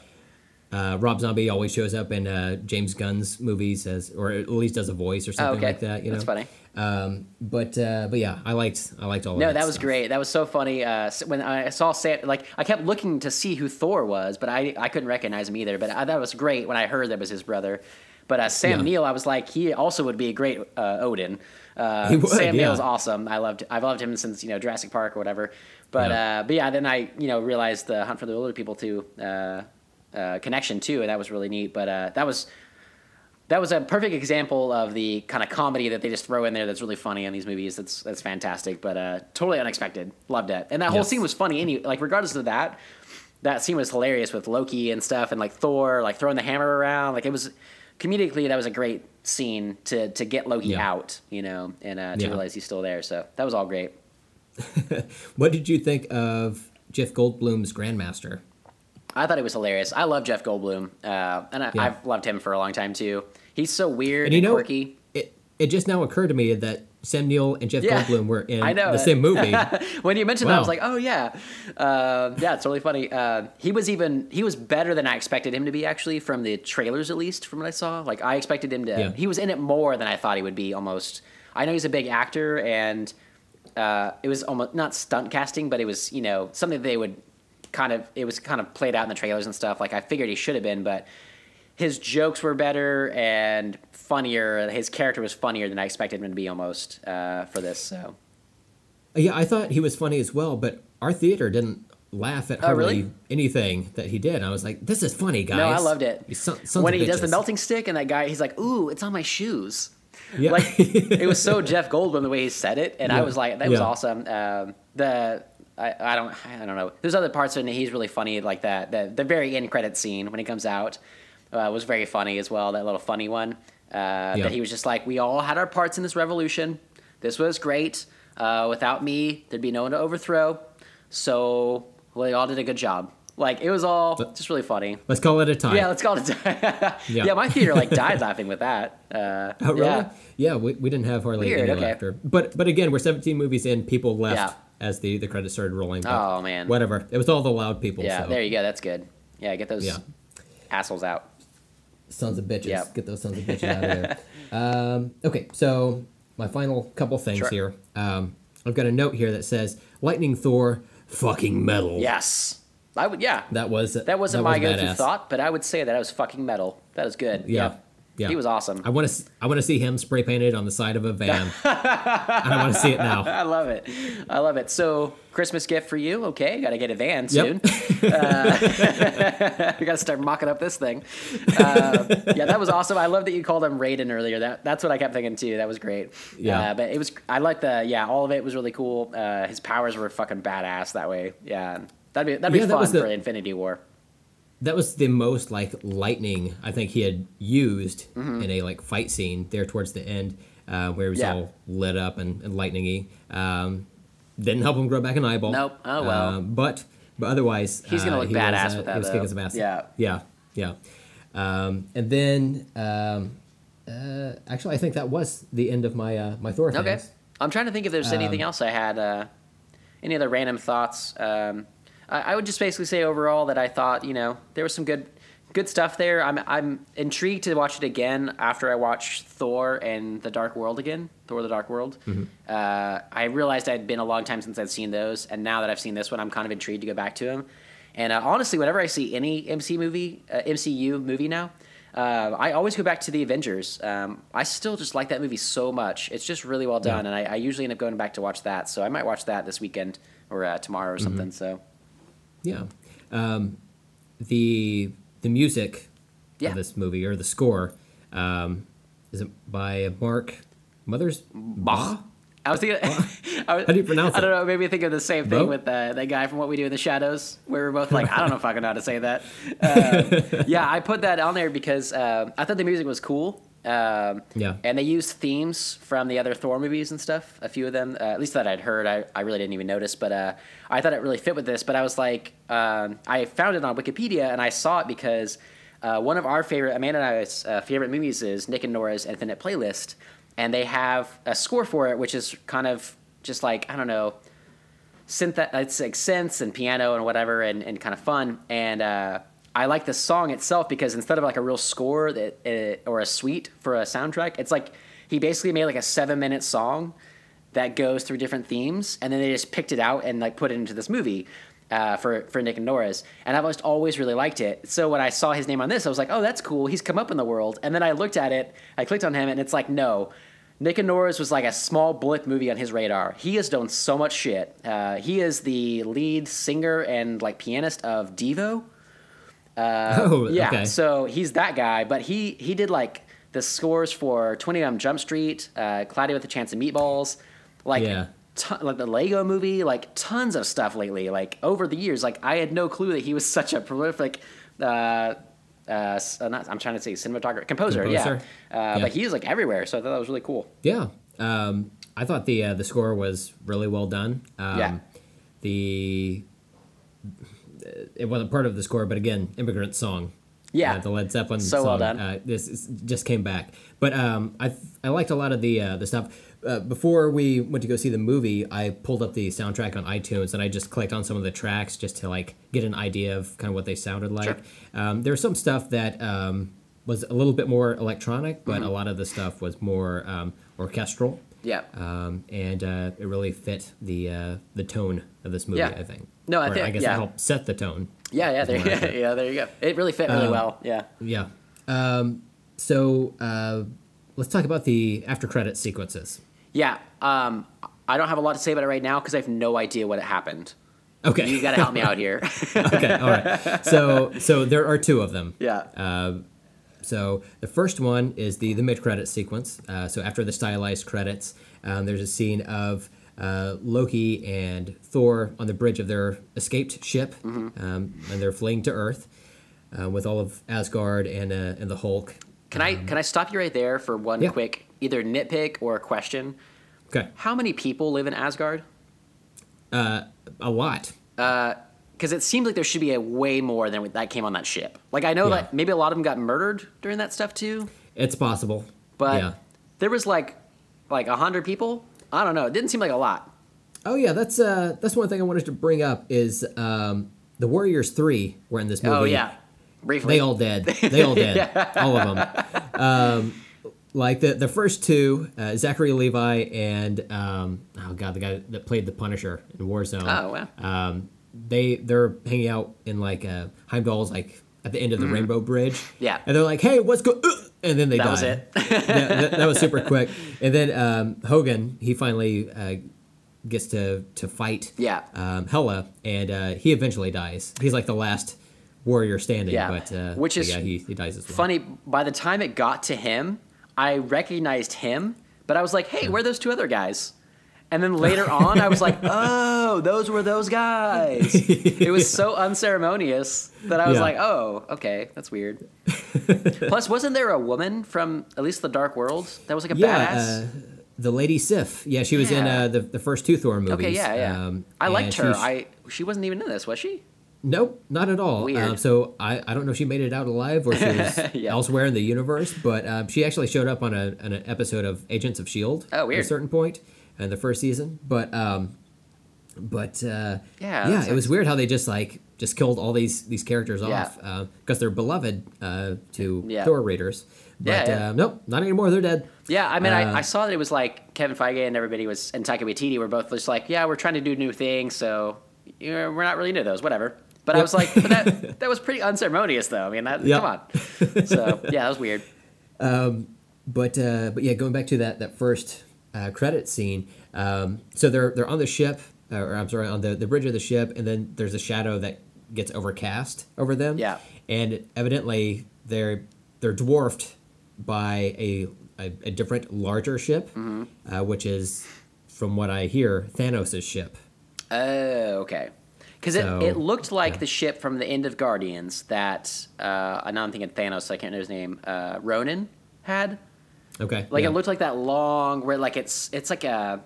Uh, Rob Zombie always shows up in uh, James Gunn's movies as, or at least does a voice or Oh, something okay. like that. You know, That's funny. Um, but uh, but yeah, I liked I liked all of No, that. that was stuff. great. That was so funny. Uh, when I saw Sam, like I kept looking to see who Thor was, but I I couldn't recognize him either. But I, that was great when I heard that was his brother. But uh, Sam Yeah. Neill, I was like, he also would be a great uh, Odin. Uh, He would, Sam yeah. Neill's awesome. I loved I've loved him since you know Jurassic Park or whatever. But Yeah. uh, but yeah, then I you know realized the Hunt for the Wilderpeople too uh, connection too, and that was really neat. But uh, that was that was a perfect example of the kind of comedy that they just throw in there that's really funny in these movies. That's that's fantastic, but uh, totally unexpected. Loved it, and that whole Yes. scene was funny. Any like regardless of that, that scene was hilarious with Loki and stuff, and like Thor like throwing the hammer around. Like it was comedically that was a great scene to to get Loki Yeah. out, you know, and uh, to Yeah. realize he's still there. So that was all great. What did you think of Jeff Goldblum's Grandmaster? I thought it was hilarious. I love Jeff Goldblum, uh, and I, Yeah. I've loved him for a long time too. He's so weird And and, you know, quirky. it it just now occurred to me that Sam Neill and Jeff Yeah. Goldblum were in the same movie. when you mentioned that, I was like, oh yeah, uh, yeah, it's really funny. Uh, he was even he was better than I expected him to be actually from the trailers at least from what I saw. Like I expected him to. Yeah. He was in it more than I thought he would be. Almost. I know he's a big actor, and uh, it was almost not stunt casting, but it was you know something they would kind of it was kind of played out in the trailers and stuff. Like I figured he should have been, but his jokes were better and funnier. His character was funnier than I expected him to be almost uh, for this. So. Yeah, I thought he was funny as well, but our theater didn't laugh at Oh, hardly really? anything that he did. I was like, "This is funny, guys." No, I loved it. Son- when he does the melting stick, and that guy, he's like, "Ooh, it's on my shoes." Yeah. Like it was so Jeff Goldblum the way he said it, and I was like, "That was awesome." Um, the I, I don't I don't know. There's other parts of it. He's really funny, like that. The the very end credit scene when he comes out uh, was very funny as well. That little funny one. Uh, That he was just like, "We all had our parts in this revolution. This was great. Uh, without me, there'd be no one to overthrow. So we all did a good job." Like it was all just really funny. Let's call it a tie. Yeah, let's call it. A time. yeah. Yeah. my theater like died laughing with that. Uh, Oh, really? Yeah, Yeah, we, we didn't have hardly Weird, any okay. laughter. But but again, we're 17 movies in. People left Yeah. As the, the credits started rolling. but Oh, man. Whatever. It was all the loud people. yeah. so. There you go. That's good. Yeah, get those Yeah. assholes out. Sons of bitches. Yep. Get those sons of bitches out of there. Um, okay, so my final couple things Sure. here. Um, I've got a note here that says Lightning Thor fucking metal. Yes, I would. Yeah, That was that wasn't was my go-to badass. thought, but I would say that I was fucking metal. That was good. Yeah. Yep. Yeah. He was awesome. I want to. I want to see him spray painted on the side of a van, and I want to see it now. I love it. I love it. So, Christmas gift for you. Okay, got to get a van Yep. soon. uh, we got to start mocking up this thing. Uh, yeah, that was awesome. I love that you called him Raiden earlier. That that's what I kept thinking too. That was great. Yeah. Uh, but it was. I like the. Yeah, all of it was really cool. Uh, his powers were fucking badass that way. Yeah. That'd be that'd be Yeah, that fun was the- for Infinity War. That was the most like lightning I think he had used in a like fight scene there towards the end, uh, where he was Mm-hmm. Yeah. all lit up and, and lightningy. Um, didn't help him grow back an eyeball. Nope. Oh, well. Um, but but otherwise, He's gonna uh, look he badass was, uh, with that, He was though. kicking some ass. Yeah. yeah, yeah. Um, and then um, uh, actually, I think that was the end of my uh, my Thor Okay. things. I'm trying to think if there's anything Um, else I had. Uh, any other random thoughts? I, would just basically say overall that I thought you know there was some good good stuff there. I'm I'm intrigued to watch it again after I watch Thor and the Dark World again. Thor: The Dark World. Mm-hmm. Uh, I realized I'd been a long time since I'd seen those, and now that I've seen this one, I'm kind of intrigued to go back to them. And uh, honestly, whenever I see any MC movie, uh, MCU movie now, uh, I always go back to the Avengers. Um, I still just like that movie so much. It's just really well done, Yeah. and I, I usually end up going back to watch that. So I might watch that this weekend or uh, tomorrow or something. So Yeah. Um, the the music Yeah. of this movie or the score um, is it by Mark Mothers Bach. I was thinking. I was, How do you pronounce I don't know. Maybe think of the same thing Bo? with uh, that guy from What We Do in the Shadows, where we're both like, I don't know if I can know how to say that. Um, yeah, I put that on there because um, I thought the music was cool. Um, Yeah. And they used themes from the other Thor movies and stuff. A few of them, uh, at least that I'd heard. I, I really didn't even notice, but uh, I thought it really fit with this. But I was like, um, I found it on Wikipedia and I saw it because uh, one of our favorite, Amanda and I's uh, favorite movies is Nick and Nora's Infinite Playlist. And they have a score for it, which is kind of just like, I don't know, synth it's like synths and piano and whatever and, and kind of fun and uh, i like the song itself because instead of like a real score that uh, or a suite for a soundtrack it's like he basically made like a seven minute song that goes through different themes and then they just picked it out and like put it into this movie uh, for for Nick and Nora's, and I've always always really liked it. So when I saw his name on this, I was like, "Oh, that's cool. He's come up in the world." And then I looked at it, I clicked on him, and it's like, no, Nick and Nora's was like a small blip movie on his radar. He has done so much shit. Uh, he is the lead singer and like pianist of Devo. Oh, Yeah, okay. so he's that guy, but he he did like the scores for Twenty One Jump Street, uh, Cloudy with a Chance of Meatballs, like Yeah. ton, like the Lego Movie, like tons of stuff lately. Like over the years, like I had no clue that he was such a prolific. Uh, uh, uh, not, I'm trying to say cinematographer, composer, Composer. yeah. Uh, Yeah. But he was like everywhere, so I thought that was really cool. Yeah, um, I thought the uh, the score was really well done. Um, Yeah. The it wasn't part of the score, but again, immigrant song. Yeah. uh, the Led Zeppelin So song. well done. Uh, this is, just came back, but um, I I liked a lot of the uh, the stuff. Uh, before we went to go see the movie, I pulled up the soundtrack on iTunes and I just clicked on some of the tracks just to like get an idea of kind of what they sounded like. Sure. Um, there was some stuff that um, was a little bit more electronic, but Mm-hmm. a lot of the stuff was more um, orchestral Yeah. um, and uh, it really fit the uh, the tone of this movie. Yeah. I think. No, I Or think- I guess yeah. it helped set the tone. yeah, yeah, there, accurate. yeah, there you go. It really fit really Um, well. Yeah. Yeah. Um, so uh, let's talk about the after credit sequences. Yeah. Um, I don't have a lot to say about it right now because I have no idea what happened. Okay. You got to help me out here. okay. All right. So so there are two of them. yeah. Uh, so the first one is the the mid credit sequence. Uh, so after the stylized credits, um, there's a scene of uh, Loki and Thor on the bridge of their escaped ship, Mm-hmm. um, and they're fleeing to Earth uh, with all of Asgard and uh, and the Hulk. Can I can I stop you right there for one Yeah. quick either nitpick or a question? Okay, How many people live in Asgard? a lot. Because it seems like there should be a way more than that came on that ship. Like I know Yeah. that maybe a lot of them got murdered during that stuff too, It's possible, but yeah. there was like like a hundred people. I don't know. It didn't seem like a lot. Oh yeah, that's uh that's one thing I wanted to bring up is um, the Warriors three were in this movie. Oh yeah, briefly. They all dead. They all dead. All of them. Um, like the the first two, uh, Zachary Levi and um, oh god, the guy that played the Punisher in Warzone. Oh, wow. Um, they they're hanging out in like uh, Heimdall's like at the end of the Rainbow Bridge. Yeah. And they're like, hey, what's go? Uh, and then they That die. was it. that, that, that was super quick. And then um, Hogun, he finally uh, gets to to fight Yeah. um, Hela, and uh, he eventually dies. He's like the last warrior standing. Yeah. but uh, Which is yeah, he, he dies as well. Funny, by the time it got to him, I recognized him, but I was like, hey, where are those two other guys? And then later on, I was like, oh, those were those guys. it was so unceremonious that I was Yeah. like, oh, okay, that's weird. Plus, wasn't there a woman from at least the Dark World that was like a Yeah, badass? uh, the Lady Sif. Yeah, she was in uh, the the first two Thor movies. okay, yeah, yeah. Um, I liked she her. was- I she wasn't even in this, was she? Nope, not at all. Weird. Um, so I, I don't know if she made it out alive or she was Yeah. elsewhere in the universe, but um, she actually showed up on, a, on an episode of Agents of Shield. Oh, At a certain point in the first season, but um, but uh, Yeah, yeah, it was weird how they just like just killed all these these characters Yeah. off because they're beloved uh, to Yeah. Thor readers. Yeah, But yeah. uh, nope, not anymore. They're dead. Yeah, I mean, Uh, I, I saw that it was like Kevin Feige and everybody was and Taika Waititi were both just like, yeah, we're trying to do new things, so you know, we're not really into those, whatever. But I was like, but that that was pretty unceremonious, though. I mean, that, Yep. come on. So yeah, that was weird. But uh, but yeah, going back to that that first uh, credit scene. Um, so they're they're on the ship, or I'm sorry, on the, the bridge of the ship, and then there's a shadow that gets overcast over them. Yeah. and evidently they're they're dwarfed by a a, a different larger ship, Mm-hmm. uh, which is from what I hear Thanos' ship. Oh, okay. Because So, it, it looked like yeah. the ship from the end of Guardians that uh, I know I'm thinking Thanos. I can't remember his name. Uh, Ronan had. Okay, Like yeah. it looked like that long where like it's it's like a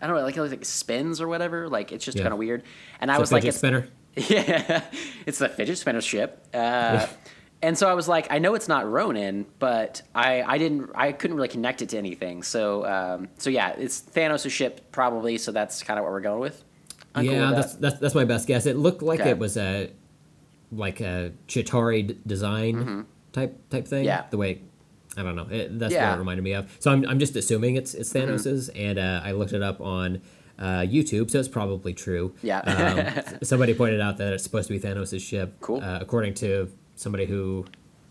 I don't know like it looks like spins or whatever. Like it's just Yeah. kind of weird. And I It's a was like, fidget it's, spinner. Yeah, it's the fidget spinner ship. Uh, and so I was like, I know it's not Ronan, but I, I didn't I couldn't really connect it to anything. So um, so yeah, it's Thanos' ship probably. So that's kind of what we're going with. I'm cool yeah, with that's, that. that's that's my best guess. It looked like Okay. it was a like a Chitauri d- design type type thing. Mm-hmm. Yeah. the way I don't know. It, that's Yeah. Mm-hmm. what it reminded me of. So I'm I'm just assuming it's it's Thanos's, and uh, I looked it up on uh, YouTube, so it's probably true. Yeah. um, somebody pointed out that it's supposed to be Thanos' ship. Cool. Uh, according to somebody who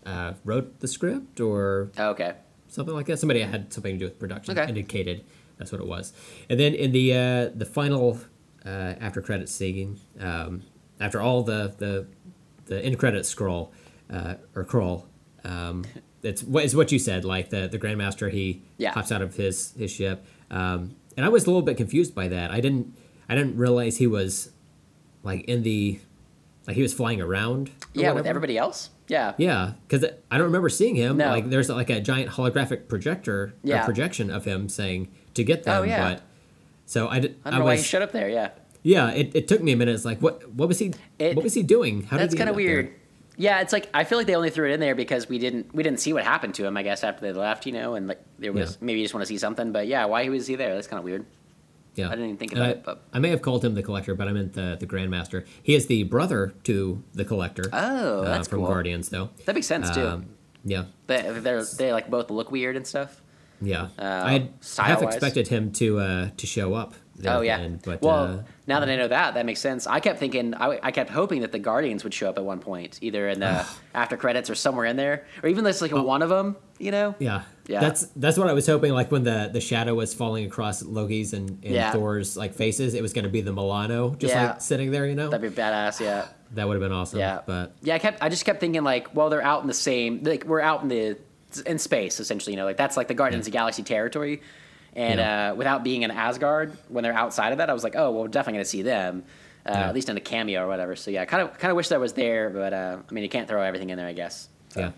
uh, wrote the script or okay. something like that. Somebody had something to do with production. Okay. Indicated that's what it was. And then in the uh, the final uh, after credits scene, um, after all the the the end credits scroll uh, or crawl, um, it's what is what you said. Like the the Grandmaster, he Yeah. hops out of his his ship, um, and I was a little bit confused by that. I didn't I didn't realize he was like in the like he was flying around. Yeah, with everybody else. Yeah. Yeah, because I don't remember seeing him. No. Like there's like a giant holographic projector Yeah. projection of him saying to get them. Oh, yeah. But so I did. I don't know why he showed up there. Yeah. Yeah, it, it took me a minute. It's like what what was he It- what was he doing? How That's kind of weird. there? Yeah, it's like I feel like they only threw it in there because we didn't we didn't see what happened to him. I guess after they left, you know, and like there was Yeah. maybe you just want to see something. But yeah, why was he there? That's kind of weird. Yeah, I didn't even think about I, it, but- I may have called him the collector, but I meant the the Grandmaster. He is the brother to the collector. Oh, that's uh, from cool. Guardians, though. That makes sense too. Um, yeah, They they're they like both look weird and stuff. yeah. Uh, I half expected him to uh, to show up. Oh yeah. end, but well, uh, now that I know that, that makes sense. I kept thinking, I, I kept hoping that the Guardians would show up at one point, either in the after credits or somewhere in there, or even just like a one of them. You know? Oh. Yeah. Yeah. That's that's what I was hoping. Like when the the shadow was falling across Loki's and, and Yeah. Thor's like faces, it was going to be the Milano just Yeah. like sitting there. You know, That'd be badass. Yeah. that would have been awesome. Yeah. But yeah, I kept I just kept thinking like, well, they're out in the same like we're out in the in space essentially. You know, like that's like the Guardians of the Galaxy territory. And Yeah. uh, without being in Asgard, when they're outside of that, I was like, oh, well, we're definitely gonna see them, uh, Yeah. at least in a cameo or whatever. So yeah, kind of kind of wish that was there, but uh, I mean, you can't throw everything in there, I guess. So, yeah,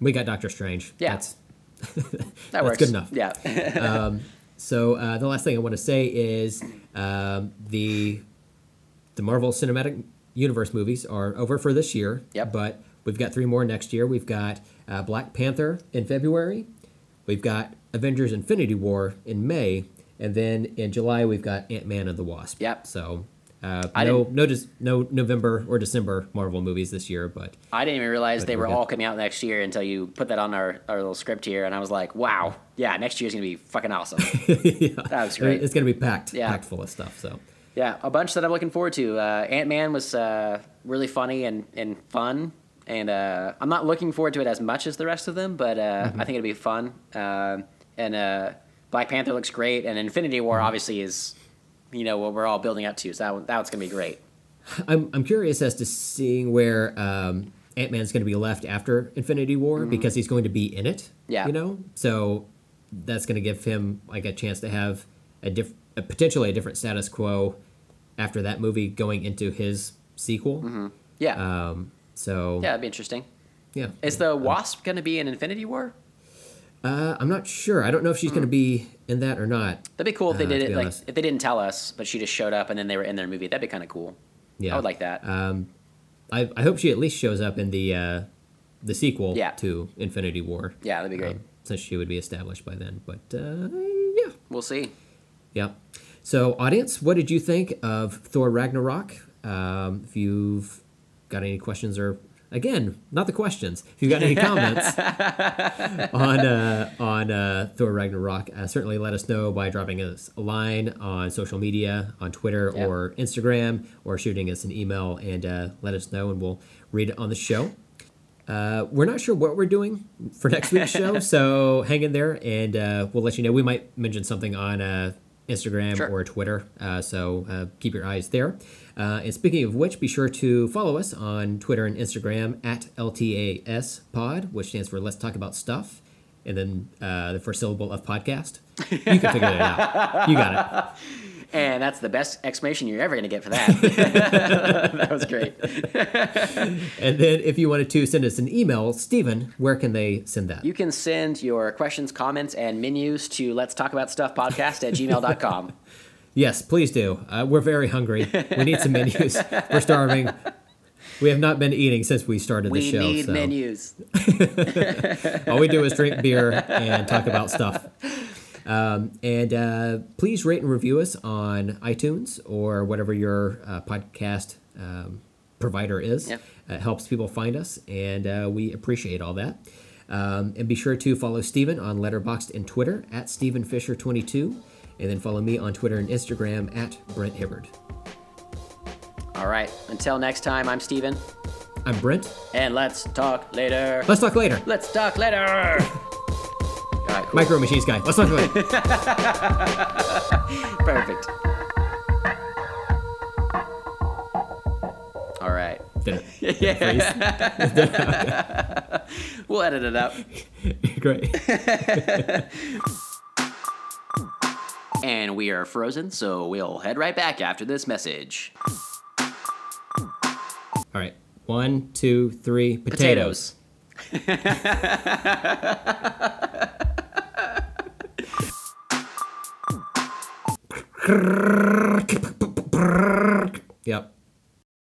we got Doctor Strange. Yeah. That's, that works. that's works good enough. Yeah. So uh, the last thing I want to say is um, the the Marvel Cinematic Universe movies are over for this year. Yep. But we've got three more next year. We've got uh, Black Panther in February. We've got Avengers: Infinity War in May, and then in July we've got Ant Man and the Wasp. Yep. So. Uh, I no, no, Dec- no November or December Marvel movies this year, but I didn't even realize they we're all coming out next year until you put that on our, our little script here, and I was like, wow, yeah, next year's gonna be fucking awesome. That was great. it's going to be packed, Yeah. packed full of stuff. So Yeah, a bunch that I'm looking forward to. Uh, Ant Man was uh, really funny and, and fun. and uh, I'm not looking forward to it as much as the rest of them, but uh, Mm-hmm. I think it'll be fun. And uh, Black Panther looks great, and Infinity War Mm-hmm. obviously is, you know, what we're all building up to. So that one, that's gonna be great. I'm I'm curious as to seeing where um, Ant Man's going to be left after Infinity War because he's going to be in it. Mm-hmm. Yeah. you know, so that's going to give him like a chance to have a diff a, potentially a different status quo after that movie going into his sequel. Yeah, Um, so yeah, that'd be interesting. yeah. Is the Wasp gonna be in Infinity War? Uh, I'm not sure. I don't know if she's going to be in that or not. That'd be cool if they Uh, did it like honest. if they didn't tell us, but she just showed up and then they were in their movie. That'd be kind of cool. Yeah, I would like that. Um, I, I hope she at least shows up in the uh, the sequel Yeah. to Infinity War. Yeah, that'd be great. um, since she would be established by then. But uh, yeah, we'll see. yeah. So, audience, what did you think of Thor Ragnarok? Um, if you've got any questions or again, not the questions. If you've got any comments on uh, on uh, Thor Ragnarok, uh, certainly let us know by dropping us a line on social media, on Twitter Yeah. or Instagram, or shooting us an email and uh, let us know, and we'll read it on the show. Uh, we're not sure what we're doing for next week's show, so hang in there, and uh, we'll let you know. We might mention something on uh, Instagram Sure. or Twitter, uh, so uh, keep your eyes there. Uh, and speaking of which, be sure to follow us on Twitter and Instagram at LTAS Pod, which stands for Let's Talk About Stuff, and then uh, the first syllable of podcast. You can figure it out. You got it. And that's the best explanation you're ever gonna get for that. that was great. And then if you wanted to send us an email, Stephen, where can they send that? You can send your questions, comments, and menus to let's talk about stuff podcast at gmail.com. Yes, please do. Uh, we're very hungry. We need some menus. We're starving. We have not been eating since we started the show. We need so menus. all we do is drink beer and talk about stuff. Um, and uh, please rate and review us on iTunes or whatever your uh, podcast um, provider is. Yep. It helps people find us, and uh, we appreciate all that. Um, and be sure to follow Stephen on Letterboxd and Twitter at StephenFisher22, and then follow me on Twitter and Instagram at Brent Hibbard. All right. Until next time, I'm Steven. I'm Brent. And let's talk later. Let's talk later. Let's talk later. All right, cool. Micro Machines guy. Let's talk later. Perfect. All right. Did it. We'll edit it out. Great. And we are frozen, so we'll head right back after this message. All right. One, two, three. Potatoes. Potatoes. Yep.